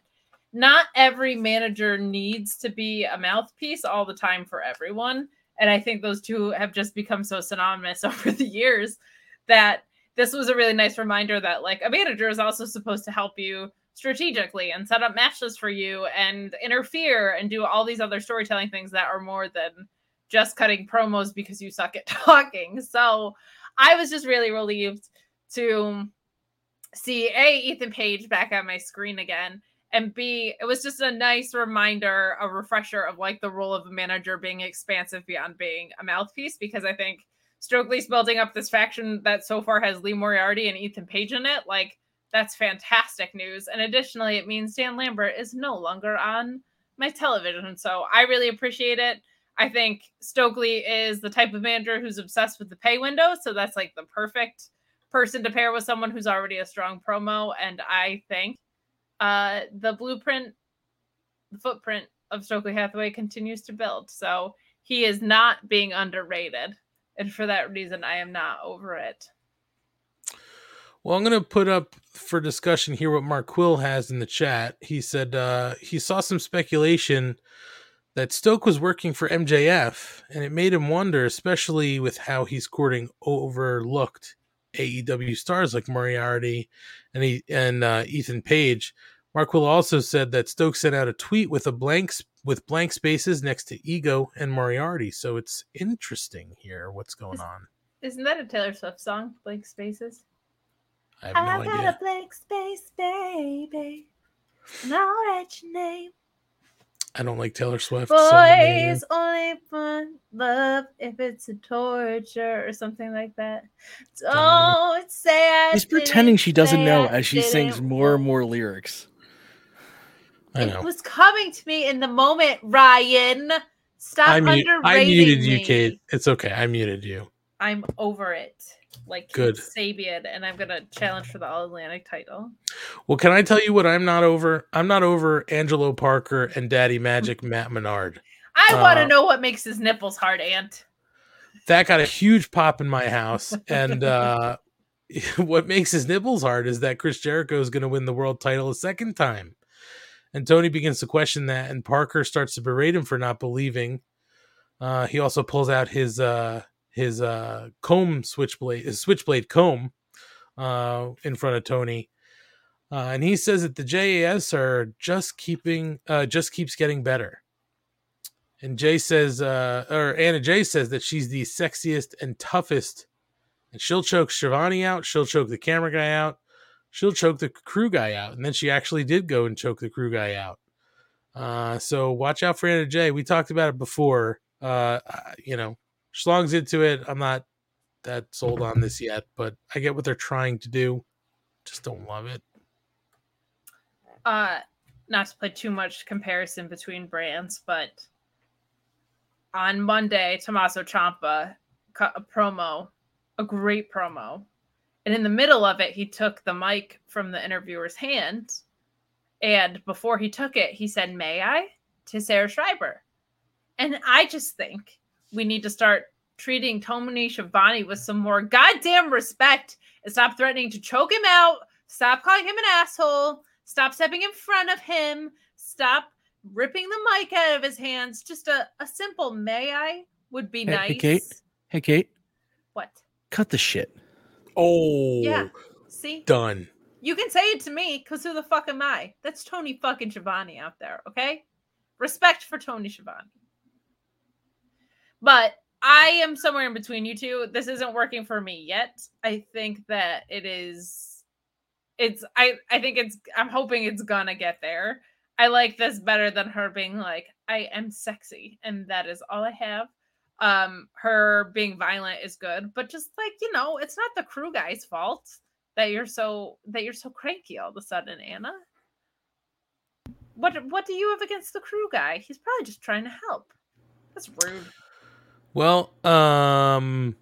not every manager needs to be a mouthpiece all the time for everyone. And I think those two have just become so synonymous over the years that this was a really nice reminder that like a manager is also supposed to help you strategically and set up matches for you and interfere and do all these other storytelling things that are more than just cutting promos because you suck at talking. So I was just really relieved to see A, Ethan Page back on my screen again. And B, it was just a nice reminder, a refresher of like the role of a manager being expansive beyond being a mouthpiece. Because I think Stokely's building up this faction that so far has Lee Moriarty and Ethan Page in it. Like, that's fantastic news. And additionally, it means Dan Lambert is no longer on my television. So I really appreciate it. I think Stokely is the type of manager who's obsessed with the pay window. So that's like the perfect person to pair with someone who's already a strong promo. And I think uh, the blueprint, the footprint of Stokely Hathaway continues to build. So he is not being underrated. And for that reason, I am not over it. Well, I'm going to put up for discussion here what Mark Quill has in the chat. He said uh, he saw some speculation that Stoke was working for MJF, and it made him wonder, especially with how he's courting overlooked AEW stars like Moriarty and he and uh, Ethan Page. Mark Will also said that Stokes sent out a tweet with a blank with blank spaces next to Ego and Moriarty. So it's interesting here what's going on. Isn't that a Taylor Swift song, Blank Spaces? I have no I've got idea. a blank space, baby. And I'll write your name. I don't like Taylor Swift. so I'm gonna hear- Boys only fun love if it's a torture or something like that. Don't say I She's pretending she doesn't know I as she sings more and more lyrics. I It know. was coming to me in the moment, Ryan. Stop I, mute, underrating I muted you, me. Kate. It's okay. I muted you. I'm over it. Like Good. Good. Sabian, and I'm gonna challenge for the All Atlantic title. Well, can I tell you what I'm not over? I'm not over Angelo Parker and Daddy Magic Matt Menard. I want to Uh, know what makes his nipples hard, Ant. That got a huge pop in my house. And uh, what makes his nipples hard is that Chris Jericho is going to win the world title a second time. And Tony begins to question that, and Parker starts to berate him for not believing. Uh, he also pulls out his uh, his uh, comb switchblade, his switchblade comb, uh, in front of Tony, uh, and he says that the JAS are just keeping, uh, just keeps getting better. And Jay says, uh, or Anna Jay says that she's the sexiest and toughest, and she'll choke Shivani out, she'll choke the camera guy out, she'll choke the crew guy out, and then she actually did go and choke the crew guy out. Uh, so watch out for Anna Jay. We talked about it before. Uh, you know, Schlong's into it. I'm not that sold on this yet, but I get what they're trying to do. Just don't love it. uh not to play too much comparison between brands, but on Monday, Tommaso Ciampa cut a promo, a great promo, And in the middle of it, he took the mic from the interviewer's hand. And before he took it, he said, May I? to Sarah Schreiber. And I just think we need to start treating Tony Schiavone with some more goddamn respect and stop threatening to choke him out. Stop calling him an asshole. Stop stepping in front of him. Stop ripping the mic out of his hands. Just a, a simple may I would be Hey, nice. hey, Kate. Hey, Kate. What? Cut the shit. Oh, Yeah. See? done. You can say it to me because who the fuck am I? That's Tony fucking Schiavone out there, okay? Respect for Tony Schiavone. But I am somewhere in between you two. This isn't working for me yet. I think that it is it's I I think it's I'm hoping it's gonna get there. I like this better than her being like I am sexy and that is all I have. Um her being violent is good, but just like, you know, it's not the crew guy's fault that you're so that you're so cranky all of a sudden, Anna. What what do you have against the crew guy? He's probably just trying to help. That's rude. Well, um,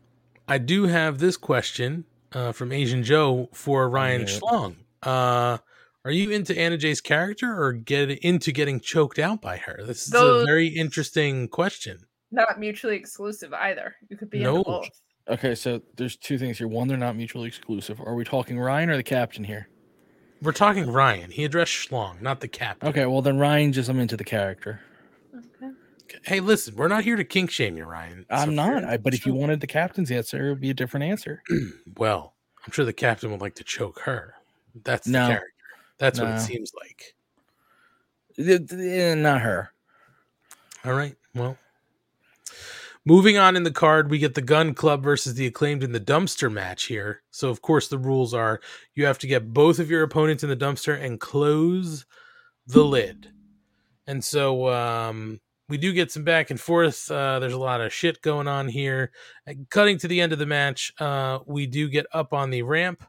I do have this question uh, from Asian Joe for Ryan Yeah. Schlong. Uh, are you into Anna Jay's character or get into getting choked out by her? This is a very interesting question. Not mutually exclusive either. You could be No. into both. Okay, so there's two things here. One, they're not mutually exclusive. Are we talking Ryan or the captain here? We're talking Ryan. He addressed Schlong, not the captain. Okay, well then Ryan just I'm into the character. Hey, listen, we're not here to kink shame you, Ryan. I'm not. I, but if you wanted the captain's answer, it would be a different answer. well, I'm sure the captain would like to choke her. That's the No. character. That's what it seems like. Eh, not her. All right. Well, moving on in the card, we get the Gun Club versus the Acclaimed in the dumpster match here. So, of course, the rules are you have to get both of your opponents in the dumpster and close the lid. And so, um, we do get some back and forth. Uh, there's a lot of shit going on here. Uh, Cutting to the end of the match, uh, we do get up on the ramp.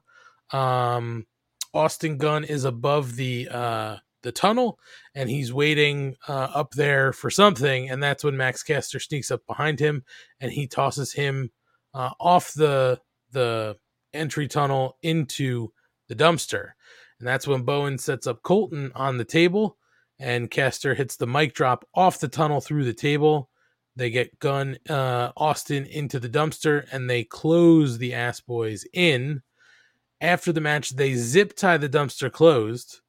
Um, Austin Gunn is above the uh, the tunnel, and he's waiting uh, up there for something. And that's when Max Caster sneaks up behind him, and he tosses him uh, off the the entry tunnel into the dumpster. And that's when Bowen sets up Colten on the table, and Caster hits the mic drop off the tunnel through the table. They get Gunn uh, Austin into the dumpster, and they close the ass boys in. After the match, they zip tie the dumpster closed,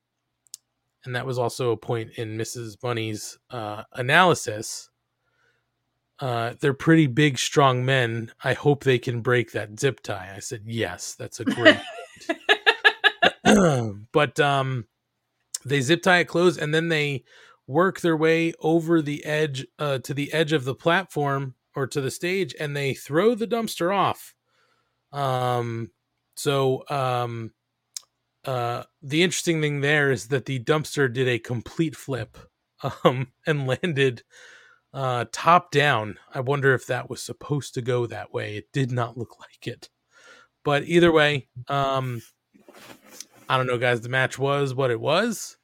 and that was also a point in Mrs. Money's uh, analysis. Uh, they're pretty big, strong men. I hope they can break that zip tie. I said, yes, that's a great. but um, they zip tie it closed, and then they work their way over the edge uh, to the edge of the platform or to the stage, and they throw the dumpster off. Um, so um, uh, the interesting thing there is that the dumpster did a complete flip um, and landed uh, top down. I wonder if that was supposed to go that way. It did not look like it. But either way, um, I don't know, guys. The match was what it was.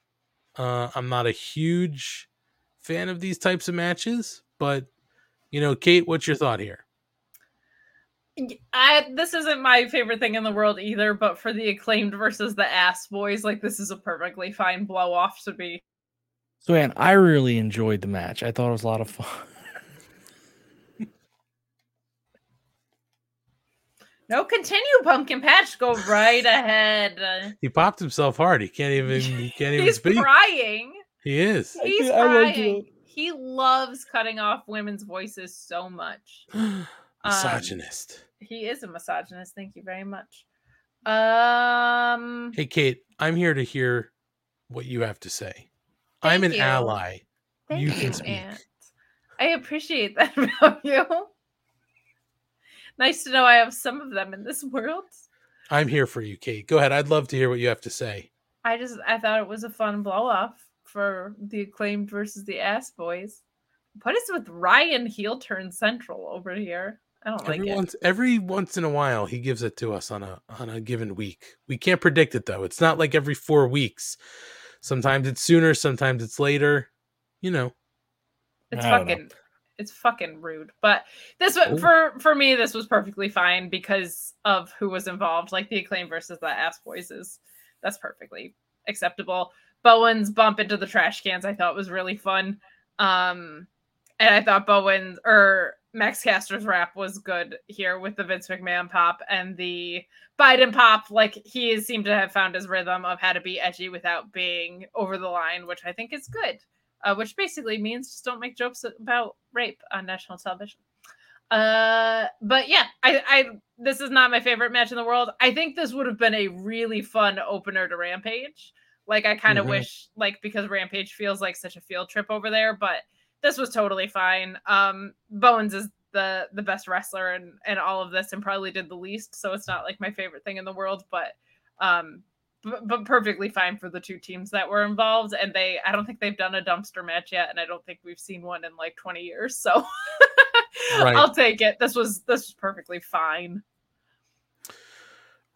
Uh, I'm not a huge fan of these types of matches, but you know, Kate, what's your thought here? I this isn't my favorite thing in the world either, but for the acclaimed versus the ass boys, like this is a perfectly fine blow off to be. So, Ann, I really enjoyed the match. I thought it was a lot of fun. No, continue, pumpkin patch. Go right ahead. He popped himself hard. He can't even. He can't even He's speak. crying. He is. He's I like crying. He loves cutting off women's voices so much. Um, Misogynist. he is a misogynist. Thank you very much. Um, Hey, Kate, I'm here to hear what you have to say. I'm an you. ally. thank you you, can speak. Ant. I appreciate that about you. Nice to know I have some of them in this world. I'm here for you, Kate. Go ahead. I'd love to hear what you have to say. I just I thought it was a fun blow off for the acclaimed versus the ass boys. What is with Ryan heel turn central over here? I don't like every it. once every once in a while he gives it to us on a on a given week. We can't predict it though. It's not like every 4 weeks. Sometimes it's sooner, sometimes it's later. You know. It's fucking. know. It's fucking rude. But this Oh. for for me, this was perfectly fine because of who was involved. Like the acclaim versus the ass boys is that's perfectly acceptable. Bowen's bump into the trash cans I thought was really fun. Um and I thought Bowen's or Max Caster's rap was good here with the Vince McMahon pop and the Biden pop. Like he seemed to have found his rhythm of how to be edgy without being over the line, which I think is good. Uh, which basically means just don't make jokes about rape on national television. Uh, but yeah, I, I this is not my favorite match in the world. I think this would have been a really fun opener to Rampage. Like I kind of Mhm. wish, like because Rampage feels like such a field trip over there, but this was totally fine. Um, Bones is the the best wrestler and and all of this, and probably did the least, so it's not like my favorite thing in the world, but um, but, but perfectly fine for the two teams that were involved. And they, I don't think they've done a dumpster match yet, and I don't think we've seen one in like twenty years. So Right. I'll take it. This was this was perfectly fine.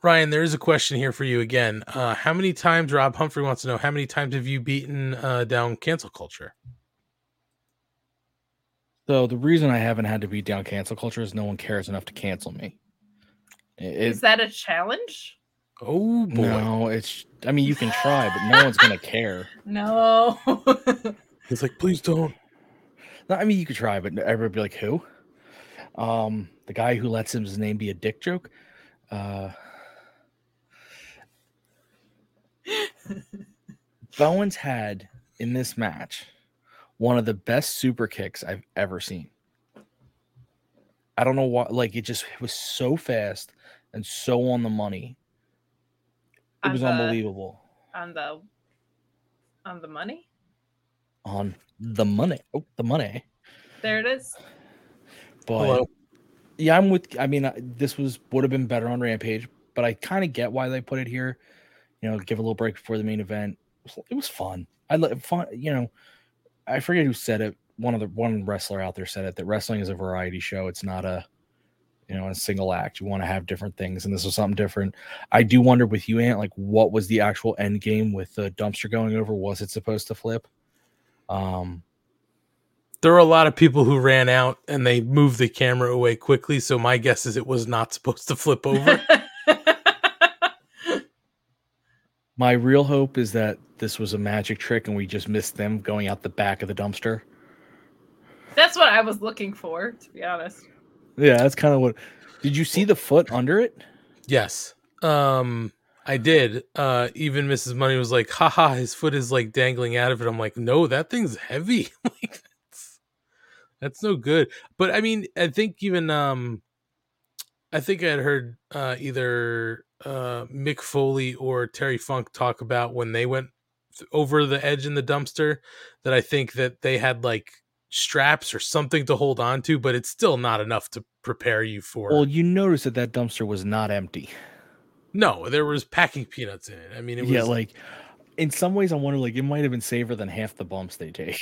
Ryan, there is a question here for you again. Uh, how many times Rob Humphrey wants to know how many times have you beaten uh, down cancel culture? So the reason I haven't had to beat down cancel culture is no one cares enough to cancel me. It, Is that a challenge? Oh boy. no, it's. I mean, you can try, but no one's gonna care. No. He's like, please don't. No, I mean, you could try, but everybody would be like, who? Um, the guy who lets him, his name be a dick joke. Uh, Bowens had in this match one of the best super kicks I've ever seen. I don't know why, like, it just it was so fast and so on the money. It was the- unbelievable. on the on the money. On the money. Oh, the money. There it is. But Hello. yeah, I'm with. I mean, this was would have been better on Rampage, but I kind of get why they put it here. You know, give a little break before the main event. It was, it was fun. I like fun. You know, I forget who said it. One of the one wrestler out there said it that wrestling is a variety show. It's not a you know a single act. You want to have different things, and this was something different. I do wonder with you, Ant, like what was the actual end game with the dumpster going over? Was it supposed to flip? Um, There were a lot of people who ran out and they moved the camera away quickly. So my guess is it was not supposed to flip over. My real hope is that this was a magic trick and we just missed them going out the back of the dumpster. That's what I was looking for, to be honest. Yeah, that's kind of what. Did you see the foot under it? yes. Um, I did. Uh, even Mrs. Money was like, haha, his foot is like dangling out of it. I'm like, no, that thing's heavy. like that's that's no good. But I mean, I think even um I think I had heard uh either uh Mick Foley or Terry Funk talk about when they went th- over the edge in the dumpster that I think that they had like straps or something to hold on to, but it's still not enough to prepare you for Well, you noticed that that dumpster was not empty. No, there was packing peanuts in it. I mean, it was yeah, like in some ways, I wonder like it might have been safer than half the bumps they take.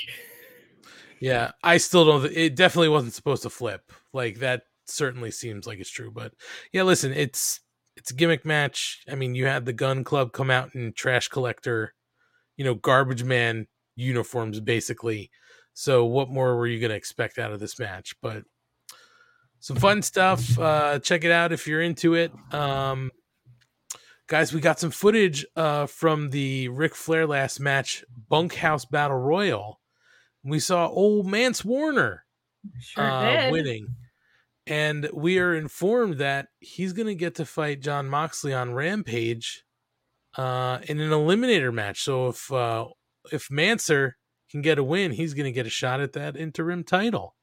Yeah, I still don't. It definitely wasn't supposed to flip. Like that certainly seems like it's true. But yeah, listen, it's it's a gimmick match. I mean, you had the Gun Club come out in trash collector, you know, garbage man uniforms, basically. So what more were you going to expect out of this match? But some fun stuff. Uh, check it out if you're into it. Um, guys, we got some footage uh, from the Ric Flair last match, Bunkhouse Battle Royal. We saw old Mance Warner Sure uh, winning. And we are informed that he's going to get to fight Jon Moxley on Rampage uh, in an eliminator match. So if uh, if Manser can get a win, he's going to get a shot at that interim title.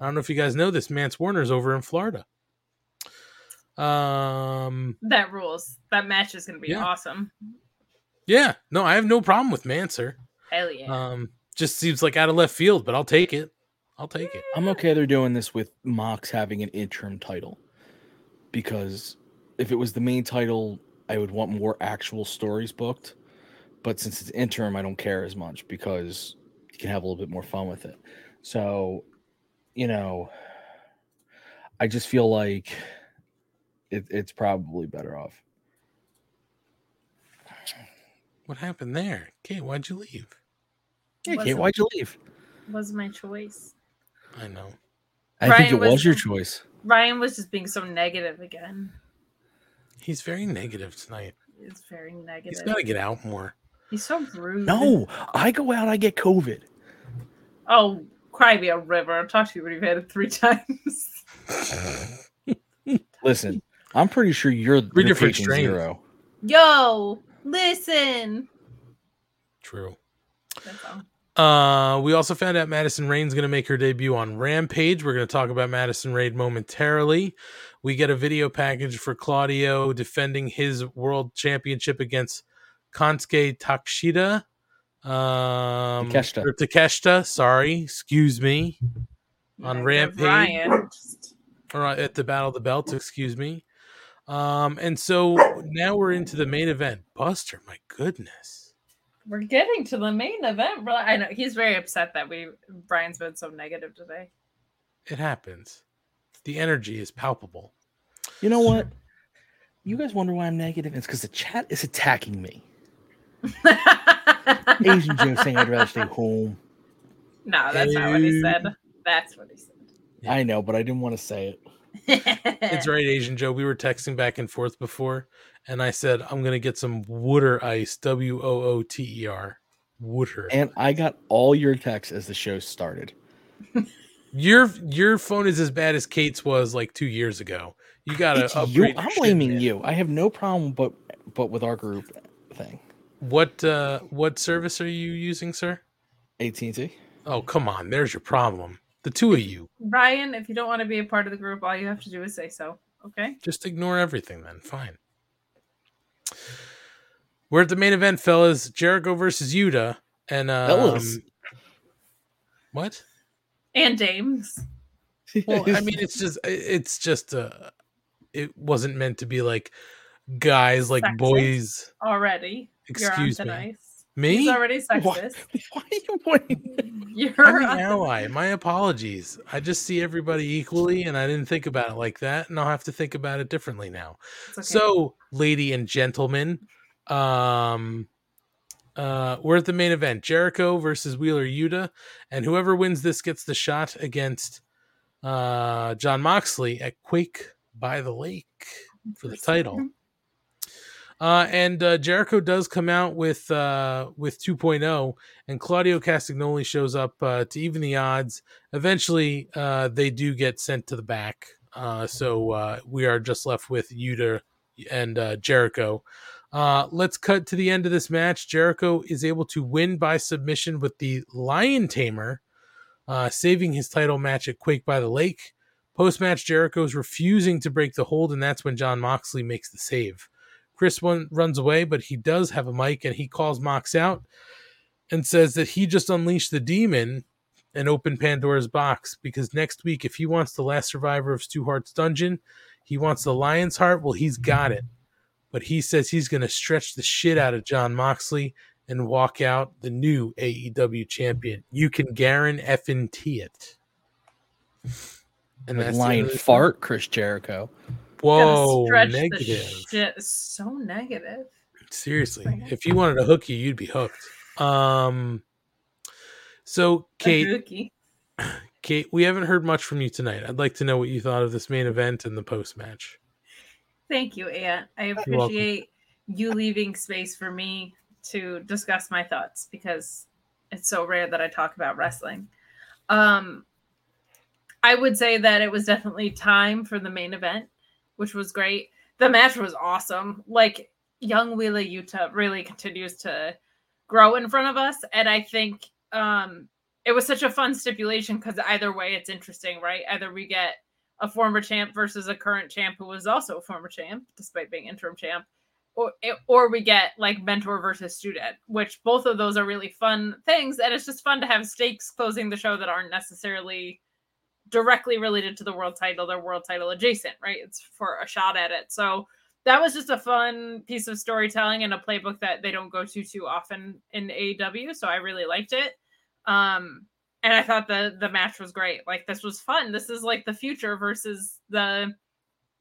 I don't know if you guys know this. Mance Warner's over in Florida. Um, That rules. That match is going to be Yeah. awesome. yeah, no, I have no problem with Manser. Hell yeah. Um, just seems like out of left field, but I'll take it. I'll take it. I'm okay. They're doing this with Mox having an interim title because if it was the main title, I would want more actual stories booked. But since it's interim, I don't care as much because you can have a little bit more fun with it. So, you know, I just feel like it, it's probably better off. What happened there? Kate, why'd you leave? Hey, Kate, why'd you leave? Was my choice. I know. I Ryan think it was, was- your choice. Ryan was just being so negative again. He's very negative tonight. It's very He's negative. got to get out more. He's so rude. No, I go out, I get COVID. Oh, cry me a river. I've talked to you when you've had it three times. Listen, I'm pretty sure you're Three you're different patient strains. zero. Yo, listen. True. That's all. Uh, we also found out Madison Rayne's going to make her debut on Rampage. We're going to talk about Madison Rayne momentarily. We get a video package for Claudio defending his world championship against Konosuke Takeshita. Um, Takeshita. or Takeshita, sorry, excuse me. On Yeah, Rampage or at the Battle of the Belts, excuse me. Um, and so now we're into the main event. Buster, my goodness. We're getting to the main event. bro. I know he's very upset that we Brian's been so negative today. It happens. The energy is palpable. You know what? You guys wonder why I'm negative? It's because the chat is attacking me. Asian Jim saying I'd rather stay home. No, that's not what he said. That's what he said. I know, but I didn't want to say it. It's right, Asian Joe. We were texting back and forth before, and I said I'm gonna get some water ice. W O O T E R. Water. And I got all your texts as the show started. Your your phone is as bad as Kate's was like two years ago. You gotta you. upgrade. I'm blaming man. you. I have no problem, but but with our group thing, What uh what service are you using, sir? AT&T. Oh come on, there's your problem. The two of you. Ryan. if you don't want to be a part of the group, all you have to do is say so. Okay. Just ignore everything then. Fine. We're at the main event, fellas. Jericho versus Yuta. And um, Fellas. what? And James. Well, I mean, it's just it's just uh it wasn't meant to be like guys like Sexist. boys. Already. Excuse You're me. nice. Me? He's already sexist. Why are you pointing? You're I'm an ally. My apologies. I just see everybody equally, and I didn't think about it like that, and I'll have to think about it differently now. Okay. So, lady and gentlemen, um, uh, we're at the main event: Jericho versus Wheeler Yuta, and whoever wins this gets the shot against uh, Jon Moxley at Quake by the Lake for the title. Uh, and uh, Jericho does come out with uh, with 2.0, and Claudio Castagnoli shows up uh, to even the odds. Eventually, uh, they do get sent to the back, so we are just left with Yuta and Jericho. Let's cut to the end of this match. Jericho is able to win by submission with the Lion Tamer, saving his title match at Quake by the Lake. Post match, Jericho is refusing to break the hold, and that's when Jon Moxley makes the save. Chris one runs away, but he does have a mic and he calls Mox out and says that he just unleashed the demon and opened Pandora's box because next week, if he wants the last survivor of Stu Hart's dungeon, he wants the lion's heart. Well, he's got it. But he says he's going to stretch the shit out of Jon Moxley and walk out the new AEW champion. You can guarantee effing it. And that's lion fart, Chris Jericho. Whoa, Gotta stretch the negative. So negative. Seriously, if you wanted to hook you, you'd be hooked. Um, so Kate, Kate, we haven't heard much from you tonight. I'd like to know what you thought of this main event and the post match. Thank you, Aunt. I appreciate you leaving space for me to discuss my thoughts because it's so rare that I talk about wrestling. Um, I would say that it was definitely time for the main event, which was great. The match was awesome. Like young Wheeler Yuta really continues to grow in front of us, and I think um, it was such a fun stipulation because either way, it's interesting, right? Either we get a former champ versus a current champ who was also a former champ despite being interim champ or or we get like mentor versus student which both of those are really fun things and it's just fun to have stakes closing the show that aren't necessarily directly related to the world title they're world title adjacent right it's for a shot at it so that was just a fun piece of storytelling and a playbook that they don't go to too often in AEW so I really liked it um and I thought the the match was great. Like this was fun. This is like the future versus the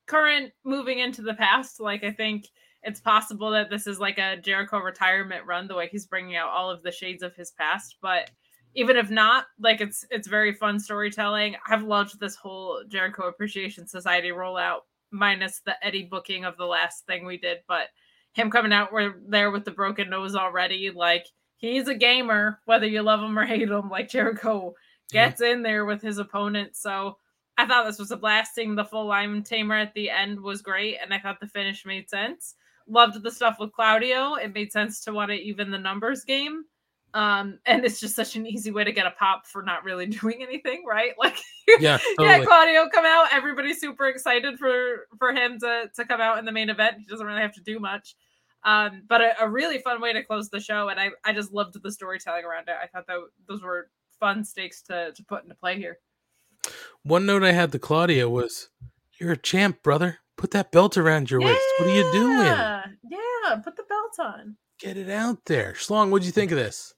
current moving into the past. Like I think it's possible that this is like a Jericho retirement run the way he's bringing out all of the shades of his past, but even if not, like it's it's very fun storytelling. I've loved this whole Jericho Appreciation Society rollout, minus the Eddie booking of the last thing we did, but him coming out we're there with the broken nose already, like he's a gamer, whether you love him or hate him. Like Jericho gets in there with his opponent. So I thought this was a blasting. The full Lion Tamer at the end was great, and I thought the finish made sense. Loved the stuff with Claudio. It made sense to want to even the numbers game. Um, and it's just such an easy way to get a pop for not really doing anything, right? Like Yeah, yeah. Claudio come out. Everybody's super excited for for him to to come out in the main event. He doesn't really have to do much. Um, but a, a really fun way to close the show, and I I just loved the storytelling around it. I thought that those were fun stakes to to put into play here. One note I had to Claudio was, "You're a champ, brother. Put that belt around your waist. What are you doing? Yeah, yeah, put the belt on. Get it out there." Schlong, what'd you think of this?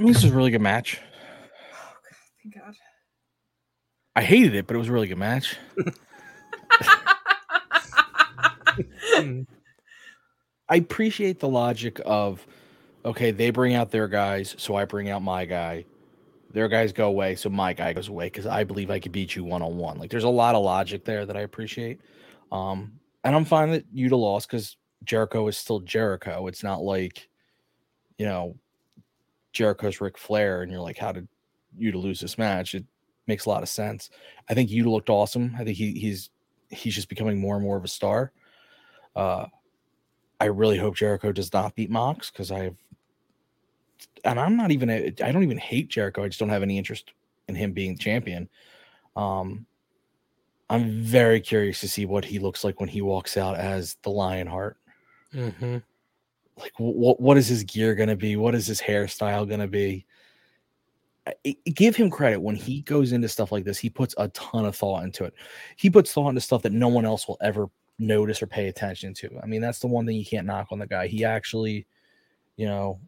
I mean, this was a really good match. Oh, thank God. I hated it, but it was a really good match. I appreciate the logic of okay, they bring out their guys, so I bring out my guy. Their guys go away, so my guy goes away because I believe I could beat you one on one. Like there's a lot of logic there that I appreciate. Um, and I'm fine that Yuta lost because Jericho is still Jericho. It's not like, you know, Jericho's Ric Flair, and you're like, how did Yuta lose this match? It makes a lot of sense. I think you looked awesome. I think he he's he's just becoming more and more of a star. Uh, I really hope Jericho does not beat Mox because I've, and I'm not even, I don't even hate Jericho. I just don't have any interest in him being the champion. Um, I'm very curious to see what he looks like when he walks out as the Lionheart. Mm-hmm. Like, what what is his gear going to be? What is his hairstyle going to be? Give him credit when he goes into stuff like this. He puts a ton of thought into it. He puts thought into stuff that no one else will ever notice or pay attention to. I mean, that's the one thing you can't knock on the guy. He actually, you know,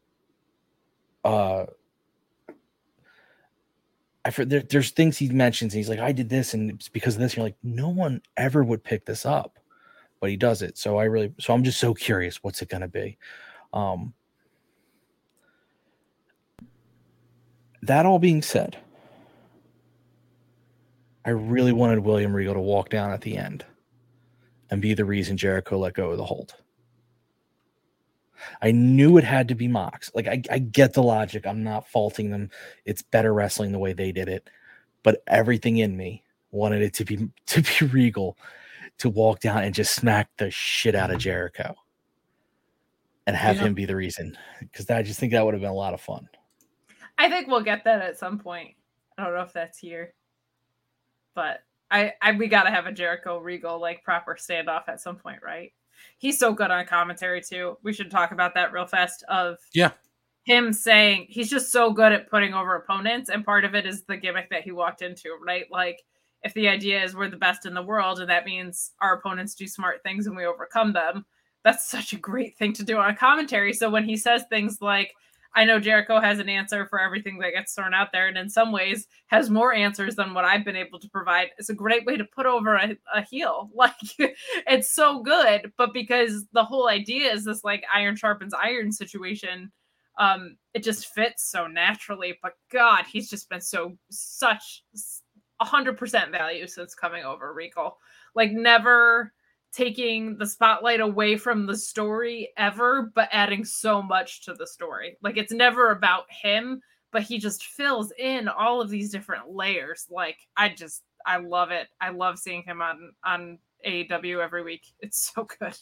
uh, I there, there's things he mentions. And he's like, I did this, and it's because of this. You're like, no one ever would pick this up, but he does it. So I really, so I'm just so curious. What's it gonna be? Um, that all being said, I really wanted William Regal to walk down at the end and be the reason Jericho let go of the hold. I knew it had to be Mox. Like I, I get the logic. I'm not faulting them. It's better wrestling the way they did it. But everything in me wanted it to be to be Regal to walk down and just smack the shit out of mm-hmm. Jericho and have Yeah. him be the reason. Because I just think that would have been a lot of fun. I think we'll get that at some point. I don't know if that's here, but I, I we got to have a Jericho Regal like proper standoff at some point, right? He's so good on commentary too. We should talk about that real fast. Of Yeah. him saying he's just so good at putting over opponents, and part of it is the gimmick that he walked into, right? Like if the idea is we're the best in the world, and that means our opponents do smart things and we overcome them, that's such a great thing to do on a commentary. So when he says things like, I know Jericho has an answer for everything that gets thrown out there, and in some ways has more answers than what I've been able to provide. It's a great way to put over a, a heel. Like it's so good, but because the whole idea is this like iron sharpens iron situation, um, it just fits so naturally. But God, he's just been so such a hundred percent value since coming over Regal. Like never taking the spotlight away from the story ever, but adding so much to the story. Like it's never about him, but he just fills in all of these different layers. Like I just I love it. I love seeing him on on AEW every week. It's so good.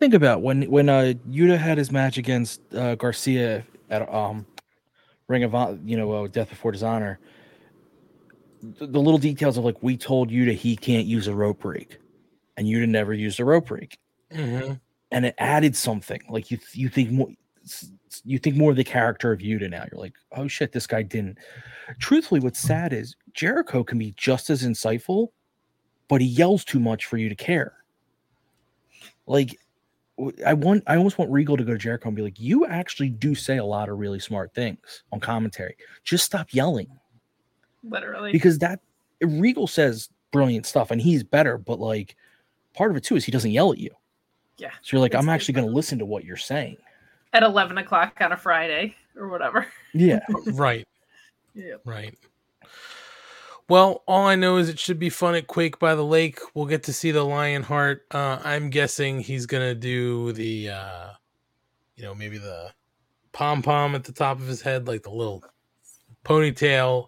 Think about when when uh Yuta had his match against uh, Garcia at um Ring of you know, uh, Death Before Dishonor. The, the little details of like we told Yuta he can't use a rope break, and Yuta never used a rope break, Mm-hmm. and it added something. Like you you think more you think more of the character of Yuta now. You're like, oh shit, this guy didn't. Truthfully, what's sad is Jericho can be just as insightful, but he yells too much for you to care. Like I want I almost want Regal to go to Jericho and be like, you actually do say a lot of really smart things on commentary. Just stop yelling. Literally. Because that Regal says brilliant stuff and he's better, but like part of it too is he doesn't yell at you. Yeah. So you're like, I'm actually gonna listen to what you're saying. At eleven o'clock on a Friday. or whatever. Yeah. right. Yeah. Right. Well, all I know is it should be fun at Quake by the Lake. We'll get to see the Lionheart. Uh, I'm guessing he's gonna do the, uh, you know, maybe the pom pom at the top of his head, like the little ponytail.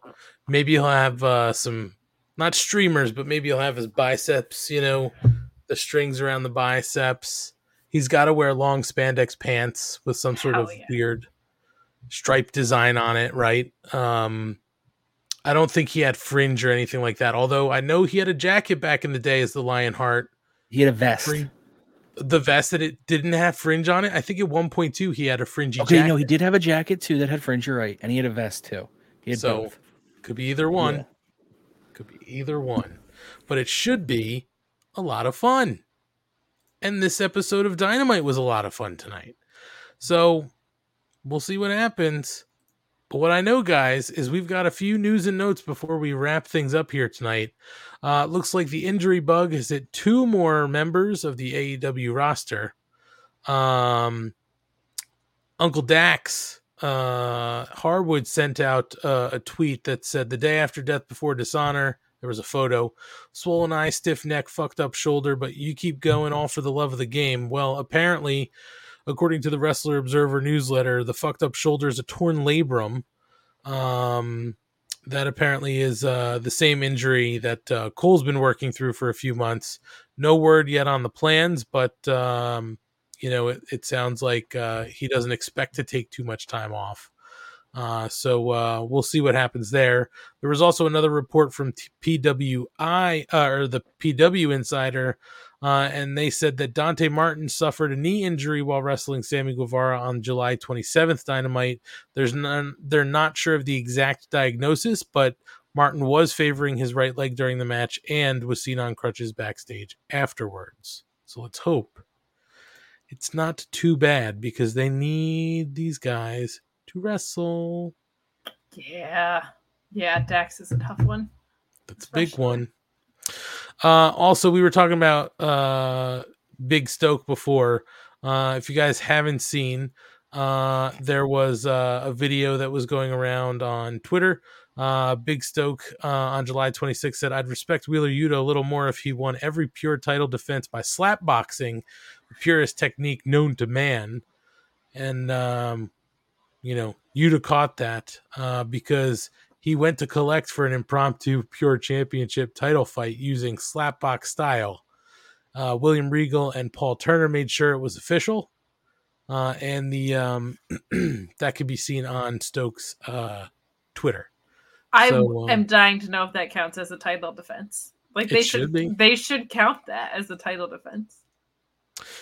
Maybe he'll have uh, some, not streamers, but maybe he'll have his biceps. You know, the strings around the biceps. He's got to wear long spandex pants with some sort Hell of yeah. weird stripe design on it, right? Um, I don't think he had fringe or anything like that. Although I know he had a jacket back in the day as the Lionheart. He had a vest. Fringe- The vest that it didn't have fringe on it. I think at one point too he had a fringy Okay, jacket. no, he did have a jacket too that had fringe. You're right, and he had a vest too. He had so both. Could be either one. Yeah. Could be either one. But it should be a lot of fun. And this episode of Dynamite was a lot of fun tonight. So we'll see what happens. But what I know, guys, is we've got a few news and notes before we wrap things up here tonight. Uh, looks like the injury bug has hit two more members of the AEW roster. Um, Uncle Dax uh, Harwood sent out uh, a tweet that said the day after death before dishonor. There was a photo, swollen eye, stiff neck, fucked up shoulder, but you keep going all for the love of the game. Well, apparently, according to the Wrestler Observer newsletter, the fucked up shoulder is a torn labrum. Um, that apparently is uh, the same injury that uh, Cole's been working through for a few months. No word yet on the plans, but um, you know, it, it sounds like uh, he doesn't expect to take too much time off. Uh, so uh, we'll see what happens there. There was also another report from PWI uh, or the PW Insider, uh, and they said that Dante Martin suffered a knee injury while wrestling Sammy Guevara on July 27th Dynamite. There's none. They're not sure of the exact diagnosis, but Martin was favoring his right leg during the match and was seen on crutches backstage afterwards. So let's hope it's not too bad because they need these guys to wrestle. Yeah. Yeah, Dax is a tough one. That's a big one. Uh, also, we were talking about uh, Big Stoke before. Uh, if you guys haven't seen, uh, there was uh, a video that was going around on Twitter. Uh, Big Stoke uh, on July 26th said, I'd respect Wheeler Yuta a little more if he won every pure title defense by slap boxing, the purest technique known to man. And, um, you know, have caught that uh, because he went to collect for an impromptu pure championship title fight using slapbox style. Uh, William Regal and Paul Turner made sure it was official, uh, and the um, that could be seen on Stokes' uh, Twitter. I So, um, am dying to know if that counts as a title defense. Like they should should, they should count that as a title defense.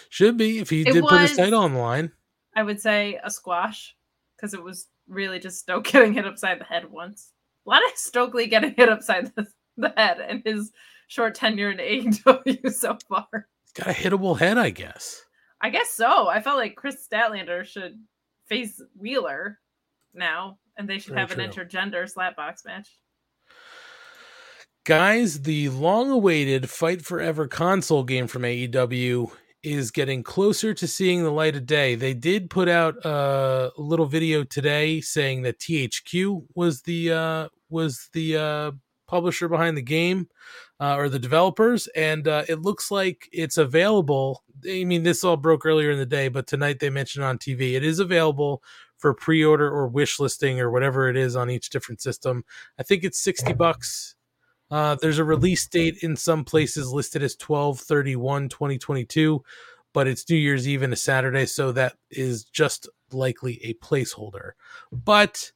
Should be if he It did put his was- title on the line. I would say a squash because it was really just Stoke getting hit upside the head once. A lot of Stokely getting hit upside the, the head in his short tenure in AEW so far. He's got a hittable head, I guess. I guess so. I felt like Kris Statlander should face Wheeler now, and they should Very have an true. intergender slapbox match. Guys, the long awaited Fight Forever console game from AEW is getting closer to seeing the light of day. They did put out a little video today saying that THQ was the uh, was the uh, publisher behind the game uh, or the developers, and uh, it looks like it's available. I mean, this all broke earlier in the day, but tonight they mentioned on TV it is available for pre-order or wish listing or whatever it is on each different system. I think it's sixty bucks. Uh, there's a release date in some places listed as 12 31 2022, but it's New Year's Eve and a Saturday, so that is just likely a placeholder. But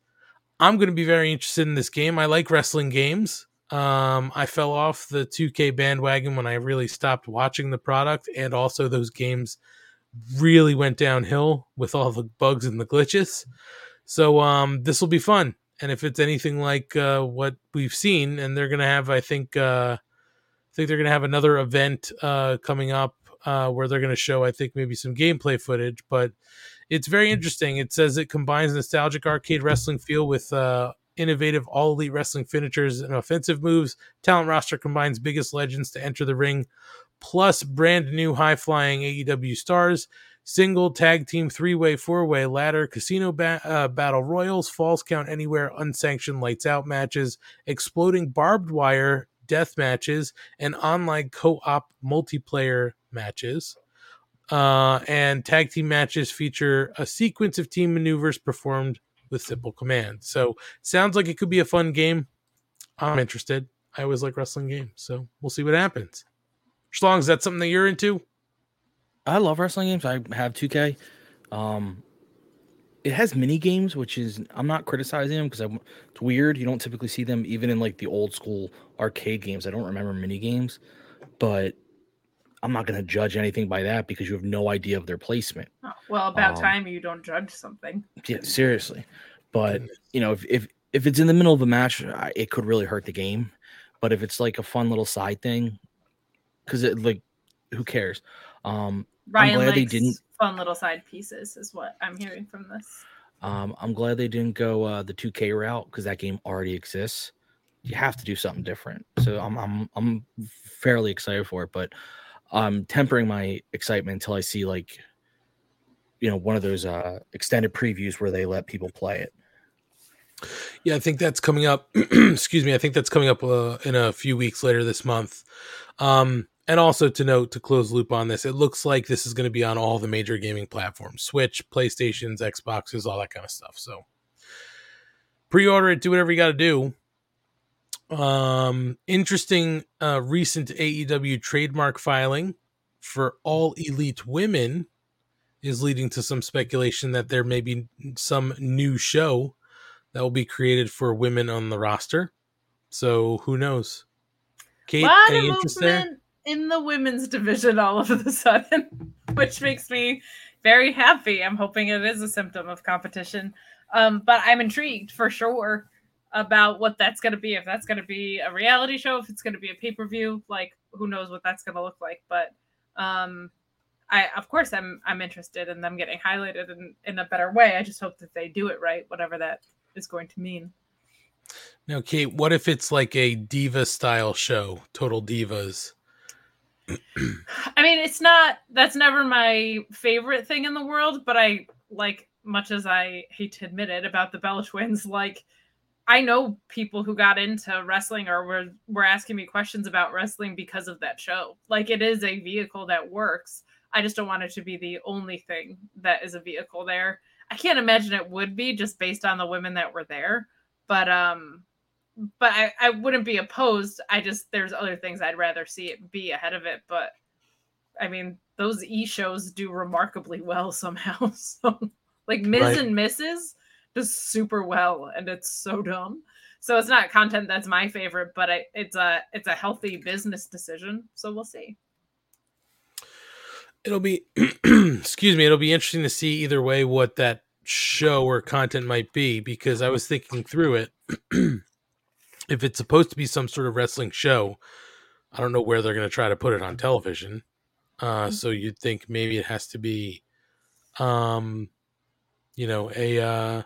I'm going to be very interested in this game. I like wrestling games. Um, I fell off the 2K bandwagon when I really stopped watching the product, and also those games really went downhill with all the bugs and the glitches. So um, this will be fun. And if it's anything like uh, what we've seen, and they're gonna have, I think, uh, I think they're gonna have another event uh, coming up uh, where they're gonna show, I think, maybe some gameplay footage. But it's very interesting. It says it combines nostalgic arcade wrestling feel with uh, innovative all elite wrestling finishers and offensive moves. Talent roster combines biggest legends to enter the ring, plus brand new high flying AEW stars. Single, tag team, three way, four way, ladder, casino ba- uh, battle royals, false count anywhere, unsanctioned lights out matches, exploding barbed wire death matches, and online co op multiplayer matches. Uh, and tag team matches feature a sequence of team maneuvers performed with simple commands. So, sounds like it could be a fun game. I'm interested. I always like wrestling games, so we'll see what happens. Schlong, is that something that you're into? I love wrestling games. I have 2K. Um, it has mini games, which is I'm not criticizing them because it's weird. You don't typically see them even in like the old school arcade games. I don't remember mini games, but I'm not going to judge anything by that because you have no idea of their placement. Oh, well, about Um, time you don't judge something. Yeah, seriously. But you know, if if if it's in the middle of a match, I- it could really hurt the game. But if it's like a fun little side thing, because it like, who cares? Um, Ryan I'm glad they didn't. fun little side pieces, is what I'm hearing from this. Um, I'm glad they didn't go uh, the 2K route because that game already exists. You have to do something different. So I'm I'm I'm fairly excited for it, but I'm tempering my excitement until I see like, you know, one of those uh, extended previews where they let people play it. Yeah, I think that's coming up. excuse me. I think that's coming up uh, in a few weeks later this month. Um, and also to note, to close loop on this, it looks like this is going to be on all the major gaming platforms Switch, PlayStations, Xboxes, all that kind of stuff. So pre order it, do whatever you got to do. Um, interesting uh, recent AEW trademark filing for all elite women is leading to some speculation that there may be some new show that will be created for women on the roster. So who knows? Kate, any interest there? In the women's division all of a sudden, which makes me very happy. I'm hoping it is a symptom of competition. Um, but I'm intrigued for sure about what that's going to be. If that's going to be a reality show, if it's going to be a pay per view, like who knows what that's going to look like. But um, I, of course, I'm I'm interested in them getting highlighted in in a better way. I just hope that they do it right, whatever that is going to mean. Now, Kate, what if it's like a diva style show, Total Divas? I mean, it's not that's never my favorite thing in the world, but I like much as I hate to admit it about the Bella twins, like I know people who got into wrestling or were were asking me questions about wrestling because of that show. Like it is a vehicle that works. I just don't want it to be the only thing that is a vehicle there. I can't imagine it would be just based on the women that were there. But um but I, I wouldn't be opposed. I just there's other things I'd rather see it be ahead of it. But I mean, those e shows do remarkably well somehow. So like Ms. Right. and Mrs. does super well, and it's so dumb. So it's not content that's my favorite, but I, it's a it's a healthy business decision. So we'll see. It'll be, excuse me, it'll be interesting to see either way what that show or content might be because I was thinking through it. if it's supposed to be some sort of wrestling show, I don't know where they're going to try to put it on television. Uh, so you'd think maybe it has to be, um, you know, a. Uh,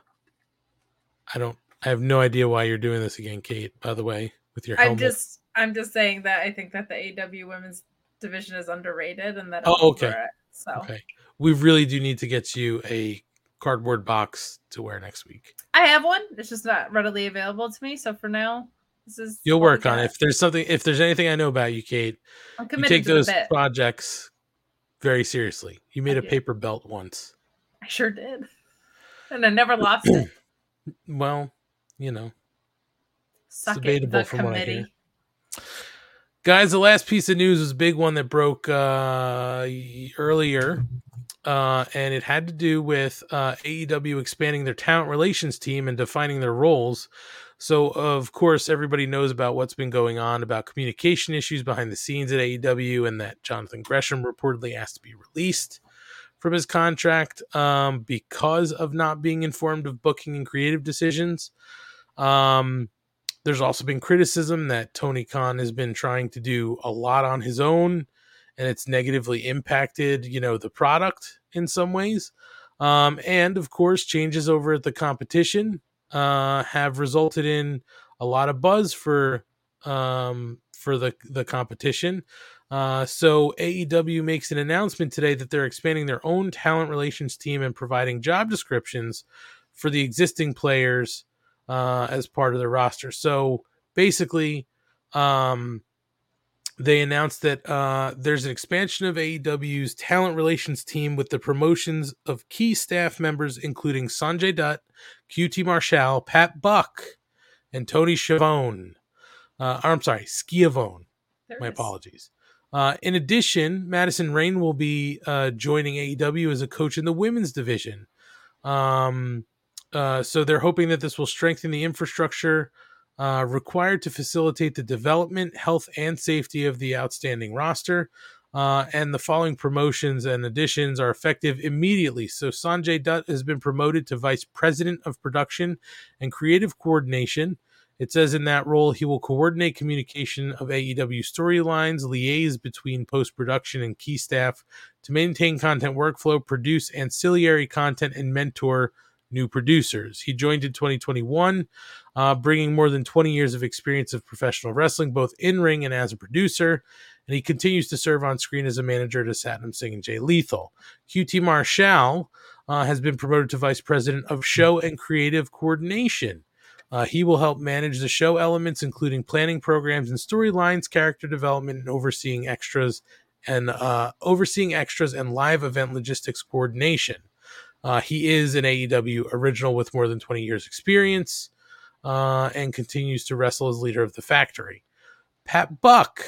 I don't. I have no idea why you're doing this again, Kate. By the way, with your I'm just I'm just saying that I think that the AW women's division is underrated and that Oh, okay. it. So Okay, we really do need to get you a cardboard box to wear next week. I have one. It's just not readily available to me. So for now, this is You'll work on it. If there's something, if there's anything I know about you, Kate, I'm you take those projects very seriously. You made I a paper belt once. I sure did, and I never lost it. Well, you know, Suck it, debatable the from what I hear. committee. guys. The last piece of news was a big one that broke uh, earlier, uh, and it had to do with uh, AEW expanding their talent relations team and defining their roles. So, of course, everybody knows about what's been going on about communication issues behind the scenes at AEW, and that Jonathan Gresham reportedly asked to be released from his contract um, because of not being informed of booking and creative decisions. Um, there's also been criticism that Tony Khan has been trying to do a lot on his own, and it's negatively impacted, you know, the product in some ways. Um, and of course, changes over at the competition uh, have resulted in a lot of buzz for um, for the the competition. Uh, so AEW makes an announcement today that they're expanding their own talent relations team and providing job descriptions for the existing players uh, as part of their roster. So basically, um, they announced that uh, there's an expansion of AEW's talent relations team with the promotions of key staff members, including Sanjay Dutt, QT Marshall, Pat Buck, and Tony Schiavone. Uh, or, I'm sorry, Schiavone. There My is. apologies. Uh, in addition, Madison Rayne will be uh, joining AEW as a coach in the women's division. Um, uh, so they're hoping that this will strengthen the infrastructure uh, required to facilitate the development, health, and safety of the outstanding roster. Uh, and the following promotions and additions are effective immediately. So Sanjay Dutt has been promoted to vice president of production and creative coordination. It says in that role, he will coordinate communication of AEW storylines, liaise between post production and key staff to maintain content workflow, produce ancillary content, and mentor new producers. He joined in 2021, uh, bringing more than 20 years of experience of professional wrestling, both in ring and as a producer. And he continues to serve on screen as a manager to Satnam Singh and Jay Lethal. QT Marshall uh, has been promoted to vice president of show and creative coordination. Uh, he will help manage the show elements, including planning programs and storylines, character development, and overseeing extras and uh, overseeing extras and live event logistics coordination. Uh, he is an AEW original with more than 20 years experience uh, and continues to wrestle as leader of the factory. Pat Buck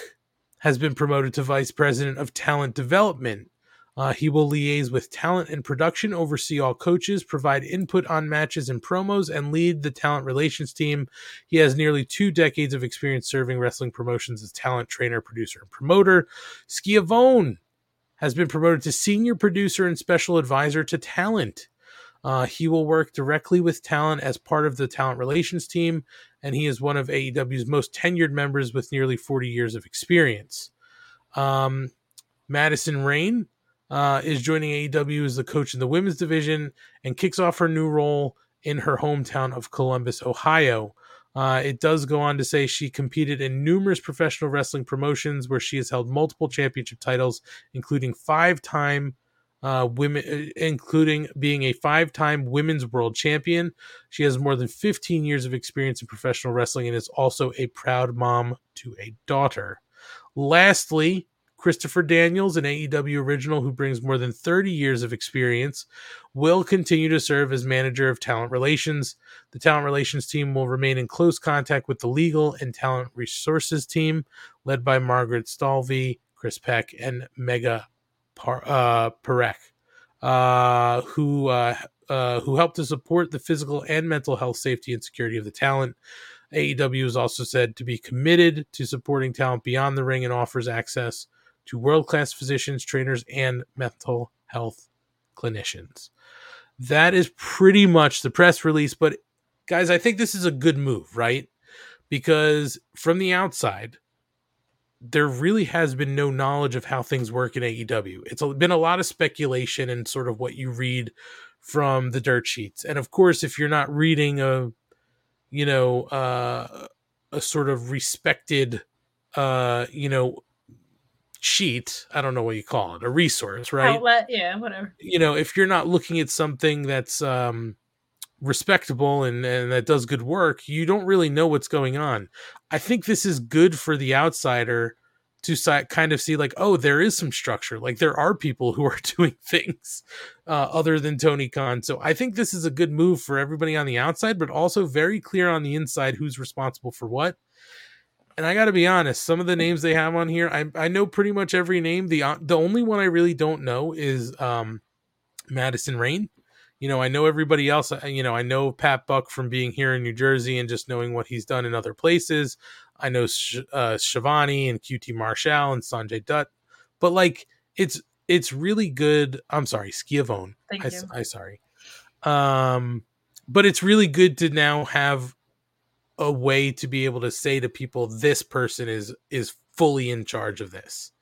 has been promoted to vice president of talent development. Uh, he will liaise with talent and production, oversee all coaches, provide input on matches and promos, and lead the talent relations team. He has nearly two decades of experience serving wrestling promotions as talent trainer, producer, and promoter. Schiavone has been promoted to senior producer and special advisor to talent. Uh, he will work directly with talent as part of the talent relations team, and he is one of AEW's most tenured members with nearly 40 years of experience. Um, Madison Rayne uh, is joining AEW as the coach in the women's division and kicks off her new role in her hometown of Columbus, Ohio. Uh, it does go on to say she competed in numerous professional wrestling promotions where she has held multiple championship titles, including five-time uh, women, uh, including being a five-time women's world champion. She has more than 15 years of experience in professional wrestling and is also a proud mom to a daughter. Lastly, Christopher Daniels, an AEW original who brings more than 30 years of experience, will continue to serve as manager of talent relations. The talent relations team will remain in close contact with the legal and talent resources team, led by Margaret Stalvey, Chris Peck, and Megha Par- uh, Parekh, uh, who uh, uh, who help to support the physical and mental health, safety, and security of the talent. AEW is also said to be committed to supporting talent beyond the ring and offers access to world class physicians, trainers, and mental health clinicians. That is pretty much the press release. But guys, I think this is a good move, right? Because from the outside, there really has been no knowledge of how things work in AEW. It's been a lot of speculation and sort of what you read from the dirt sheets. And of course, if you're not reading a, you know, uh, a sort of respected, uh, you know, sheet, I don't know what you call it, a resource, right? Outlet, yeah, whatever. you know, if you're not looking at something that's um, respectable and, and that does good work, you don't really know what's going on. I think this is good for the outsider to si- kind of see, like, oh, there is some structure. Like, there are people who are doing things uh, other than Tony Khan. So I think this is a good move for everybody on the outside, but also very clear on the inside who's responsible for what. And I got to be honest, some of the names they have on here, I, I know pretty much every name. The uh, the only one I really don't know is um, Madison Rayne. You know, I know everybody else. uh, You know, I know Pat Buck from being here in New Jersey and just knowing what he's done in other places. I know Sh- uh, Shivani and QT Marshall and Sanjay Dutt, but like it's it's really good. I'm sorry, Schiavone. Thank I, you. I sorry. Um, but it's really good to now have a way to be able to say to people this person is is fully in charge of this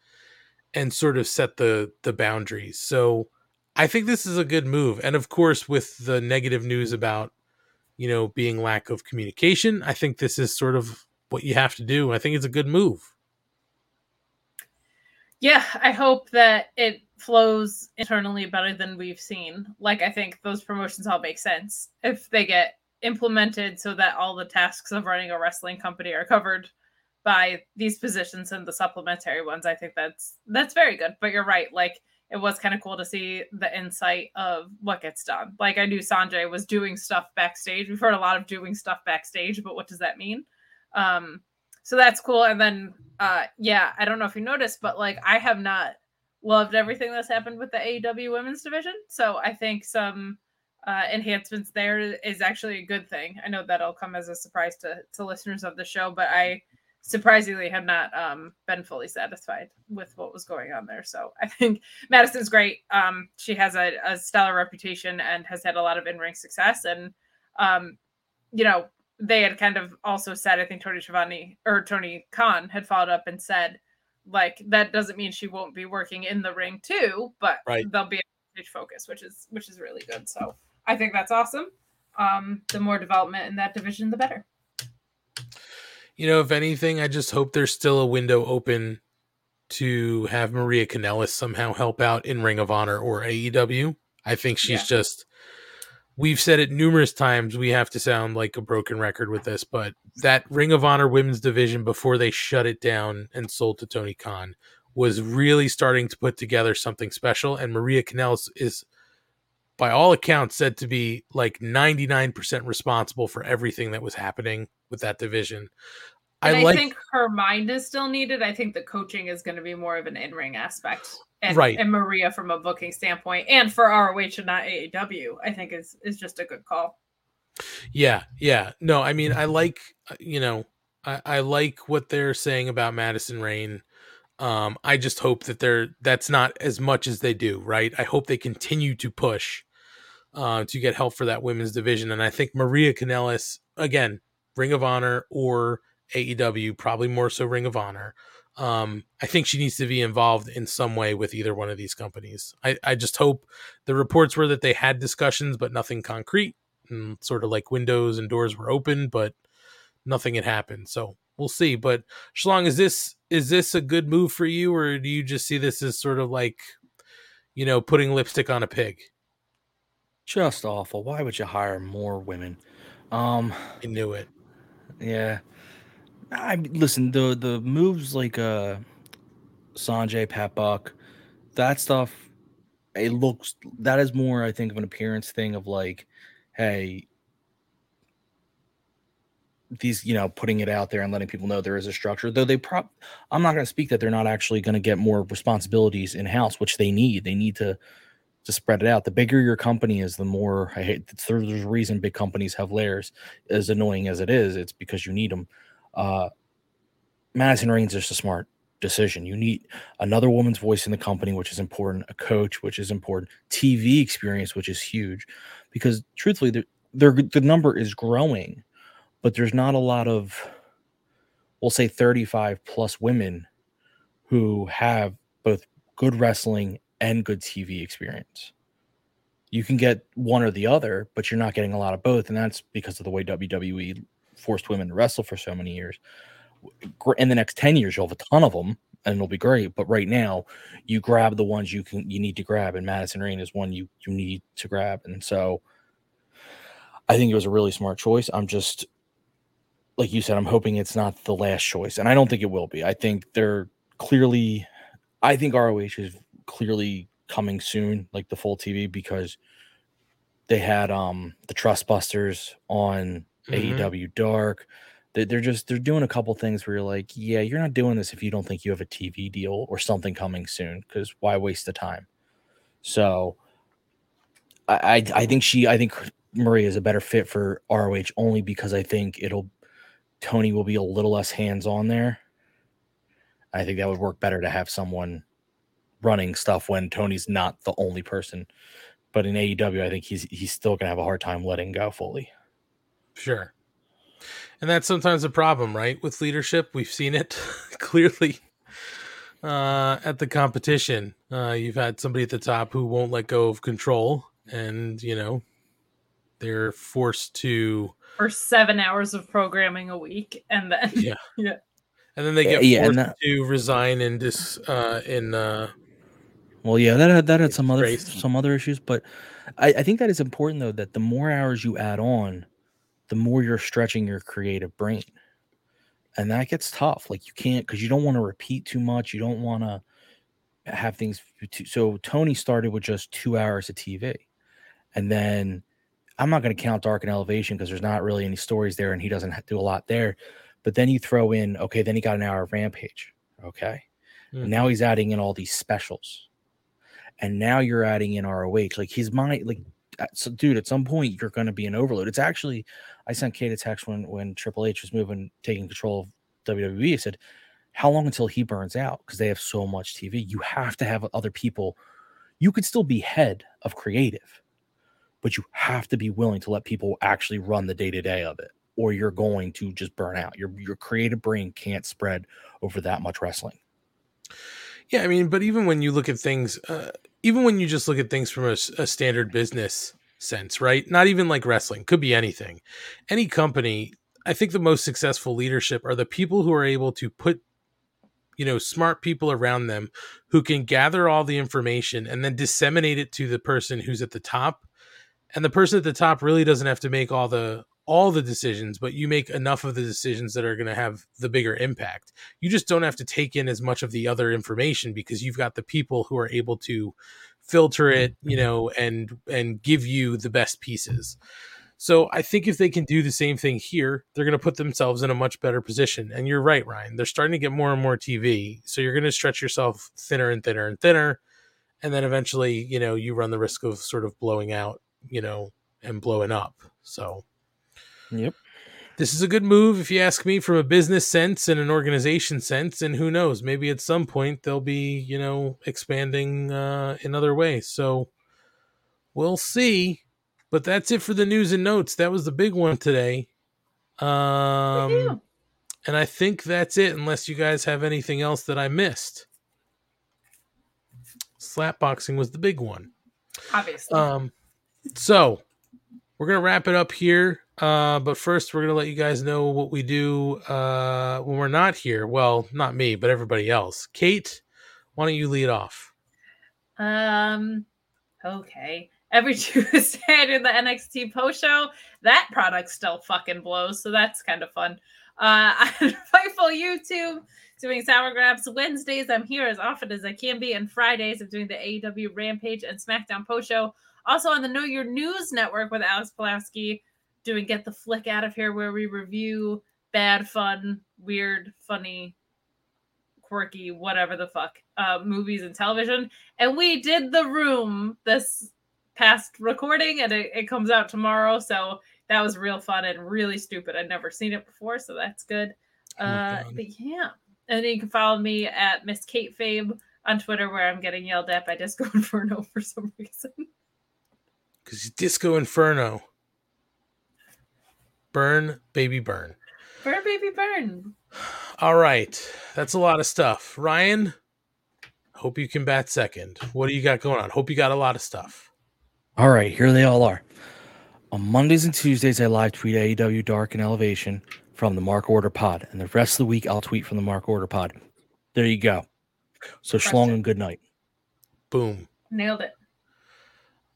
and sort of set the the boundaries. So i think this is a good move and of course with the negative news about you know being lack of communication i think this is sort of what you have to do. I think it's a good move. Yeah, I hope that it flows internally better than we've seen. Like I think those promotions all make sense if they get implemented so that all the tasks of running a wrestling company are covered by these positions and the supplementary ones. I think that's that's very good. But you're right, like it was kind of cool to see the insight of what gets done. Like I knew Sanjay was doing stuff backstage. We've heard a lot of doing stuff backstage, but what does that mean? Um, so that's cool. And then, uh, yeah, I don't know if you noticed, but like I have not loved everything that's happened with the AEW women's division. So I think some uh, enhancements there is actually a good thing. I know that'll come as a surprise to to listeners of the show, but I surprisingly have not um, been fully satisfied with what was going on there. So I think Madison's great. Um, she has a, a, stellar reputation and has had a lot of in ring success. And, um, you know, they had kind of also said, I think Tony Schiavone or Tony Khan had followed up and said, like, that doesn't mean she won't be working in the ring too, but right. they'll be a huge focus, which is which is really good. So I think that's awesome. Um, the more development in that division, the better you know, if anything, I just hope there's still a window open to have Maria Kanellis somehow help out in Ring of Honor or AEW. I think she's yeah. just we've said it numerous times we have to sound like a broken record with this, but that Ring of Honor women's division before they shut it down and sold to Tony Khan was really starting to put together something special and Maria Kanellis is by all accounts said to be like 99% responsible for everything that was happening with that division. I, I like, think her mind is still needed. I think the coaching is going to be more of an in-ring aspect, and, right? And Maria, from a booking standpoint, and for ROH and not AEW, I think is is just a good call. Yeah, yeah. No, I mean, I like uh, you know, I, I like what they're saying about Madison Rayne. Um, I just hope that they're that's not as much as they do, right? I hope they continue to push uh, to get help for that women's division, and I think Maria Kanellis again, Ring of Honor or AEW, probably more so Ring of Honor. Um, I think she needs to be involved in some way with either one of these companies. I, I just hope the reports were that they had discussions, but nothing concrete, and sort of like windows and doors were open, but nothing had happened. So we'll see. But Schlong, is this is this a good move for you, or do you just see this as sort of like, you know, putting lipstick on a pig? Just awful. Why would you hire more women? Um, I knew it. Yeah, I listen the the moves like uh Sanjay Pat Buck, that stuff. It looks that is more I think of an appearance thing of like, hey, these you know putting it out there and letting people know there is a structure. Though they prop, I'm not going to speak that they're not actually going to get more responsibilities in house, which they need. They need to to spread it out. The bigger your company is, the more I hate. There's a reason big companies have layers. As annoying as it is, it's because you need them. Uh, Madison Rayne's just a smart decision. You need another woman's voice in the company, which is important, a coach, which is important, TV experience, which is huge, because truthfully, the, the number is growing, but there's not a lot of, we'll say 35 plus women who have both good wrestling and good TV experience. You can get one or the other, but you're not getting a lot of both. And that's because of the way WWE forced women to wrestle for so many years. In the next 10 years, you'll have a ton of them and it'll be great. But right now, you grab the ones you can you need to grab, and Madison Rayne is one you you need to grab. And so I think it was a really smart choice. I'm just like you said, I'm hoping it's not the last choice. And I don't think it will be. I think they're clearly I think ROH is clearly coming soon, like the full TV, because they had um the Trustbusters on mm-hmm. AEW Dark. They're just they're doing a couple things where you're like, yeah, you're not doing this if you don't think you have a TV deal or something coming soon. Because why waste the time? So, I, I I think she I think Maria is a better fit for ROH only because I think it'll Tony will be a little less hands on there. I think that would work better to have someone running stuff when Tony's not the only person. But in AEW, I think he's he's still gonna have a hard time letting go fully. Sure. And that's sometimes a problem, right? With leadership, we've seen it clearly uh, at the competition. Uh, you've had somebody at the top who won't let go of control, and you know they're forced to for seven hours of programming a week, and then yeah, yeah, and then they Yeah, get yeah, and forced that- to resign in this uh, in uh, Well, yeah, that had that had some other Crazy. some other issues, but I, I think that is important though that the more hours you add on, the more you're stretching your creative brain, and that gets tough. Like you can't because you don't want to repeat too much. You don't want to have things. Too, so Tony started with just two hours of TV, and then I'm not going to count Dark and Elevation because there's not really any stories there, and he doesn't do a lot there. But then you throw in okay, then he got an hour of Rampage, okay, Mhm. now he's adding in all these specials and now you're adding in ROH. Like he's my like, so dude. At some point, you're going to be an overload. It's actually, I sent Kate a text when when Triple H was moving, taking control of WWE. I said, "How long until he burns out?" Because they have so much TV. You have to have other people. You could still be head of creative, but you have to be willing to let people actually run the day to day of it, or you're going to just burn out. Your your creative brain can't spread over that much wrestling. Yeah, I mean, but even when you look at things, uh, even when you just look at things from a standard business sense, right? Not even like wrestling, could be anything. Any company, I think the most successful leadership are the people who are able to put, you know, smart people around them who can gather all the information and then disseminate it to the person who's at the top. And the person at the top really doesn't have to make all the all the decisions, but you make enough of the decisions that are going to have the bigger impact. You just don't have to take in as much of the other information because you've got the people who are able to filter it mm-hmm. you know and and give you the best pieces. So i think if they can do the same thing here they're going to put themselves in a much better position. And you're right ryan they're starting to get more and more tv so you're going to stretch yourself thinner and thinner and thinner and then eventually you know you run the risk of sort of blowing out you know and blowing up. So Yep. this is a good move if you ask me from a business sense and an organization sense and who knows maybe at some point they'll be you know expanding uh, in other ways. So we'll see. But that's it for the news and notes. That was the big one today. Um and i think that's it unless you guys have anything else that i missed. Slapboxing was the big one. Obviously. um, so we're gonna wrap it up here. Uh, but first, we're gonna let you guys know what we do uh, when we're not here. Well, not me, but everybody else. Kate, why don't you lead off? Um, okay. Every Tuesday I do the NXT post show. That product still fucking blows, so that's kind of fun. Uh, on Fightful YouTube, doing Sour Grabs. Wednesdays I'm here as often as I can be, and Fridays I'm doing the AEW Rampage and SmackDown post show. Also on the Know Your News Network with Alex Pulaski, doing Get the Flick Out of Here, where we review bad, fun, weird, funny quirky, whatever the fuck, uh, movies and television. And we did The Room this past recording, and it, it comes out tomorrow. So that was real fun and really stupid. I'd never seen it before, so that's good. Oh Uh, but yeah, and you can follow me at Miss Kate Fabe on Twitter, where I'm getting yelled at by Disco Inferno for some reason. Because Disco Inferno, burn, baby, burn. Burn, baby, burn. All right, that's a lot of stuff. Ryan, hope you can bat second. What do you got going on? Hope you got a lot of stuff. All right, here they all are. On Mondays and Tuesdays, I live tweet AEW Dark and Elevation from the Mark Order Pod, and the rest of the week I'll tweet from the Mark Order Pod. There you go. So schlong and good night. Boom. Nailed it.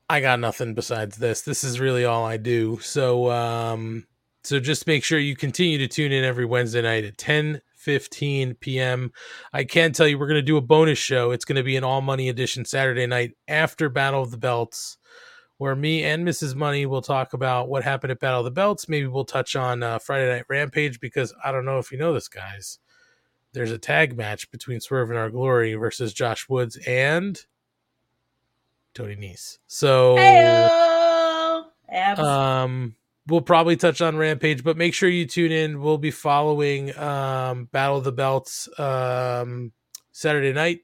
I got nothing besides this. This is really all I do. So um so just make sure you continue to tune in every Wednesday night at 10 15 p.m. I can tell you we're going to do a bonus show. It's going to be an all money edition Saturday night after Battle of the Belts where me and Mrs. Money will talk about what happened at Battle of the Belts. Maybe we'll touch on uh, Friday Night Rampage because I don't know if you know this guys. There's a tag match between Swerve In Our Glory versus Josh Woods and Tony Nese. So Heyo! Um we'll probably touch on Rampage, but make sure you tune in. We'll be following um Battle of the Belts um Saturday night.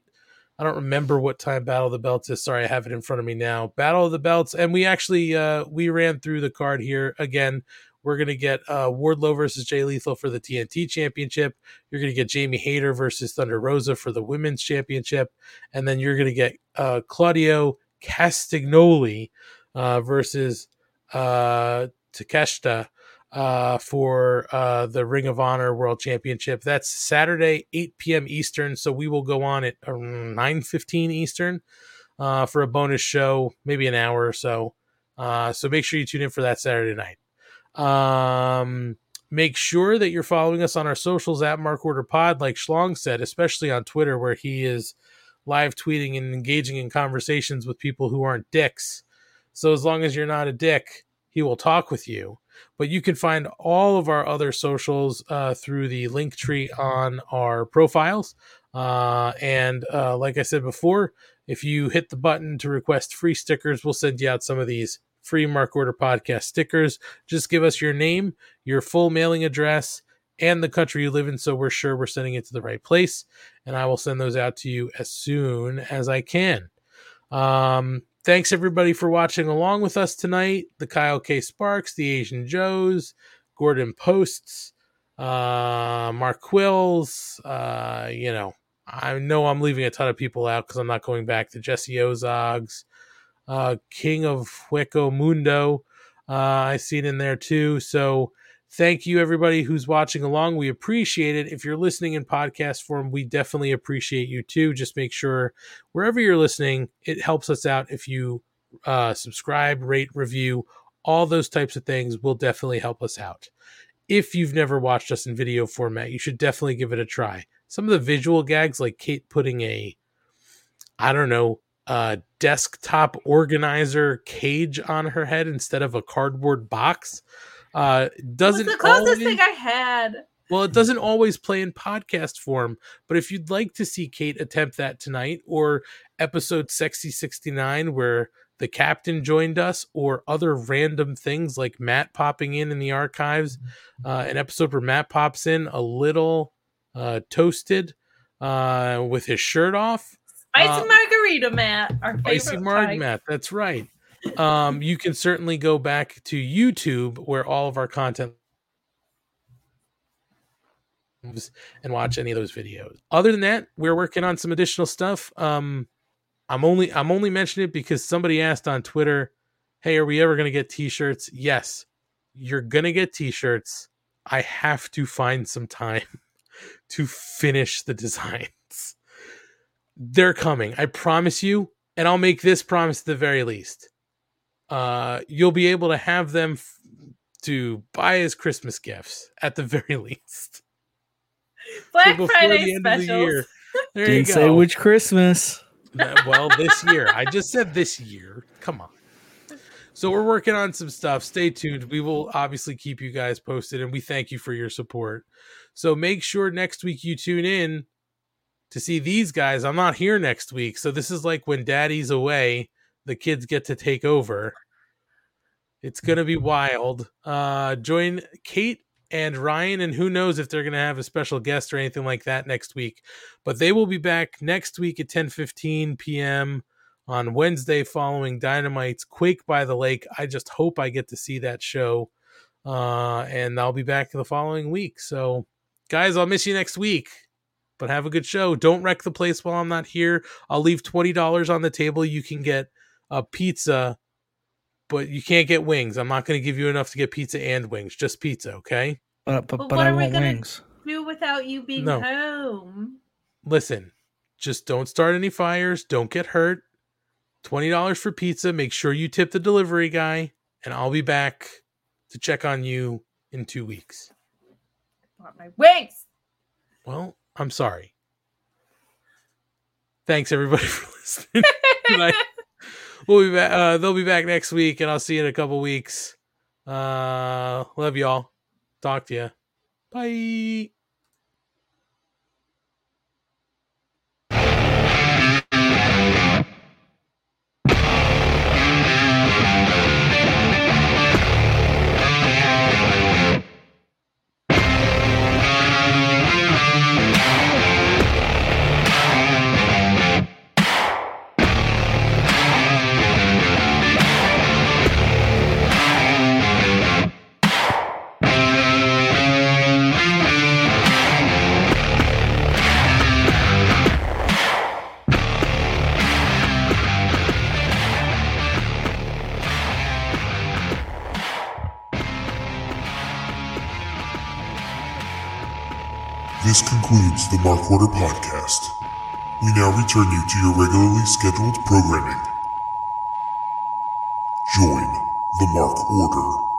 I don't remember what time Battle of the Belts is. Sorry, I have it in front of me now. Battle of the Belts, and we actually uh we ran through the card here again. We're gonna get uh Wardlow versus Jay Lethal for the TNT Championship. You're gonna get Jamie Hayter versus Thunder Rosa for the Women's Championship, and then you're gonna get uh Claudio Castagnoli uh versus uh Takeshita uh, for uh, the Ring of Honor World Championship. That's Saturday, 8 p.m. Eastern. So we will go on at 9:15 Eastern uh, for a bonus show, maybe an hour or so. Uh, so make sure you tune in for that Saturday night. Um, make sure that you're following us on our socials at Mark Order Pod, like Schlong said, especially on Twitter, where he is live tweeting and engaging in conversations with people who aren't dicks. So as long as you're not a dick, he will talk with you. But you can find all of our other socials uh, through the link tree on our profiles. Uh, and uh, like I said before, if you hit the button to request free stickers, we'll send you out some of these free Mark Order podcast stickers. Just give us your name, your full mailing address, and the country you live in so we're sure we're sending it to the right place. And I will send those out to you as soon as I can. Um, thanks everybody for watching along with us tonight. The Kyle K. Sparks, the Asian Joes, Gordon Posts, uh, Mark Quills, uh, you know, I know I'm leaving a ton of people out because I'm not going back to Jesse Ozogs, uh, King of Hueco Mundo. Uh, I see it in there too. So thank you everybody who's watching along. We appreciate it. If you're listening in podcast form, we definitely appreciate you too. Just make sure wherever you're listening, it helps us out if you uh, subscribe, rate, review, all those types of things will definitely help us out. If you've never watched us in video format, you should definitely give it a try. Some of the visual gags, like Kate putting a, I don't know, a desktop organizer cage on her head instead of a cardboard box, uh, doesn't the closest always- thing I had. well, it doesn't always play in podcast form, but if you'd like to see Kate attempt that tonight, or episode Sexy 69, where the captain joined us, or other random things like Matt popping in in the archives, uh, an episode where Matt pops in a little uh, toasted uh, with his shirt off. Spicy Uh, margarita, Matt. Our favorite Spicy Marg. Matt, that's right. Um, you can certainly go back to YouTube where all of our content and watch any of those videos. Other than that, we're working on some additional stuff. Um, I'm only I'm only mentioning it because somebody asked on Twitter, "Hey, are we ever going to get T-shirts?" Yes, you're going to get T-shirts. I have to find some time to finish the designs. They're coming. I promise you, and I'll make this promise at the very least. Uh, you'll be able to have them f- to buy as Christmas gifts at the very least. Black before Friday the end of the specials. year. There Didn't you say which Christmas. Well, this year. I just said this year. Come on. So we're working on some stuff. Stay tuned. We will obviously keep you guys posted and we thank you for your support. So make sure next week you tune in to see these guys. I'm not here next week. So this is like when daddy's away, the kids get to take over. It's going to be wild. Uh join Kate and Ryan and who knows if they're going to have a special guest or anything like that next week. But they will be back next week at 10:15 p.m. on Wednesday following Dynamite's Quake by the Lake. I just hope I get to see that show. Uh and I'll be back the following week. So guys, I'll miss you next week. But have a good show. Don't wreck the place while I'm not here. I'll leave $20 on the table. You can get a pizza but you can't get wings. I'm not going to give you enough to get pizza and wings, just pizza, okay? But but, But but what I are we want gonna wings. do without you being No. home? Listen, just don't start any fires, don't get hurt. $20 for pizza. Make sure you tip the delivery guy, and I'll be back to check on you in 2 weeks. Want my wings. Well, I'm sorry. Thanks everybody for listening. tonight. we'll be back uh, they'll be back next week and I'll see you in a couple weeks. Uh love y'all. Talk to you. Bye. Concludes the Mark Order podcast. We now return you to your regularly scheduled programming. Join the Mark Order.